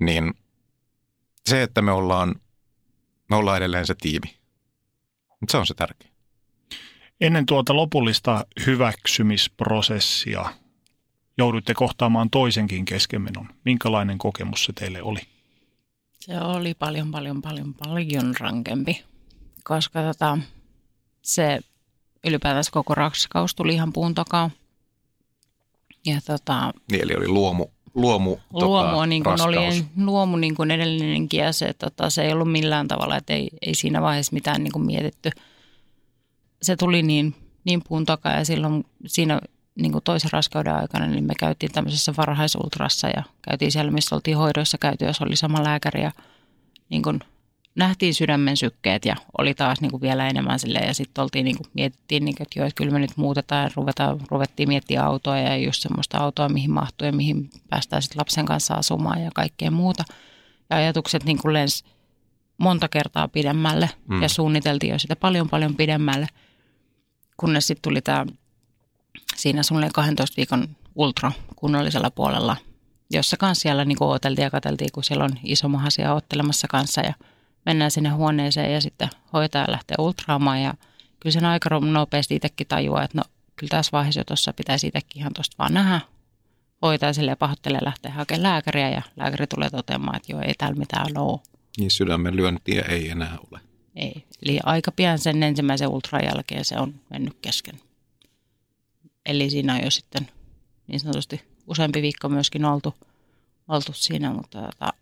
Speaker 3: niin se, että me ollaan, me ollaan edelleen se tiimi, se on se tärkeä.
Speaker 2: Ennen tuota lopullista hyväksymisprosessia jouduitte kohtaamaan toisenkin keskenmenon. Minkälainen kokemus se teille oli?
Speaker 4: Se oli paljon, paljon, paljon, paljon rankempi, koska tota, se ylipäätänsä koko raskaus tuli ihan puun takaa. Ja tota,
Speaker 3: niin, eli oli luomu, luomu,
Speaker 4: luomu
Speaker 3: tota,
Speaker 4: niin kuin oli luomu niin kuin edellinenkin ja se, tota, se ei ollut millään tavalla, että ei, ei siinä vaiheessa mitään niin kuin mietitty – se tuli niin, niin puun takaa ja silloin siinä niin kuin toisen raskauden aikana, niin me käytiin tämmöisessä varhaisultrassa ja käytiin siellä, missä oltiin hoidoissa käyty, jos oli sama lääkäri ja niin kuin nähtiin sydämen sykkeet ja oli taas niin kuin vielä enemmän silleen ja sitten oltiin niin kuin, mietittiin, niin kuin, että joo, että kyllä me nyt muutetaan ja ruvetaan, ruvettiin miettiä autoa ja just semmoista autoa, mihin mahtuu ja mihin päästään sitten lapsen kanssa asumaan ja kaikkea muuta. Ja ajatukset niin kuin lens monta kertaa pidemmälle mm. ja suunniteltiin jo sitä paljon paljon pidemmälle – kunnes sitten tuli tämä siinä suunnilleen 12 viikon ultra kunnollisella puolella, jossa kanssa siellä niin ooteltiin ja katseltiin, kun siellä on iso mahasia ottelemassa kanssa ja mennään sinne huoneeseen ja sitten hoitaja lähtee ultraamaan ja kyllä sen aika nopeasti itsekin tajuaa, että no kyllä tässä vaiheessa tuossa pitäisi itsekin ihan tuosta vaan nähdä. Hoitaja sille pahoittelee lähteä hakemaan lääkäriä ja lääkäri tulee toteamaan, että joo ei täällä mitään ole.
Speaker 3: Niin sydämen lyöntiä ei enää ole.
Speaker 4: Ei. Eli aika pian sen ensimmäisen ultran jälkeen se on mennyt kesken. Eli siinä on jo sitten niin sanotusti useampi viikko myöskin oltu, oltu siinä, mutta tota,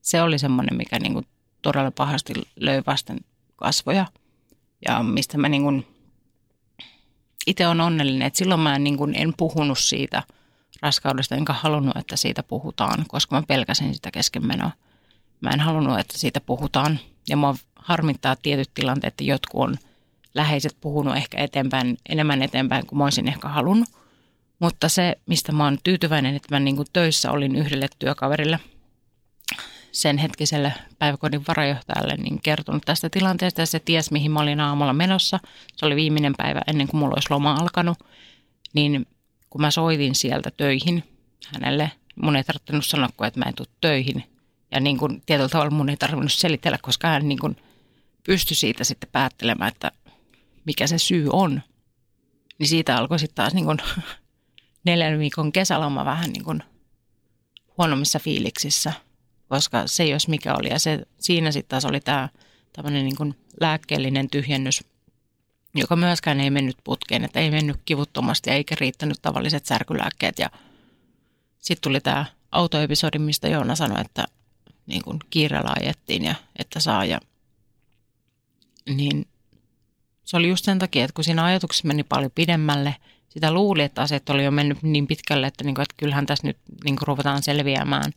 Speaker 4: se oli semmoinen, mikä niin kuin todella pahasti löi vasten kasvoja. Ja mistä mä niin itse on onnellinen, että silloin mä niin kuin en puhunut siitä raskaudesta, enkä halunnut, että siitä puhutaan, koska mä pelkäsin sitä keskenmenoa. Mä en halunnut, että siitä puhutaan – ja mua harmittaa tietyt tilanteet, että jotkut on läheiset puhunut ehkä eteenpäin, enemmän eteenpäin kuin mä olisin ehkä halunnut. Mutta se, mistä mä oon tyytyväinen, että mä niin töissä olin yhdelle työkaverille, sen hetkiselle päiväkodin varajohtajalle, niin kertonut tästä tilanteesta ja se ties, mihin mä olin aamulla menossa. Se oli viimeinen päivä ennen kuin mulla olisi loma alkanut. Niin kun mä soitin sieltä töihin hänelle, mun ei tarvinnut sanoa, että mä en tule töihin, ja niin kuin tietyllä tavalla mun ei tarvinnut selitellä, koska hän niin kuin pystyi siitä sitten päättelemään, että mikä se syy on. Niin siitä alkoi sitten taas niin kuin neljän viikon kesäloma vähän niin kuin huonommissa fiiliksissä, koska se jos mikä oli. Ja se, siinä sitten taas oli tämä tämmöinen niin lääkkeellinen tyhjennys, joka myöskään ei mennyt putkeen, että ei mennyt kivuttomasti eikä riittänyt tavalliset särkylääkkeet. Ja sitten tuli tämä autoepisodi, mistä Joona sanoi, että niin kuin kiireellä ajettiin ja että saa. Ja, niin se oli just sen takia, että kun siinä ajatuksessa meni paljon pidemmälle, sitä luuli, että asiat oli jo mennyt niin pitkälle, että, niin kuin, että kyllähän tässä nyt niin kuin ruvetaan selviämään.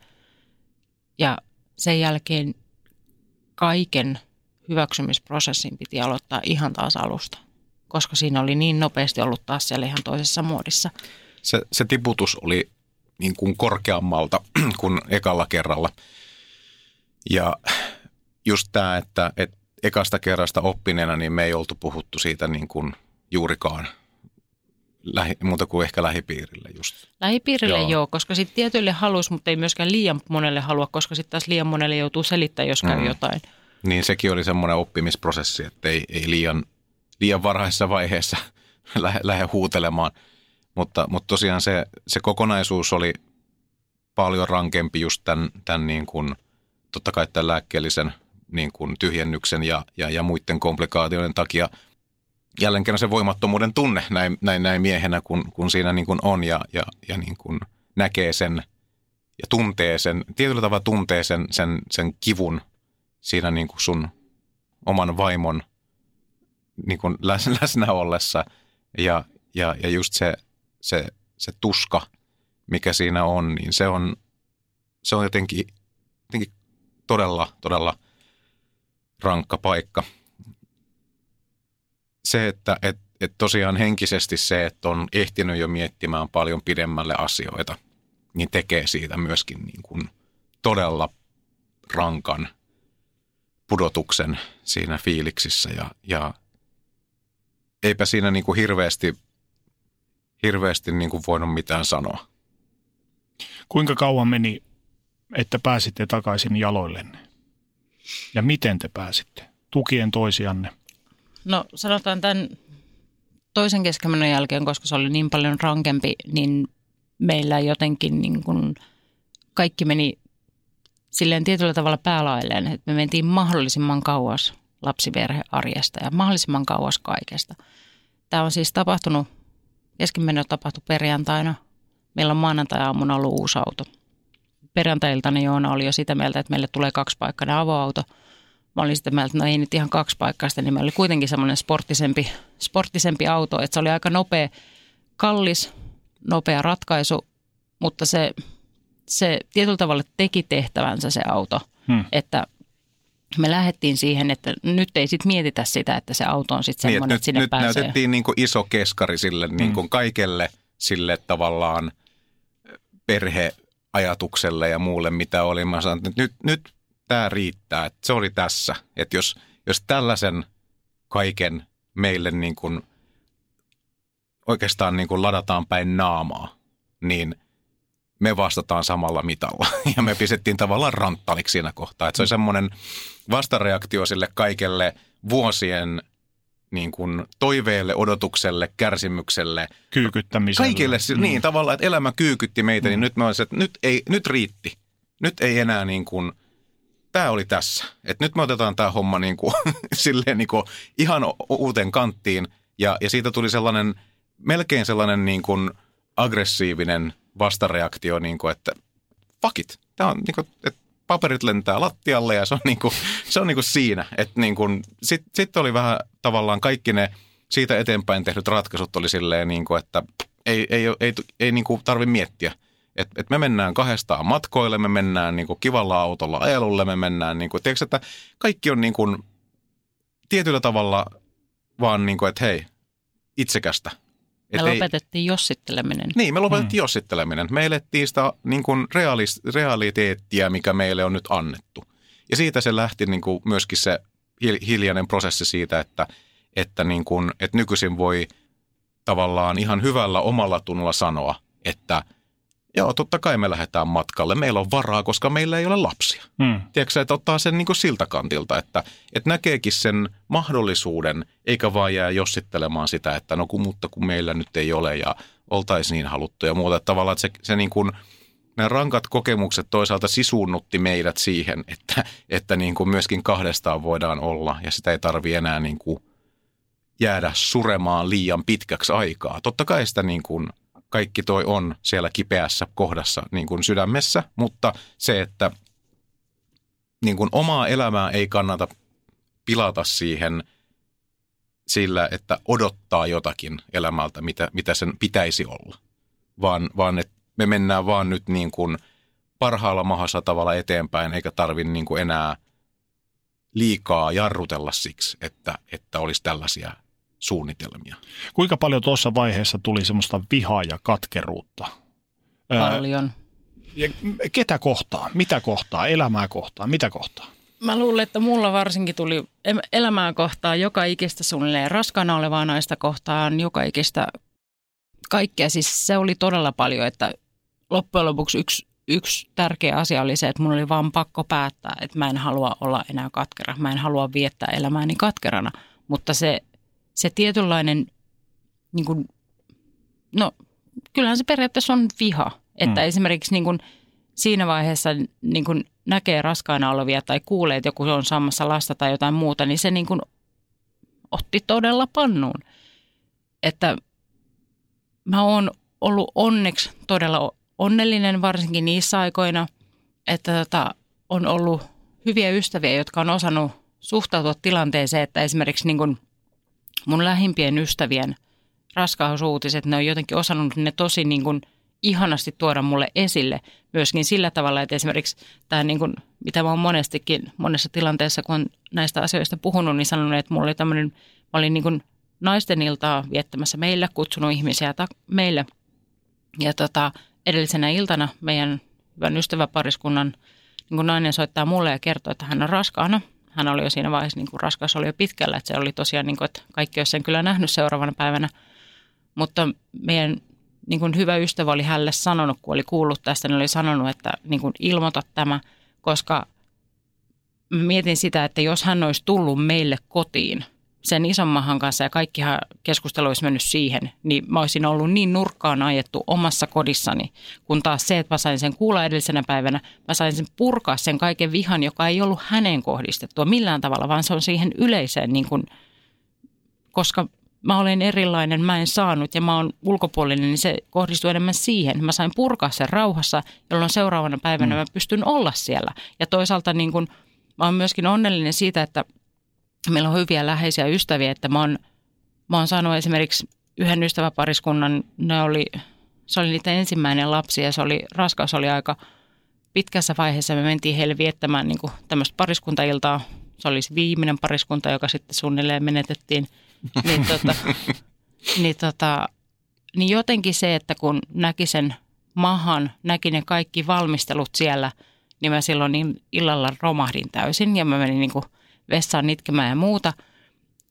Speaker 4: Ja sen jälkeen kaiken hyväksymisprosessin piti aloittaa ihan taas alusta. koska siinä oli niin nopeasti ollut taas siellä ihan toisessa muodissa.
Speaker 3: Se, se tiputus oli niin kuin korkeammalta kuin ekalla kerralla. Ja just tämä, että, että ekasta kerrasta oppineena, niin me ei oltu puhuttu siitä niin kuin juurikaan lähi, muuta kuin ehkä lähipiirille just.
Speaker 4: Lähipiirille joo,
Speaker 3: Joo.
Speaker 4: koska sitten tietyille halus, mutta ei myöskään liian monelle halua, koska sitten taas liian monelle joutuu selittämään, jos käy
Speaker 3: Mm.
Speaker 4: jotain.
Speaker 3: Niin sekin oli semmoinen oppimisprosessi, että ei, ei liian, liian varhaisessa vaiheessa lähde, lähde huutelemaan. Mutta, mutta tosiaan se, se kokonaisuus oli paljon rankempi just tämän, tämän niin kuin, totta kai tämän lääkkeellisen niin kuin tyhjennyksen ja, ja, ja muiden komplikaatioiden takia. Jälleen kerran se voimattomuuden tunne näin, näin, näin miehenä, kun, kun siinä niin kuin on ja, ja, ja niin kuin näkee sen ja tuntee sen, tietyllä tavalla tuntee sen, sen, sen kivun siinä niin kuin sun oman vaimon niin kuin läs, läsnä ollessa ja, ja, ja just se, se, se tuska, mikä siinä on, niin se on, se on jotenkin, jotenkin todella, todella rankka paikka. Se, että et, et tosiaan henkisesti se, että on ehtinyt jo miettimään paljon pidemmälle asioita, niin tekee siitä myöskin niin kuin todella rankan pudotuksen siinä fiiliksissä ja, ja eipä siinä niin kuin hirveästi, hirveästi niin kuin voinut mitään sanoa.
Speaker 2: Kuinka kauan meni, että pääsitte takaisin jaloillenne? Ja miten te pääsitte? Tukien toisianne.
Speaker 4: No sanotaan tämän toisen keskemenon jälkeen, koska se oli niin paljon rankempi, niin meillä jotenkin niin kuin kaikki meni silleen tietyllä tavalla päälailleen, että me mentiin mahdollisimman kauas lapsiperhearjesta ja mahdollisimman kauas kaikesta. Tämä on siis tapahtunut, keskimeno tapahtui perjantaina. Meillä on maanantai-aamuna ollut uusi auto. Perjantai-iltana Joona oli jo sitä mieltä, että meille tulee kaksipaikkainen avoauto. Mä olin sitä mieltä, että no ei nyt ihan kaksipaikkaista, niin meillä oli kuitenkin semmoinen sporttisempi, sporttisempi auto. Että se oli aika nopea, kallis, nopea ratkaisu, mutta se, se tietyllä tavalla teki tehtävänsä se auto.
Speaker 2: Hmm.
Speaker 4: Että me lähdettiin siihen, että nyt ei sitten mietitä sitä, että se auto on sitten
Speaker 3: Niin,
Speaker 4: semmoinen,
Speaker 3: että
Speaker 4: että sinne
Speaker 3: nyt, nyt
Speaker 4: pääsee.
Speaker 3: näytettiin niin kuin iso keskari sille niin kuin kaikelle sille tavallaan perheajatukselle ja muulle, mitä oli. Mä sanoin, että nyt, nyt tämä riittää, että se oli tässä. Että jos, jos tällaisen kaiken meille niin kuin oikeastaan niin kuin ladataan päin naamaa, niin me vastataan samalla mitalla. Ja me pistettiin tavallaan ranttaliksi siinä kohtaa. Että se oli semmoinen vastareaktio sille kaikelle vuosien niin kuin toiveelle, odotukselle, kärsimykselle,
Speaker 2: Kyykyttämisellä.
Speaker 3: kaikille, mm. niin tavallaan, että elämä kyykytti meitä, niin nyt me olisin, että nyt, ei, nyt riitti. Nyt ei enää niin kuin, tämä oli tässä. Että nyt me otetaan tämä homma niin kuin, silleen niin kuin ihan uuteen kanttiin. Ja, ja siitä tuli sellainen, melkein sellainen niin kuin aggressiivinen vastareaktio, niin kuin, että fuck it. Tämä on niin kuin, että paperit lentää lattialle ja se on, niin kuin, se on niin kuin siinä. Että niin kuin, sitten sit oli vähän tavallaan kaikki ne siitä eteenpäin tehdyt ratkaisut oli silleen, niin kuin, että ei, ei, ei, ei, ei niin kuin tarvi miettiä. Et, et me mennään kahdestaan matkoille, me mennään niin kuin kivalla autolla ajelulle, me mennään, niin kuin, tiedätkö, että kaikki on niin kuin, tietyllä tavalla vaan niin kuin, että hei, itsekästä.
Speaker 4: Me
Speaker 3: Et ei-
Speaker 4: lopetettiin jossitteleminen.
Speaker 3: niin, me lopetettiin mm. jossitteleminen. Me elettiin sitä niin kuin realis, realiteettia, mikä meille on nyt annettu. Ja siitä se lähti niin kuin myöskin se hil- hiljainen prosessi siitä, että, että, niin kuin, että nykyisin voi tavallaan ihan hyvällä omalla tunnolla sanoa, että joo, totta kai me lähdetään matkalle. Meillä on varaa, koska meillä ei ole lapsia.
Speaker 2: Hmm.
Speaker 3: Tiedätkö, että ottaa sen niin kuin siltä kantilta, että, että näkeekin sen mahdollisuuden, eikä vaan jää jossittelemaan sitä, että no kun, mutta kun meillä nyt ei ole ja oltaisiin niin haluttu ja muuta. Että tavallaan että se, se niin kuin, nämä rankat kokemukset toisaalta sisuunnutti meidät siihen, että, että niin kuin myöskin kahdestaan voidaan olla ja sitä ei tarvi enää niin kuin jäädä suremaan liian pitkäksi aikaa. Totta kai sitä niin kuin kaikki toi on siellä kipeässä kohdassa niin kuin sydämessä, mutta se, että niin kuin omaa elämää ei kannata pilata siihen sillä, että odottaa jotakin elämältä, mitä, mitä sen pitäisi olla, vaan, vaan että me mennään vaan nyt niin kuin parhaalla mahdollisella tavalla eteenpäin, eikä tarvitse niin kuin enää liikaa jarrutella siksi, että, että olisi tällaisia suunnitelmia.
Speaker 2: Kuinka paljon tuossa vaiheessa tuli semmoista vihaa ja katkeruutta?
Speaker 4: Paljon.
Speaker 2: Ja ketä kohtaa? Mitä kohtaa? Elämää kohtaa? Mitä kohtaa?
Speaker 4: Mä luulen, että mulla varsinkin tuli elämää kohtaa joka ikistä suunnilleen raskaana olevaa naista kohtaan, joka ikistä kaikkea. Siis se oli todella paljon, että loppujen lopuksi yksi, yksi tärkeä asia oli se, että mun oli vaan pakko päättää, että mä en halua olla enää katkera. Mä en halua viettää elämääni katkerana, mutta se, se tietynlainen, niin kuin, no kyllähän se periaatteessa on viha. Että mm. esimerkiksi niin kuin siinä vaiheessa niin kuin näkee raskaana olevia tai kuulee, että joku on saamassa lasta tai jotain muuta, niin se niin kuin otti todella pannuun. Että mä oon ollut onneksi todella onnellinen varsinkin niissä aikoina, että tota, on ollut hyviä ystäviä, jotka on osannut suhtautua tilanteeseen, että esimerkiksi niin kuin mun lähimpien ystävien raskausuutiset, ne on jotenkin osannut ne tosi niin kuin – ihanasti tuoda mulle esille myöskin sillä tavalla, että esimerkiksi tämä niin kuin, mitä mä oon monestikin monessa tilanteessa, kun on näistä asioista puhunut, niin sanonut, että mulla oli tämmöinen, mä olin niin kuin naisten iltaa viettämässä meillä, kutsunut ihmisiä ta- meille. Ja tota, edellisenä iltana meidän hyvän ystäväpariskunnan niin kuin nainen soittaa mulle ja kertoo, että hän on raskaana. Hän oli jo siinä vaiheessa, niin kuin raskas oli jo pitkällä, että se oli tosiaan, niin kuin, että kaikki olisi sen kyllä nähnyt seuraavana päivänä. Mutta meidän niin kuin hyvä ystävä oli hänelle sanonut, kun oli kuullut tästä, niin oli sanonut, että niin kuin ilmoita tämä, koska mietin sitä, että jos hän olisi tullut meille kotiin sen isommahan kanssa ja kaikkihan keskustelu olisi mennyt siihen, niin mä olisin ollut niin nurkkaan ajettu omassa kodissani, kun taas se, että mä sain sen kuulla edellisenä päivänä, mä sain sen purkaa sen kaiken vihan, joka ei ollut häneen kohdistettua millään tavalla, vaan se on siihen yleiseen, niin kuin, koska mä olen erilainen, mä en saanut ja mä oon ulkopuolinen, niin se kohdistuu enemmän siihen. Mä sain purkaa sen rauhassa, jolloin seuraavana päivänä mm. mä pystyn olla siellä. Ja toisaalta niin kun, mä oon myöskin onnellinen siitä, että meillä on hyviä läheisiä ystäviä, että mä oon, mä oon saanut esimerkiksi yhden ystäväpariskunnan, ne oli, se oli niitä ensimmäinen lapsi ja se oli, raskaus oli aika pitkässä vaiheessa. Me mentiin heille viettämään niin tämmöistä pariskuntailtaa. Se oli viimeinen pariskunta, joka sitten suunnilleen menetettiin – niin, tota, niin, tota, niin jotenkin se, että kun näki sen mahan, näki ne kaikki valmistelut siellä, niin mä silloin illalla romahdin täysin ja mä menin niin kuin vessaan itkemään ja muuta.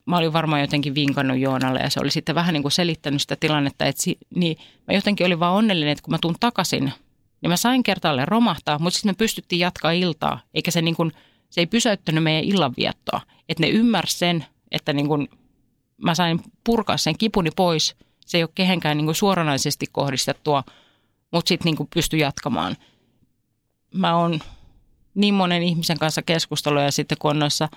Speaker 4: Mä olin varmaan jotenkin vinkannut Joonalle ja se oli sitten vähän niin kuin selittänyt sitä tilannetta, että si, niin mä jotenkin olin vaan onnellinen, että kun mä tuun takaisin, niin mä sain kertaalle romahtaa, mutta sitten me pystyttiin jatkaa iltaa, eikä se niin kuin, se ei pysäyttänyt meidän illanviettoa. Että ne ymmärsi sen, että niin kuin mä sain purkaa sen kipuni pois. Se ei ole kehenkään niin kuin suoranaisesti kohdistettua, mutta sitten niin pysty jatkamaan. Mä oon niin monen ihmisen kanssa keskustellut ja sitten kun on noissa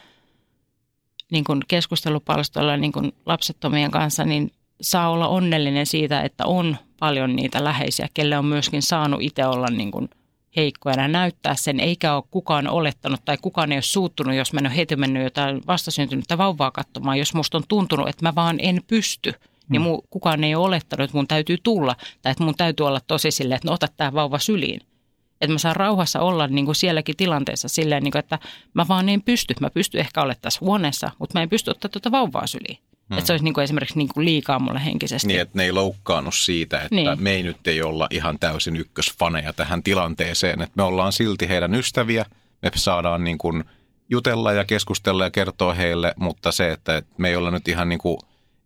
Speaker 4: niin kuin keskustelupalstoilla niin kuin lapsettomien kanssa, niin saa olla onnellinen siitä, että on paljon niitä läheisiä, kelle on myöskin saanut itse olla niin kuin heikkoina näyttää sen, eikä ole kukaan olettanut tai kukaan ei ole suuttunut, jos mä en ole heti mennyt jotain vastasyntynyttä vauvaa katsomaan, jos musta on tuntunut, että mä vaan en pysty. Niin mu, kukaan ei ole olettanut, että mun täytyy tulla tai että mun täytyy olla tosi silleen, että no ota tämä vauva syliin. Että mä saan rauhassa olla niin kuin sielläkin tilanteessa silleen, niin kuin, että mä vaan en pysty. Mä pystyn ehkä olemaan tässä huoneessa, mutta mä en pysty ottaa tuota vauvaa syliin. Hmm. Että se olisi niin kuin esimerkiksi niin kuin liikaa mulle henkisesti.
Speaker 3: Niin, että ne ei loukkaannut siitä, että niin. me ei nyt ei olla ihan täysin ykkösfaneja tähän tilanteeseen. Että me ollaan silti heidän ystäviä, me saadaan niin kuin jutella ja keskustella ja kertoa heille, mutta se, että me ei olla nyt ihan niin kuin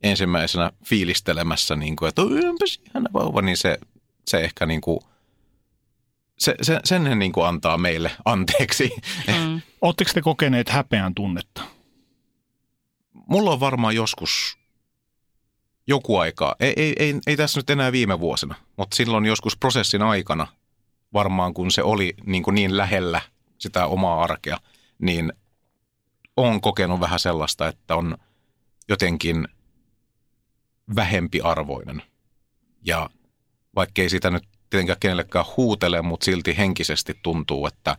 Speaker 3: ensimmäisenä fiilistelemässä, niin kuin, että onpas ihana vauva, niin se, se ehkä niin kuin, se, se, sen niin kuin antaa meille anteeksi.
Speaker 2: Mm. Oletteko te kokeneet häpeän tunnetta?
Speaker 3: mulla on varmaan joskus joku aikaa, ei, ei, ei, ei tässä nyt enää viime vuosina, mutta silloin joskus prosessin aikana, varmaan kun se oli niin, kuin niin lähellä sitä omaa arkea, niin on kokenut vähän sellaista, että on jotenkin vähempi arvoinen. Ja vaikkei sitä nyt tietenkään kenellekään huutele, mutta silti henkisesti tuntuu, että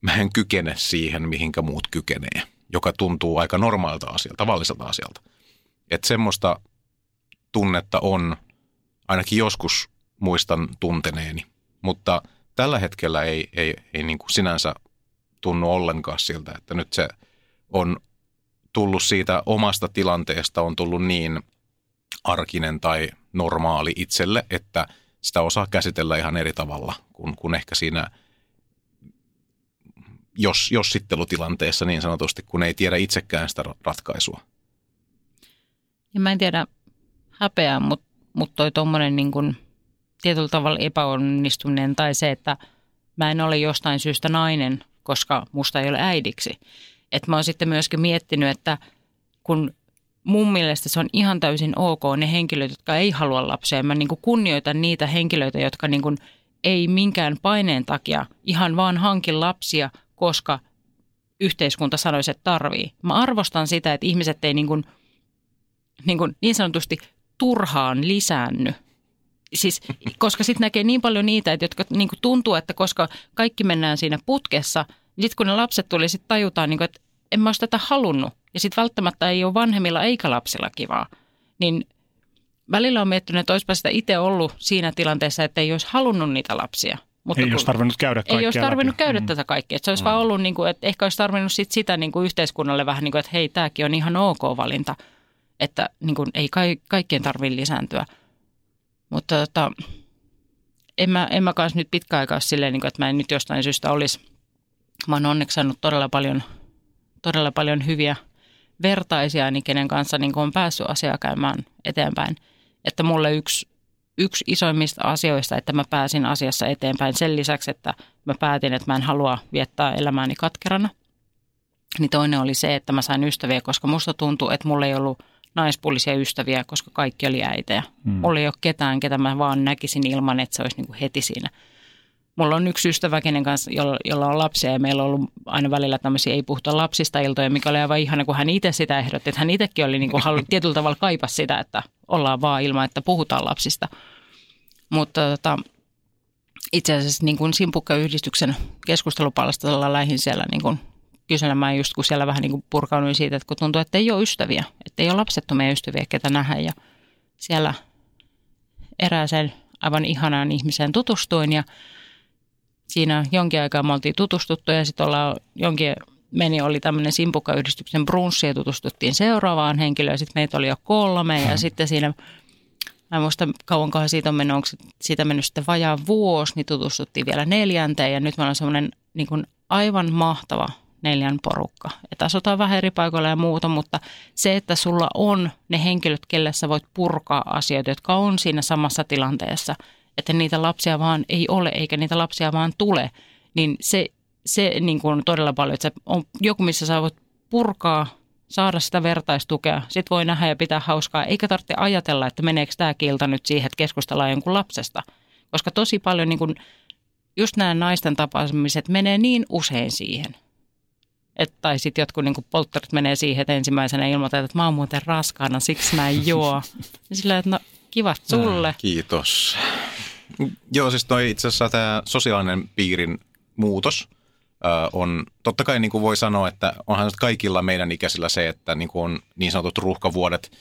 Speaker 3: mä en kykene siihen, mihinkä muut kykenee joka tuntuu aika normaalilta asialta, tavalliselta asialta. Että semmoista tunnetta on, ainakin joskus muistan tunteneeni, mutta tällä hetkellä ei, ei, ei niin kuin sinänsä tunnu ollenkaan siltä, että nyt se on tullut siitä omasta tilanteesta, on tullut niin arkinen tai normaali itselle, että sitä osaa käsitellä ihan eri tavalla kuin, kuin ehkä siinä jos, jossittelutilanteessa niin sanotusti, kun ei tiedä itsekään sitä ratkaisua.
Speaker 4: Ja mä en tiedä häpeää, mutta mut toi tuommoinen niin kun tietyllä tavalla epäonnistuminen tai se, että mä en ole jostain syystä nainen, koska musta ei ole äidiksi. Että mä oon sitten myöskin miettinyt, että kun mun mielestä se on ihan täysin ok ne henkilöt, jotka ei halua lapsia. Mä niin kunnioitan niitä henkilöitä, jotka niin ei minkään paineen takia ihan vaan hankin lapsia, koska yhteiskunta sanoisi, että tarvii. Mä arvostan sitä, että ihmiset ei niin, kuin, niin, kuin niin sanotusti turhaan lisäänny. Siis, koska sitten näkee niin paljon niitä, että jotka niin kuin tuntuu, että koska kaikki mennään siinä putkessa, niin sitten kun ne lapset tuli, sitten tajutaan, niin kuin, että en mä olisi tätä halunnut. Ja sitten välttämättä ei ole vanhemmilla eikä lapsilla kivaa. Niin välillä on miettinyt, että olisipa sitä itse ollut siinä tilanteessa, että ei olisi halunnut niitä lapsia –
Speaker 2: mutta ei olisi tarvinnut käydä kaikkea
Speaker 4: Ei olisi tarvinnut
Speaker 2: läpi.
Speaker 4: käydä mm. tätä kaikkea. Että se olisi mm. vaan ollut, niin kuin, että ehkä olisi tarvinnut sit sitä niin kuin yhteiskunnalle vähän niin kuin, että hei, tämäkin on ihan ok valinta. Että niin kuin, ei ka- kaikkien tarvitse lisääntyä. Mutta tota, en mä, en mä kanssa nyt pitkä aikaa silleen, niin kuin, että mä en nyt jostain syystä olisi. Mä oon onneksi saanut todella paljon, todella paljon hyviä vertaisia, niin kenen kanssa niin on päässyt asiaa käymään eteenpäin. Että mulle yksi yksi isoimmista asioista, että mä pääsin asiassa eteenpäin sen lisäksi, että mä päätin, että mä en halua viettää elämääni katkerana. Niin toinen oli se, että mä sain ystäviä, koska musta tuntuu, että mulla ei ollut naispuolisia ystäviä, koska kaikki oli äitejä. Mm. Mulla ei ole ketään, ketä mä vaan näkisin ilman, että se olisi niin kuin heti siinä Mulla on yksi ystävä, kenen kanssa, jolla, on lapsia ja meillä on ollut aina välillä tämmöisiä ei puhuta lapsista iltoja, mikä oli aivan ihana, kun hän itse sitä ehdotti. Että hän itsekin oli niin kuin, halu, tietyllä tavalla kaipas sitä, että ollaan vaan ilman, että puhutaan lapsista. Mutta tota, itse asiassa niin kuin Simpukka-yhdistyksen keskustelupalstalla lähin siellä niin kuin kyselemään just kun siellä vähän niin kuin purkauduin siitä, että kun tuntuu, että ei ole ystäviä, että ei ole lapsettomia ystäviä, ketä nähdä ja siellä erääseen aivan ihanaan ihmiseen tutustuin ja siinä jonkin aikaa me oltiin tutustuttu ja sitten ollaan jonkin meni, oli tämmöinen Simpukka-yhdistyksen brunssi ja tutustuttiin seuraavaan henkilöön. Sitten meitä oli jo kolme ja hmm. sitten siinä, mä en muista kauankohan siitä on mennyt, onko siitä mennyt sitten vajaa vuosi, niin tutustuttiin vielä neljänteen ja nyt meillä on semmoinen niin kuin aivan mahtava neljän porukka. Että asutaan vähän eri paikoilla ja muuta, mutta se, että sulla on ne henkilöt, kelle sä voit purkaa asioita, jotka on siinä samassa tilanteessa – että niitä lapsia vaan ei ole eikä niitä lapsia vaan tule, niin se, se niin kuin todella paljon, että se on joku, missä sä voit purkaa, saada sitä vertaistukea, sit voi nähdä ja pitää hauskaa, eikä tarvitse ajatella, että meneekö tämä kilta nyt siihen, että keskustellaan jonkun lapsesta. Koska tosi paljon niin kuin, just nämä naisten tapaamiset menee niin usein siihen. Et, tai sitten jotkut niin polttarit menee siihen, että ensimmäisenä ilmoitetaan, että mä oon muuten raskaana, siksi mä en juo. Sillä että no kivat sulle.
Speaker 3: Kiitos. Joo, siis toi itse asiassa tämä sosiaalinen piirin muutos on, totta kai niin kuin voi sanoa, että onhan kaikilla meidän ikäisillä se, että niin kuin on niin sanotut ruuhkavuodet,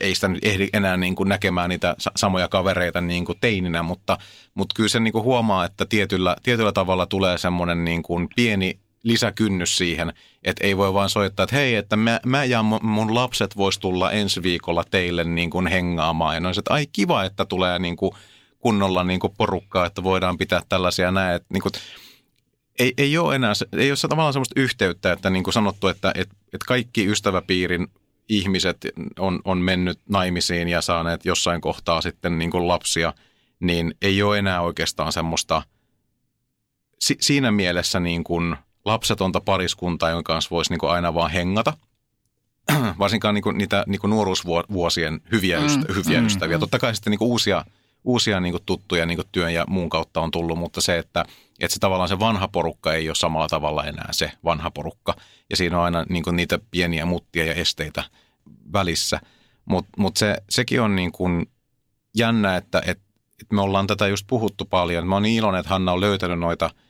Speaker 3: ei sitä nyt ehdi enää niin kuin näkemään niitä samoja kavereita niin kuin teininä, mutta, mutta kyllä se niin kuin huomaa, että tietyllä, tietyllä tavalla tulee semmoinen niin kuin pieni lisäkynnys siihen, että ei voi vaan soittaa, että hei, että mä, mä ja mun lapset vois tulla ensi viikolla teille niin kuin hengaamaan. Ja noin, että ai kiva, että tulee niin kuin kunnolla niin kuin porukkaa, että voidaan pitää tällaisia näin. Että niin kuin, ei, ei ole enää, ei ole tavallaan sellaista yhteyttä, että niin kuin sanottu, että, että, että kaikki ystäväpiirin ihmiset on, on mennyt naimisiin ja saaneet jossain kohtaa sitten niin kuin lapsia, niin ei ole enää oikeastaan semmoista si, siinä mielessä niin kuin lapsetonta pariskuntaa, jonka kanssa voisi niin kuin aina vaan hengata. Varsinkaan niin kuin niitä niin kuin nuoruusvuosien hyviä, mm, ystä, hyviä mm, ystäviä. Mm. Totta kai sitten niin kuin uusia – uusia niin kuin tuttuja niin kuin työn ja muun kautta on tullut, mutta se, että, että se tavallaan se vanha porukka ei ole samalla tavalla enää se vanha porukka. Ja siinä on aina niin kuin niitä pieniä muttia ja esteitä välissä. Mutta mut se, sekin on niin kuin jännä, että, että, että me ollaan tätä just puhuttu paljon. Mä oon niin iloinen, että Hanna on löytänyt noita –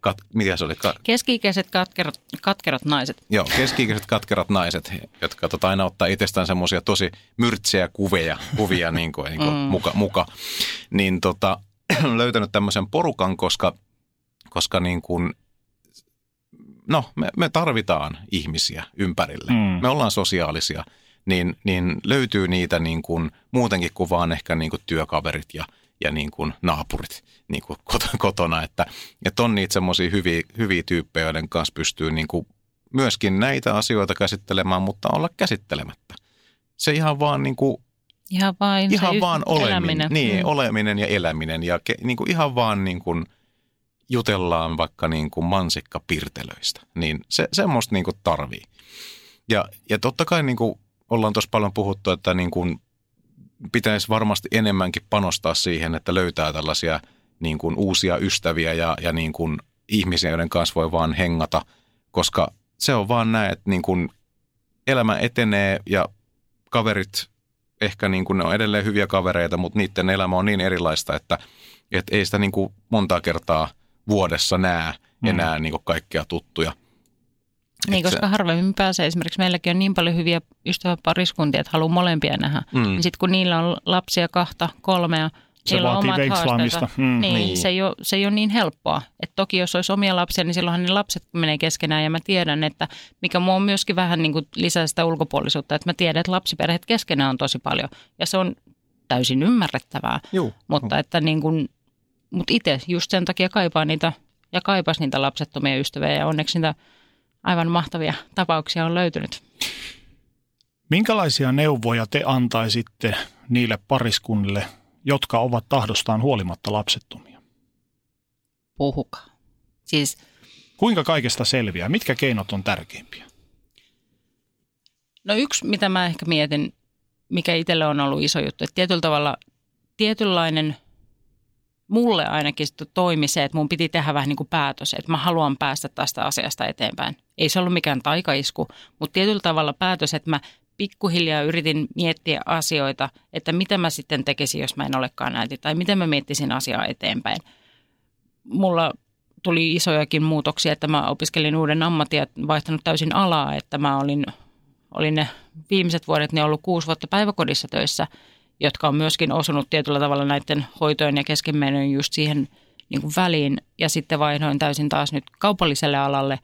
Speaker 3: kat, mikä se oli? Ka-
Speaker 4: keski-ikäiset katkerat, katkerat naiset.
Speaker 3: Joo, keski-ikäiset katkerat naiset, jotka tota, aina ottaa itsestään semmoisia tosi myrtsiä kuvia, kuvia niin kuin, niin kuin mm. muka, muka. Niin tota, löytänyt tämmöisen porukan, koska, koska niin kuin, no me, me tarvitaan ihmisiä ympärille.
Speaker 2: Mm.
Speaker 3: Me ollaan sosiaalisia, niin, niin löytyy niitä niin kuin, muutenkin kuin vaan ehkä niin kuin työkaverit ja, ja niin kuin naapurit niin kuin kotona. Että, että on niitä semmoisia hyviä, hyviä tyyppejä, joiden kanssa pystyy niin kuin myöskin näitä asioita käsittelemään, mutta olla käsittelemättä. Se ihan vaan niin kuin
Speaker 4: Ihan vain
Speaker 3: ihan
Speaker 4: se
Speaker 3: vaan oleminen.
Speaker 4: eläminen.
Speaker 3: Niin,
Speaker 4: Mm.
Speaker 3: oleminen ja eläminen. Ja ke, niin kuin ihan vaan niin kuin jutellaan vaikka niin kuin mansikkapirtelöistä. Niin se, semmoista niin kuin tarvii. Ja, ja totta kai niin kuin ollaan tuossa paljon puhuttu, että niin kuin pitäisi varmasti enemmänkin panostaa siihen, että löytää tällaisia niin kuin uusia ystäviä ja, ja niin kuin ihmisiä, joiden kanssa voi vaan hengata, koska se on vaan näin, että niin kuin elämä etenee ja kaverit ehkä niin kuin ne on edelleen hyviä kavereita, mutta niiden elämä on niin erilaista, että, että ei sitä niin kuin monta kertaa vuodessa näe
Speaker 2: Mm.
Speaker 3: enää niin kuin kaikkia tuttuja.
Speaker 4: Niin,
Speaker 3: Et se-
Speaker 4: koska harvemmin pääsee. Esimerkiksi meilläkin on niin paljon hyviä ystäväpariskuntia, että haluaa molempia nähdä.
Speaker 3: Mm.
Speaker 4: Mm. Sitten kun niillä on lapsia kahta, kolmea,
Speaker 2: Se
Speaker 4: niillä on
Speaker 2: vaatii
Speaker 4: omat.
Speaker 2: Mm.
Speaker 4: Niin,
Speaker 3: Niin.
Speaker 4: niin. Se, ei ole, se ei ole niin helppoa. Et toki jos olisi omia lapsia, niin silloinhan ne lapset menee keskenään. Ja mä tiedän, että mikä mua on myöskin vähän niin kuin lisää sitä ulkopuolisuutta, että mä tiedän, että lapsiperheet keskenään on tosi paljon. Ja se on täysin ymmärrettävää.
Speaker 3: Juu.
Speaker 4: Mutta että niin kuin, mut itse just sen takia kaipaa niitä ja kaipas niitä lapsettomia ystäviä ja onneksi niitä aivan mahtavia tapauksia on löytynyt.
Speaker 2: Minkälaisia neuvoja te antaisitte niille pariskunnille, jotka ovat tahdostaan huolimatta lapsettomia?
Speaker 4: Puhukaa. Siis
Speaker 2: Kuinka kaikesta selviää? Mitkä keinot on tärkeimpiä?
Speaker 4: no yksi, mitä mä ehkä mietin, mikä itselle on ollut iso juttu, että tietyllä tavalla tietynlainen, mulle ainakin toimi se, että mun piti tehdä vähän niin kuin päätös, että mä haluan päästä tästä asiasta eteenpäin. Ei se ollut mikään taikaisku, mutta tietyllä tavalla päätös, että mä pikkuhiljaa yritin miettiä asioita, että mitä mä sitten tekisin, jos mä en olekaan äiti, tai miten mä miettisin asiaa eteenpäin. Mulla tuli isojakin muutoksia, että mä opiskelin uuden ammatin ja vaihtanut täysin alaa, että mä olin, olin ne viimeiset vuodet, ne ollut kuusi vuotta päiväkodissa töissä, jotka on myöskin osunut tietyllä tavalla näiden hoitojen ja keskenmenojen just siihen niin kuin väliin. Ja sitten vaihdoin täysin taas nyt kaupalliselle alalle,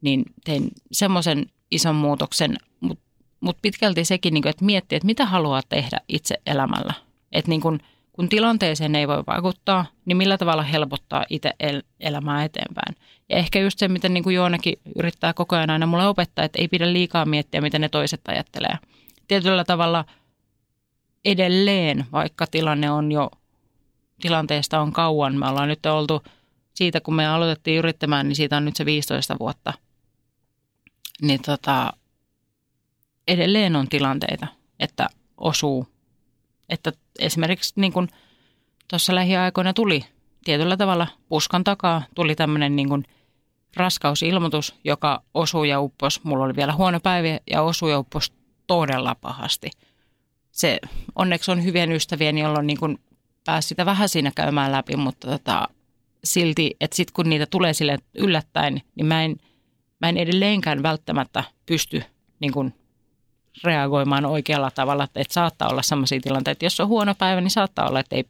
Speaker 4: niin tein semmoisen ison muutoksen, mutta mut pitkälti sekin, niin kuin, että miettiä, että mitä haluaa tehdä itse elämällä. Että niin kuin, kun tilanteeseen ei voi vaikuttaa, niin millä tavalla helpottaa itse el- elämää eteenpäin. Ja ehkä just se, miten niin kuin Joonakin yrittää koko ajan aina mulle opettaa, että ei pidä liikaa miettiä, miten ne toiset ajattelee. Tietyllä tavalla edelleen, vaikka tilanne on jo, tilanteesta on kauan. Me ollaan nyt oltu siitä, kun me aloitettiin yrittämään, niin siitä on nyt se 15 vuotta. Niin tota, edelleen on tilanteita, että osuu. Että esimerkiksi niin kuin tuossa lähiaikoina tuli tietyllä tavalla puskan takaa, tuli tämmöinen niin kuin raskausilmoitus, joka osui ja uppos. Mulla oli vielä huono päivä ja osui ja uppos todella pahasti. Se onneksi on hyvien ystävien, joilla on niin kuin pääsi sitä vähän siinä käymään läpi, mutta tota, silti, että sitten kun niitä tulee sille yllättäen, niin mä en, mä en edelleenkään välttämättä pysty niin kuin reagoimaan oikealla tavalla, että, että saattaa olla sellaisia tilanteita, että jos on huono päivä, niin saattaa olla, että ei,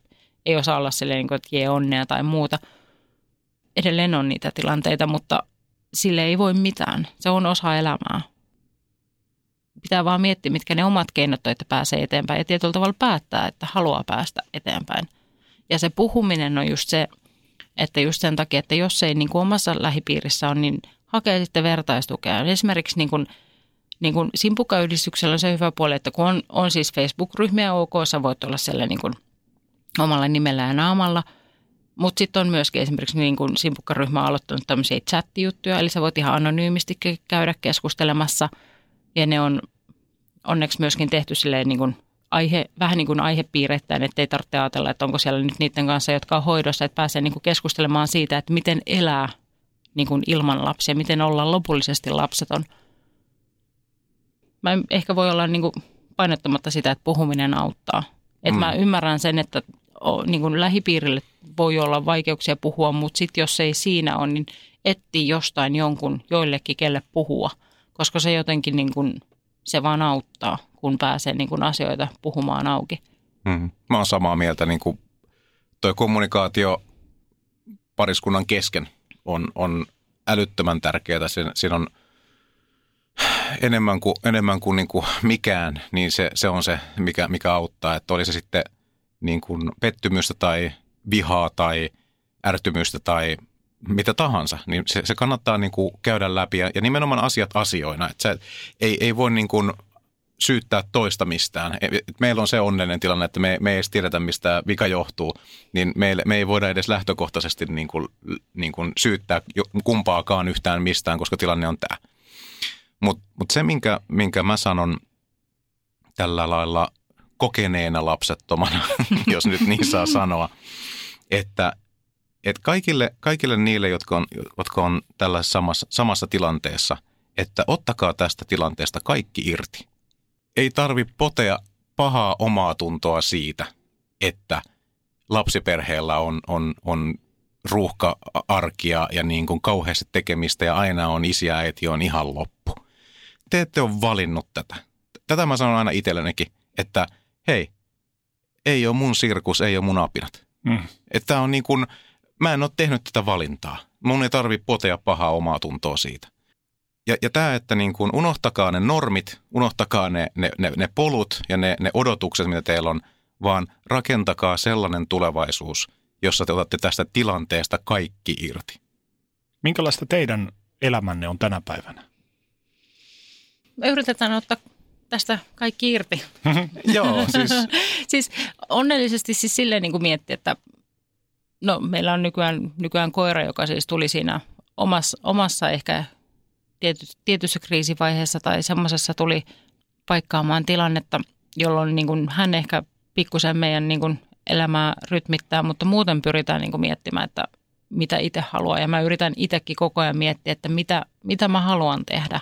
Speaker 4: ei osaa olla silleen, niin kuin, että jee onnea tai muuta. Edelleen on niitä tilanteita, mutta sille ei voi mitään. Se on osa elämää. Pitää vaan miettiä, mitkä ne omat keinot on, että pääsee eteenpäin ja tietyllä tavalla päättää, että haluaa päästä eteenpäin. Ja se puhuminen on just se, että just sen takia, että jos ei niin kuin omassa lähipiirissä on, niin hakee sitten vertaistukea. Esimerkiksi niin kuin, niin kuin Simpukkayhdistyksellä on se hyvä puoli, että kun on, on siis Facebook-ryhmiä OK, sä voit olla siellä niin kuin omalla nimellä ja naamalla, mutta sitten on myöskin esimerkiksi niin kuin Simpukkaryhmä aloittanut tämmöisiä chattijuttuja, eli sä voit ihan anonyymisti käydä keskustelemassa, ja ne on onneksi myöskin tehty silleen niin kuin aihe, vähän niin kuin että ei tarvitse ajatella, että onko siellä nyt niiden kanssa, jotka on hoidossa, että pääsee niin kuin keskustelemaan siitä, että miten elää niin kuin ilman lapsia, miten olla lopullisesti lapseton. Mä en ehkä voi olla niin kuin painottamatta sitä, että puhuminen auttaa. Että
Speaker 3: Mm.
Speaker 4: mä ymmärrän sen, että niin kuin lähipiirille voi olla vaikeuksia puhua, mutta sitten jos ei siinä ole, niin etti jostain jonkun joillekin, kelle puhua, koska se jotenkin niin kuin, se vaan auttaa, kun pääsee niin kuin asioita puhumaan auki.
Speaker 3: Mm. Mä oon samaa mieltä, niin kuin toi kommunikaatio pariskunnan kesken on, on älyttömän tärkeää. Siinä, siinä on enemmän kuin, enemmän kuin, niin kuin mikään, niin se, se on se, mikä, mikä auttaa. Että oli se sitten niin kuin pettymystä tai vihaa tai ärtymystä tai mitä tahansa, niin se, se kannattaa niin kuin käydä läpi ja, ja nimenomaan asiat asioina. Että ei, ei voi niin kuin syyttää toista mistään. Et meillä on se onnellinen tilanne, että me, me ei edes tiedetä, mistä vika johtuu, niin me, me ei voida edes lähtökohtaisesti niin kuin, niin kuin syyttää kumpaakaan yhtään mistään, koska tilanne on tämä. Mutta mut se, minkä, minkä mä sanon tällä lailla kokeneena lapsettomana, jos nyt niin saa sanoa, että et kaikille, kaikille niille, jotka on, jotka on tällaisessa samassa, samassa tilanteessa, että ottakaa tästä tilanteesta kaikki irti. Ei tarvi potea pahaa omaa tuntoa siitä, että lapsiperheellä on, on, on ruuhka-arkia ja niin kuin kauheasti tekemistä ja aina on isi ja äiti on ihan loppu. Te ette ole valinnut tätä. Tätä mä sanon aina itsellenikin, että hei, ei ole mun sirkus, ei ole mun apinat. Mm. Että on niin kuin, mä en ole tehnyt tätä valintaa. Mun ei tarvi potea pahaa omaa tuntoa siitä. Ja, ja tämä, että niin kuin unohtakaa ne normit, unohtakaa ne, ne, ne, ne polut ja ne, ne odotukset, mitä teillä on, vaan rakentakaa sellainen tulevaisuus, jossa te otatte tästä tilanteesta kaikki irti.
Speaker 2: Minkälaista teidän elämänne on tänä päivänä?
Speaker 4: Me yritetään ottaa tästä kaikki irti.
Speaker 3: Joo, siis...
Speaker 4: siis onnellisesti siis silleen niin kuin miettiä, että no meillä on nykyään, nykyään koira, joka siis tuli siinä omassa, omassa ehkä tiety, tietyssä kriisivaiheessa tai semmoisessa tuli paikkaamaan tilannetta, jolloin niin kuin hän ehkä pikkusen meidän niin kuin elämää rytmittää, mutta muuten pyritään niin kuin miettimään, että mitä itse haluaa. Ja mä yritän itsekin koko ajan miettiä, että mitä, mitä mä haluan tehdä.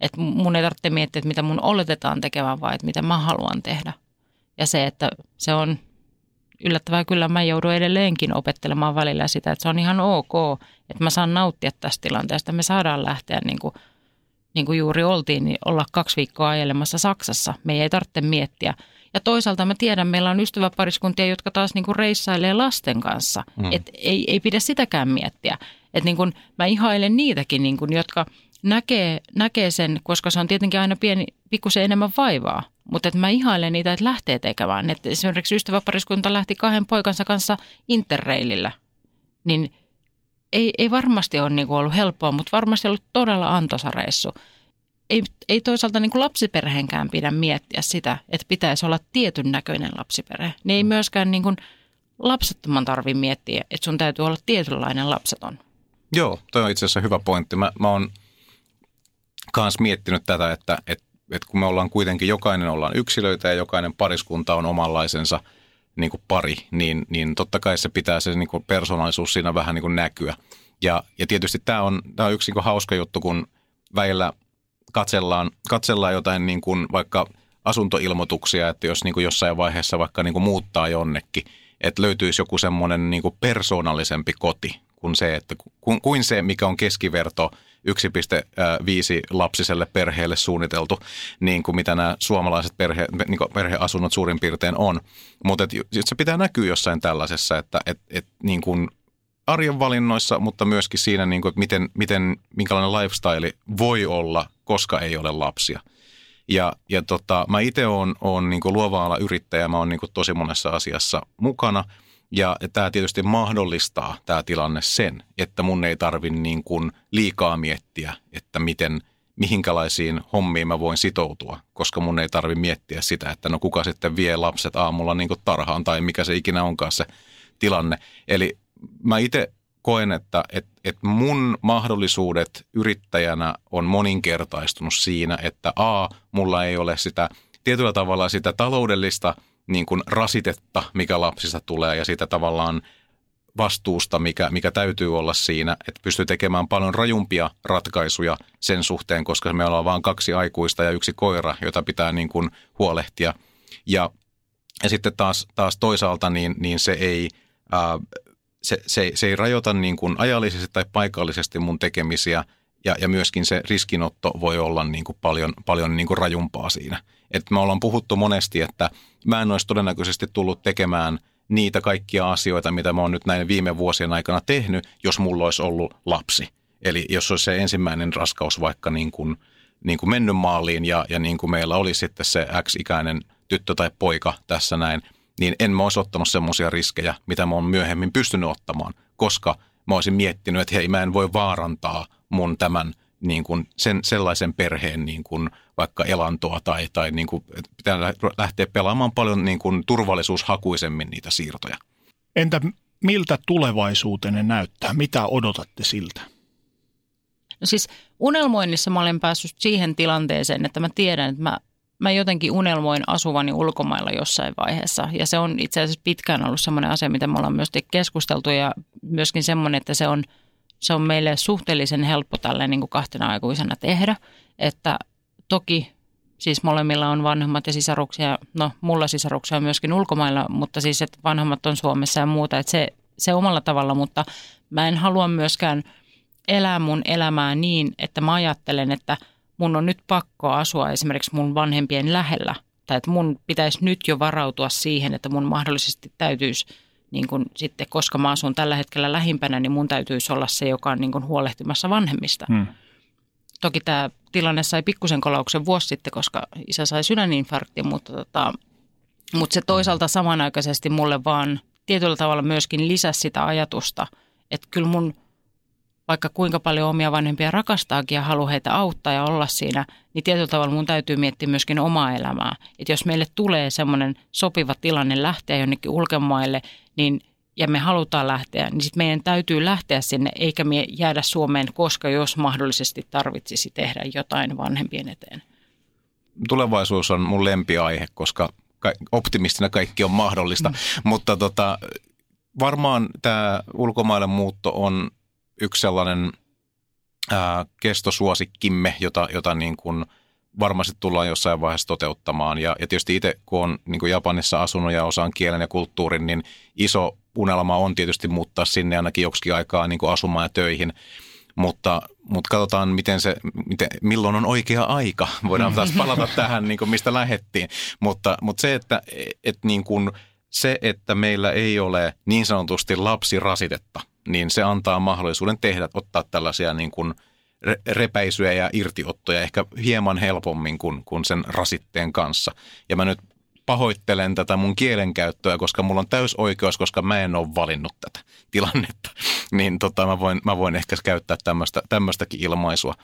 Speaker 4: Että mun ei tarvitse miettiä, että mitä mun oletetaan tekevän, vaan että mitä mä haluan tehdä. Ja se, että se on yllättävää kyllä mä joudun edelleenkin opettelemaan välillä sitä, että se on ihan ok, että mä saan nauttia tästä tilanteesta. Me saadaan lähteä niin kuin, niin kuin juuri oltiin, niin olla kaksi viikkoa ajelemassa Saksassa. Me ei tarvitse miettiä. Ja toisaalta mä tiedän, meillä on ystäväpariskuntia, jotka taas niin kuin reissailee lasten kanssa. Mm. Et ei, ei pidä sitäkään miettiä. Et niin kuin, mä ihailen niitäkin, niin kuin, jotka näkee, näkee sen, koska se on tietenkin aina pieni, pikkusen enemmän vaivaa. Mutta että mä ihailen niitä, että lähtee tekemään. Et esimerkiksi ystäväpariskunta lähti kahden poikansa kanssa interreilillä. Niin ei, ei varmasti ole niinku ollut helppoa, mutta varmasti ollut todella antoisa reissu. Ei, ei toisaalta niinku lapsiperheenkään pidä miettiä sitä, että pitäisi olla tietyn näköinen lapsiperhe. Niin ei myöskään niinku lapsettoman tarvi miettiä, että sun täytyy olla tietynlainen lapseton.
Speaker 3: Joo, toi on itse asiassa hyvä pointti. Mä, mä oon kans miettinyt tätä, että, että että kun me ollaan kuitenkin, jokainen ollaan yksilöitä ja jokainen pariskunta on omanlaisensa niin kuin pari, niin, niin totta kai se pitää se niin kuin persoonallisuus siinä vähän niin kuin näkyä. Ja, ja tietysti tämä on, tämä on yksi niin kuin hauska juttu, kun väillä katsellaan, katsellaan jotain niin kuin vaikka asuntoilmoituksia, että jos niin kuin jossain vaiheessa vaikka niin kuin muuttaa jonnekin, että löytyisi joku semmoinen niin kuin persoonallisempi koti kuin se, että kuin, kuin se, mikä on keskiverto – 1,5 lapsiselle perheelle suunniteltu, niin kuin mitä nämä suomalaiset perhe, niin kuin perheasunnot suurin piirtein on. Mutta se pitää näkyä jossain tällaisessa, että et, et, niin kuin arjen valinnoissa, mutta myöskin siinä, niin kuin, että miten, miten, minkälainen lifestyle voi olla, koska ei ole lapsia. Ja, ja tota, mä itse olen, olen niin luova-ala yrittäjä, mä olen niin tosi monessa asiassa mukana – ja tämä tietysti mahdollistaa tämä tilanne sen, että mun ei tarvi niin kuin liikaa miettiä, että miten, mihinkälaisiin hommiin mä voin sitoutua, koska mun ei tarvi miettiä sitä, että no kuka sitten vie lapset aamulla niin kuin tarhaan tai mikä se ikinä onkaan se tilanne. Eli mä itse koen, että, että, että mun mahdollisuudet yrittäjänä on moninkertaistunut siinä, että a, mulla ei ole sitä tietyllä tavalla sitä taloudellista – niin kuin rasitetta, mikä lapsista tulee ja sitä tavallaan vastuusta, mikä, mikä täytyy olla siinä, että pystyy tekemään paljon rajumpia ratkaisuja sen suhteen, koska me ollaan vain kaksi aikuista ja yksi koira, jota pitää niin kuin huolehtia. Ja, ja sitten taas, taas toisaalta niin, niin se, ei, ää, se, se, se ei rajoita niin kuin ajallisesti tai paikallisesti mun tekemisiä – ja, ja myöskin se riskinotto voi olla niin kuin paljon, paljon niin kuin rajumpaa siinä. Et me ollaan puhuttu monesti, että mä en olisi todennäköisesti tullut tekemään niitä kaikkia asioita, mitä mä oon nyt näin viime vuosien aikana tehnyt, jos mulla olisi ollut lapsi. Eli jos olisi se ensimmäinen raskaus vaikka niin kuin, niin kuin mennyt maaliin ja, ja niin kuin meillä oli sitten se X-ikäinen tyttö tai poika tässä näin, niin en mä olisi ottanut semmoisia riskejä, mitä mä oon myöhemmin pystynyt ottamaan, koska mä olisin miettinyt, että hei mä en voi vaarantaa mun tämän niin kuin sen, sellaisen perheen niin kuin vaikka elantoa tai, tai niin kuin, pitää lähteä pelaamaan paljon niin kuin turvallisuushakuisemmin niitä siirtoja.
Speaker 2: Entä miltä tulevaisuutenne näyttää? Mitä odotatte siltä?
Speaker 4: No siis unelmoinnissa mä olen päässyt siihen tilanteeseen, että mä tiedän, että mä, mä jotenkin unelmoin asuvani ulkomailla jossain vaiheessa. Ja se on itse asiassa pitkään ollut semmoinen asia, mitä me ollaan myös keskusteltu ja myöskin semmoinen, että se on, se on meille suhteellisen helppo tällä niin kuin kahtena aikuisena tehdä. Että toki siis molemmilla on vanhemmat ja sisaruksia, no mulla sisaruksia on myöskin ulkomailla, mutta siis että vanhemmat on Suomessa ja muuta, että se, se omalla tavalla, mutta mä en halua myöskään – elää mun elämää niin, että mä ajattelen, että mun on nyt pakko asua esimerkiksi mun vanhempien lähellä. Tai että mun pitäisi nyt jo varautua siihen, että mun mahdollisesti täytyisi, niin kun sitten, koska mä asun tällä hetkellä lähimpänä, niin mun täytyisi olla se, joka on niin kun huolehtimassa vanhemmista. Hmm. Toki tämä tilanne sai pikkusen kolauksen vuosi sitten, koska isä sai sydäninfarkti, mutta, tota, mutta se toisaalta samanaikaisesti mulle vaan tietyllä tavalla myöskin lisäsi sitä ajatusta, että kyllä mun – vaikka kuinka paljon omia vanhempia rakastaakin ja haluaa heitä auttaa ja olla siinä, niin tietyllä tavalla mun täytyy miettiä myöskin omaa elämää. Että jos meille tulee semmoinen sopiva tilanne lähteä jonnekin ulkomaille, niin ja me halutaan lähteä, niin sitten meidän täytyy lähteä sinne, eikä me jäädä Suomeen, koska jos mahdollisesti tarvitsisi tehdä jotain vanhempien eteen.
Speaker 3: Tulevaisuus on mun lempiaihe, koska optimistina kaikki on mahdollista, mm. mutta tota, varmaan tämä ulkomaille muutto on yksi sellainen ää, kestosuosikkimme, jota, jota niin kuin varmasti tullaan jossain vaiheessa toteuttamaan. Ja, ja tietysti itse, kun on niin kuin Japanissa asunut ja osaan kielen ja kulttuurin, niin iso unelma on tietysti muuttaa sinne ainakin joksikin aikaa niin kuin asumaan ja töihin. Mutta, mutta katsotaan, miten se, miten, milloin on oikea aika. Voidaan taas palata tähän, niin kuin mistä lähettiin. Mutta, mutta se, että et niin kuin, se, että meillä ei ole niin sanotusti lapsirasitetta, niin se antaa mahdollisuuden tehdä, ottaa tällaisia niin kuin repäisyjä ja irtiottoja ehkä hieman helpommin kuin, kuin sen rasitteen kanssa. Ja mä nyt pahoittelen tätä mun kielenkäyttöä, koska mulla on täys oikeus, koska mä en ole valinnut tätä tilannetta. Niin tota, mä, voin, mä voin ehkä käyttää tämmöistä, tämmöistäkin ilmaisua.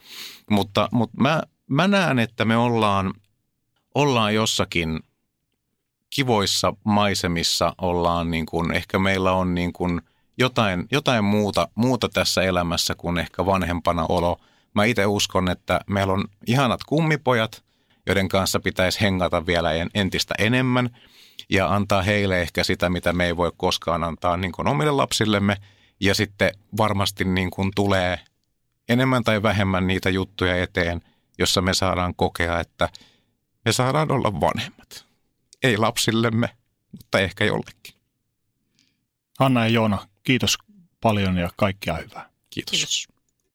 Speaker 3: Mutta, mutta mä, mä näen, että me ollaan, ollaan jossakin kivoissa maisemissa, ollaan niin kuin, ehkä meillä on niin kuin – jotain, jotain muuta, muuta tässä elämässä kuin ehkä vanhempana olo. Mä itse uskon, että meillä on ihanat kummipojat, joiden kanssa pitäisi hengata vielä entistä enemmän ja antaa heille ehkä sitä, mitä me ei voi koskaan antaa niin kuin omille lapsillemme. Ja sitten varmasti niin kuin tulee enemmän tai vähemmän niitä juttuja eteen, jossa me saadaan kokea, että me saadaan olla vanhemmat. Ei lapsillemme, mutta ehkä jollekin.
Speaker 2: Hanna ja Joona, Kiitos paljon ja kaikkea hyvää.
Speaker 3: Kiitos. Kiitos.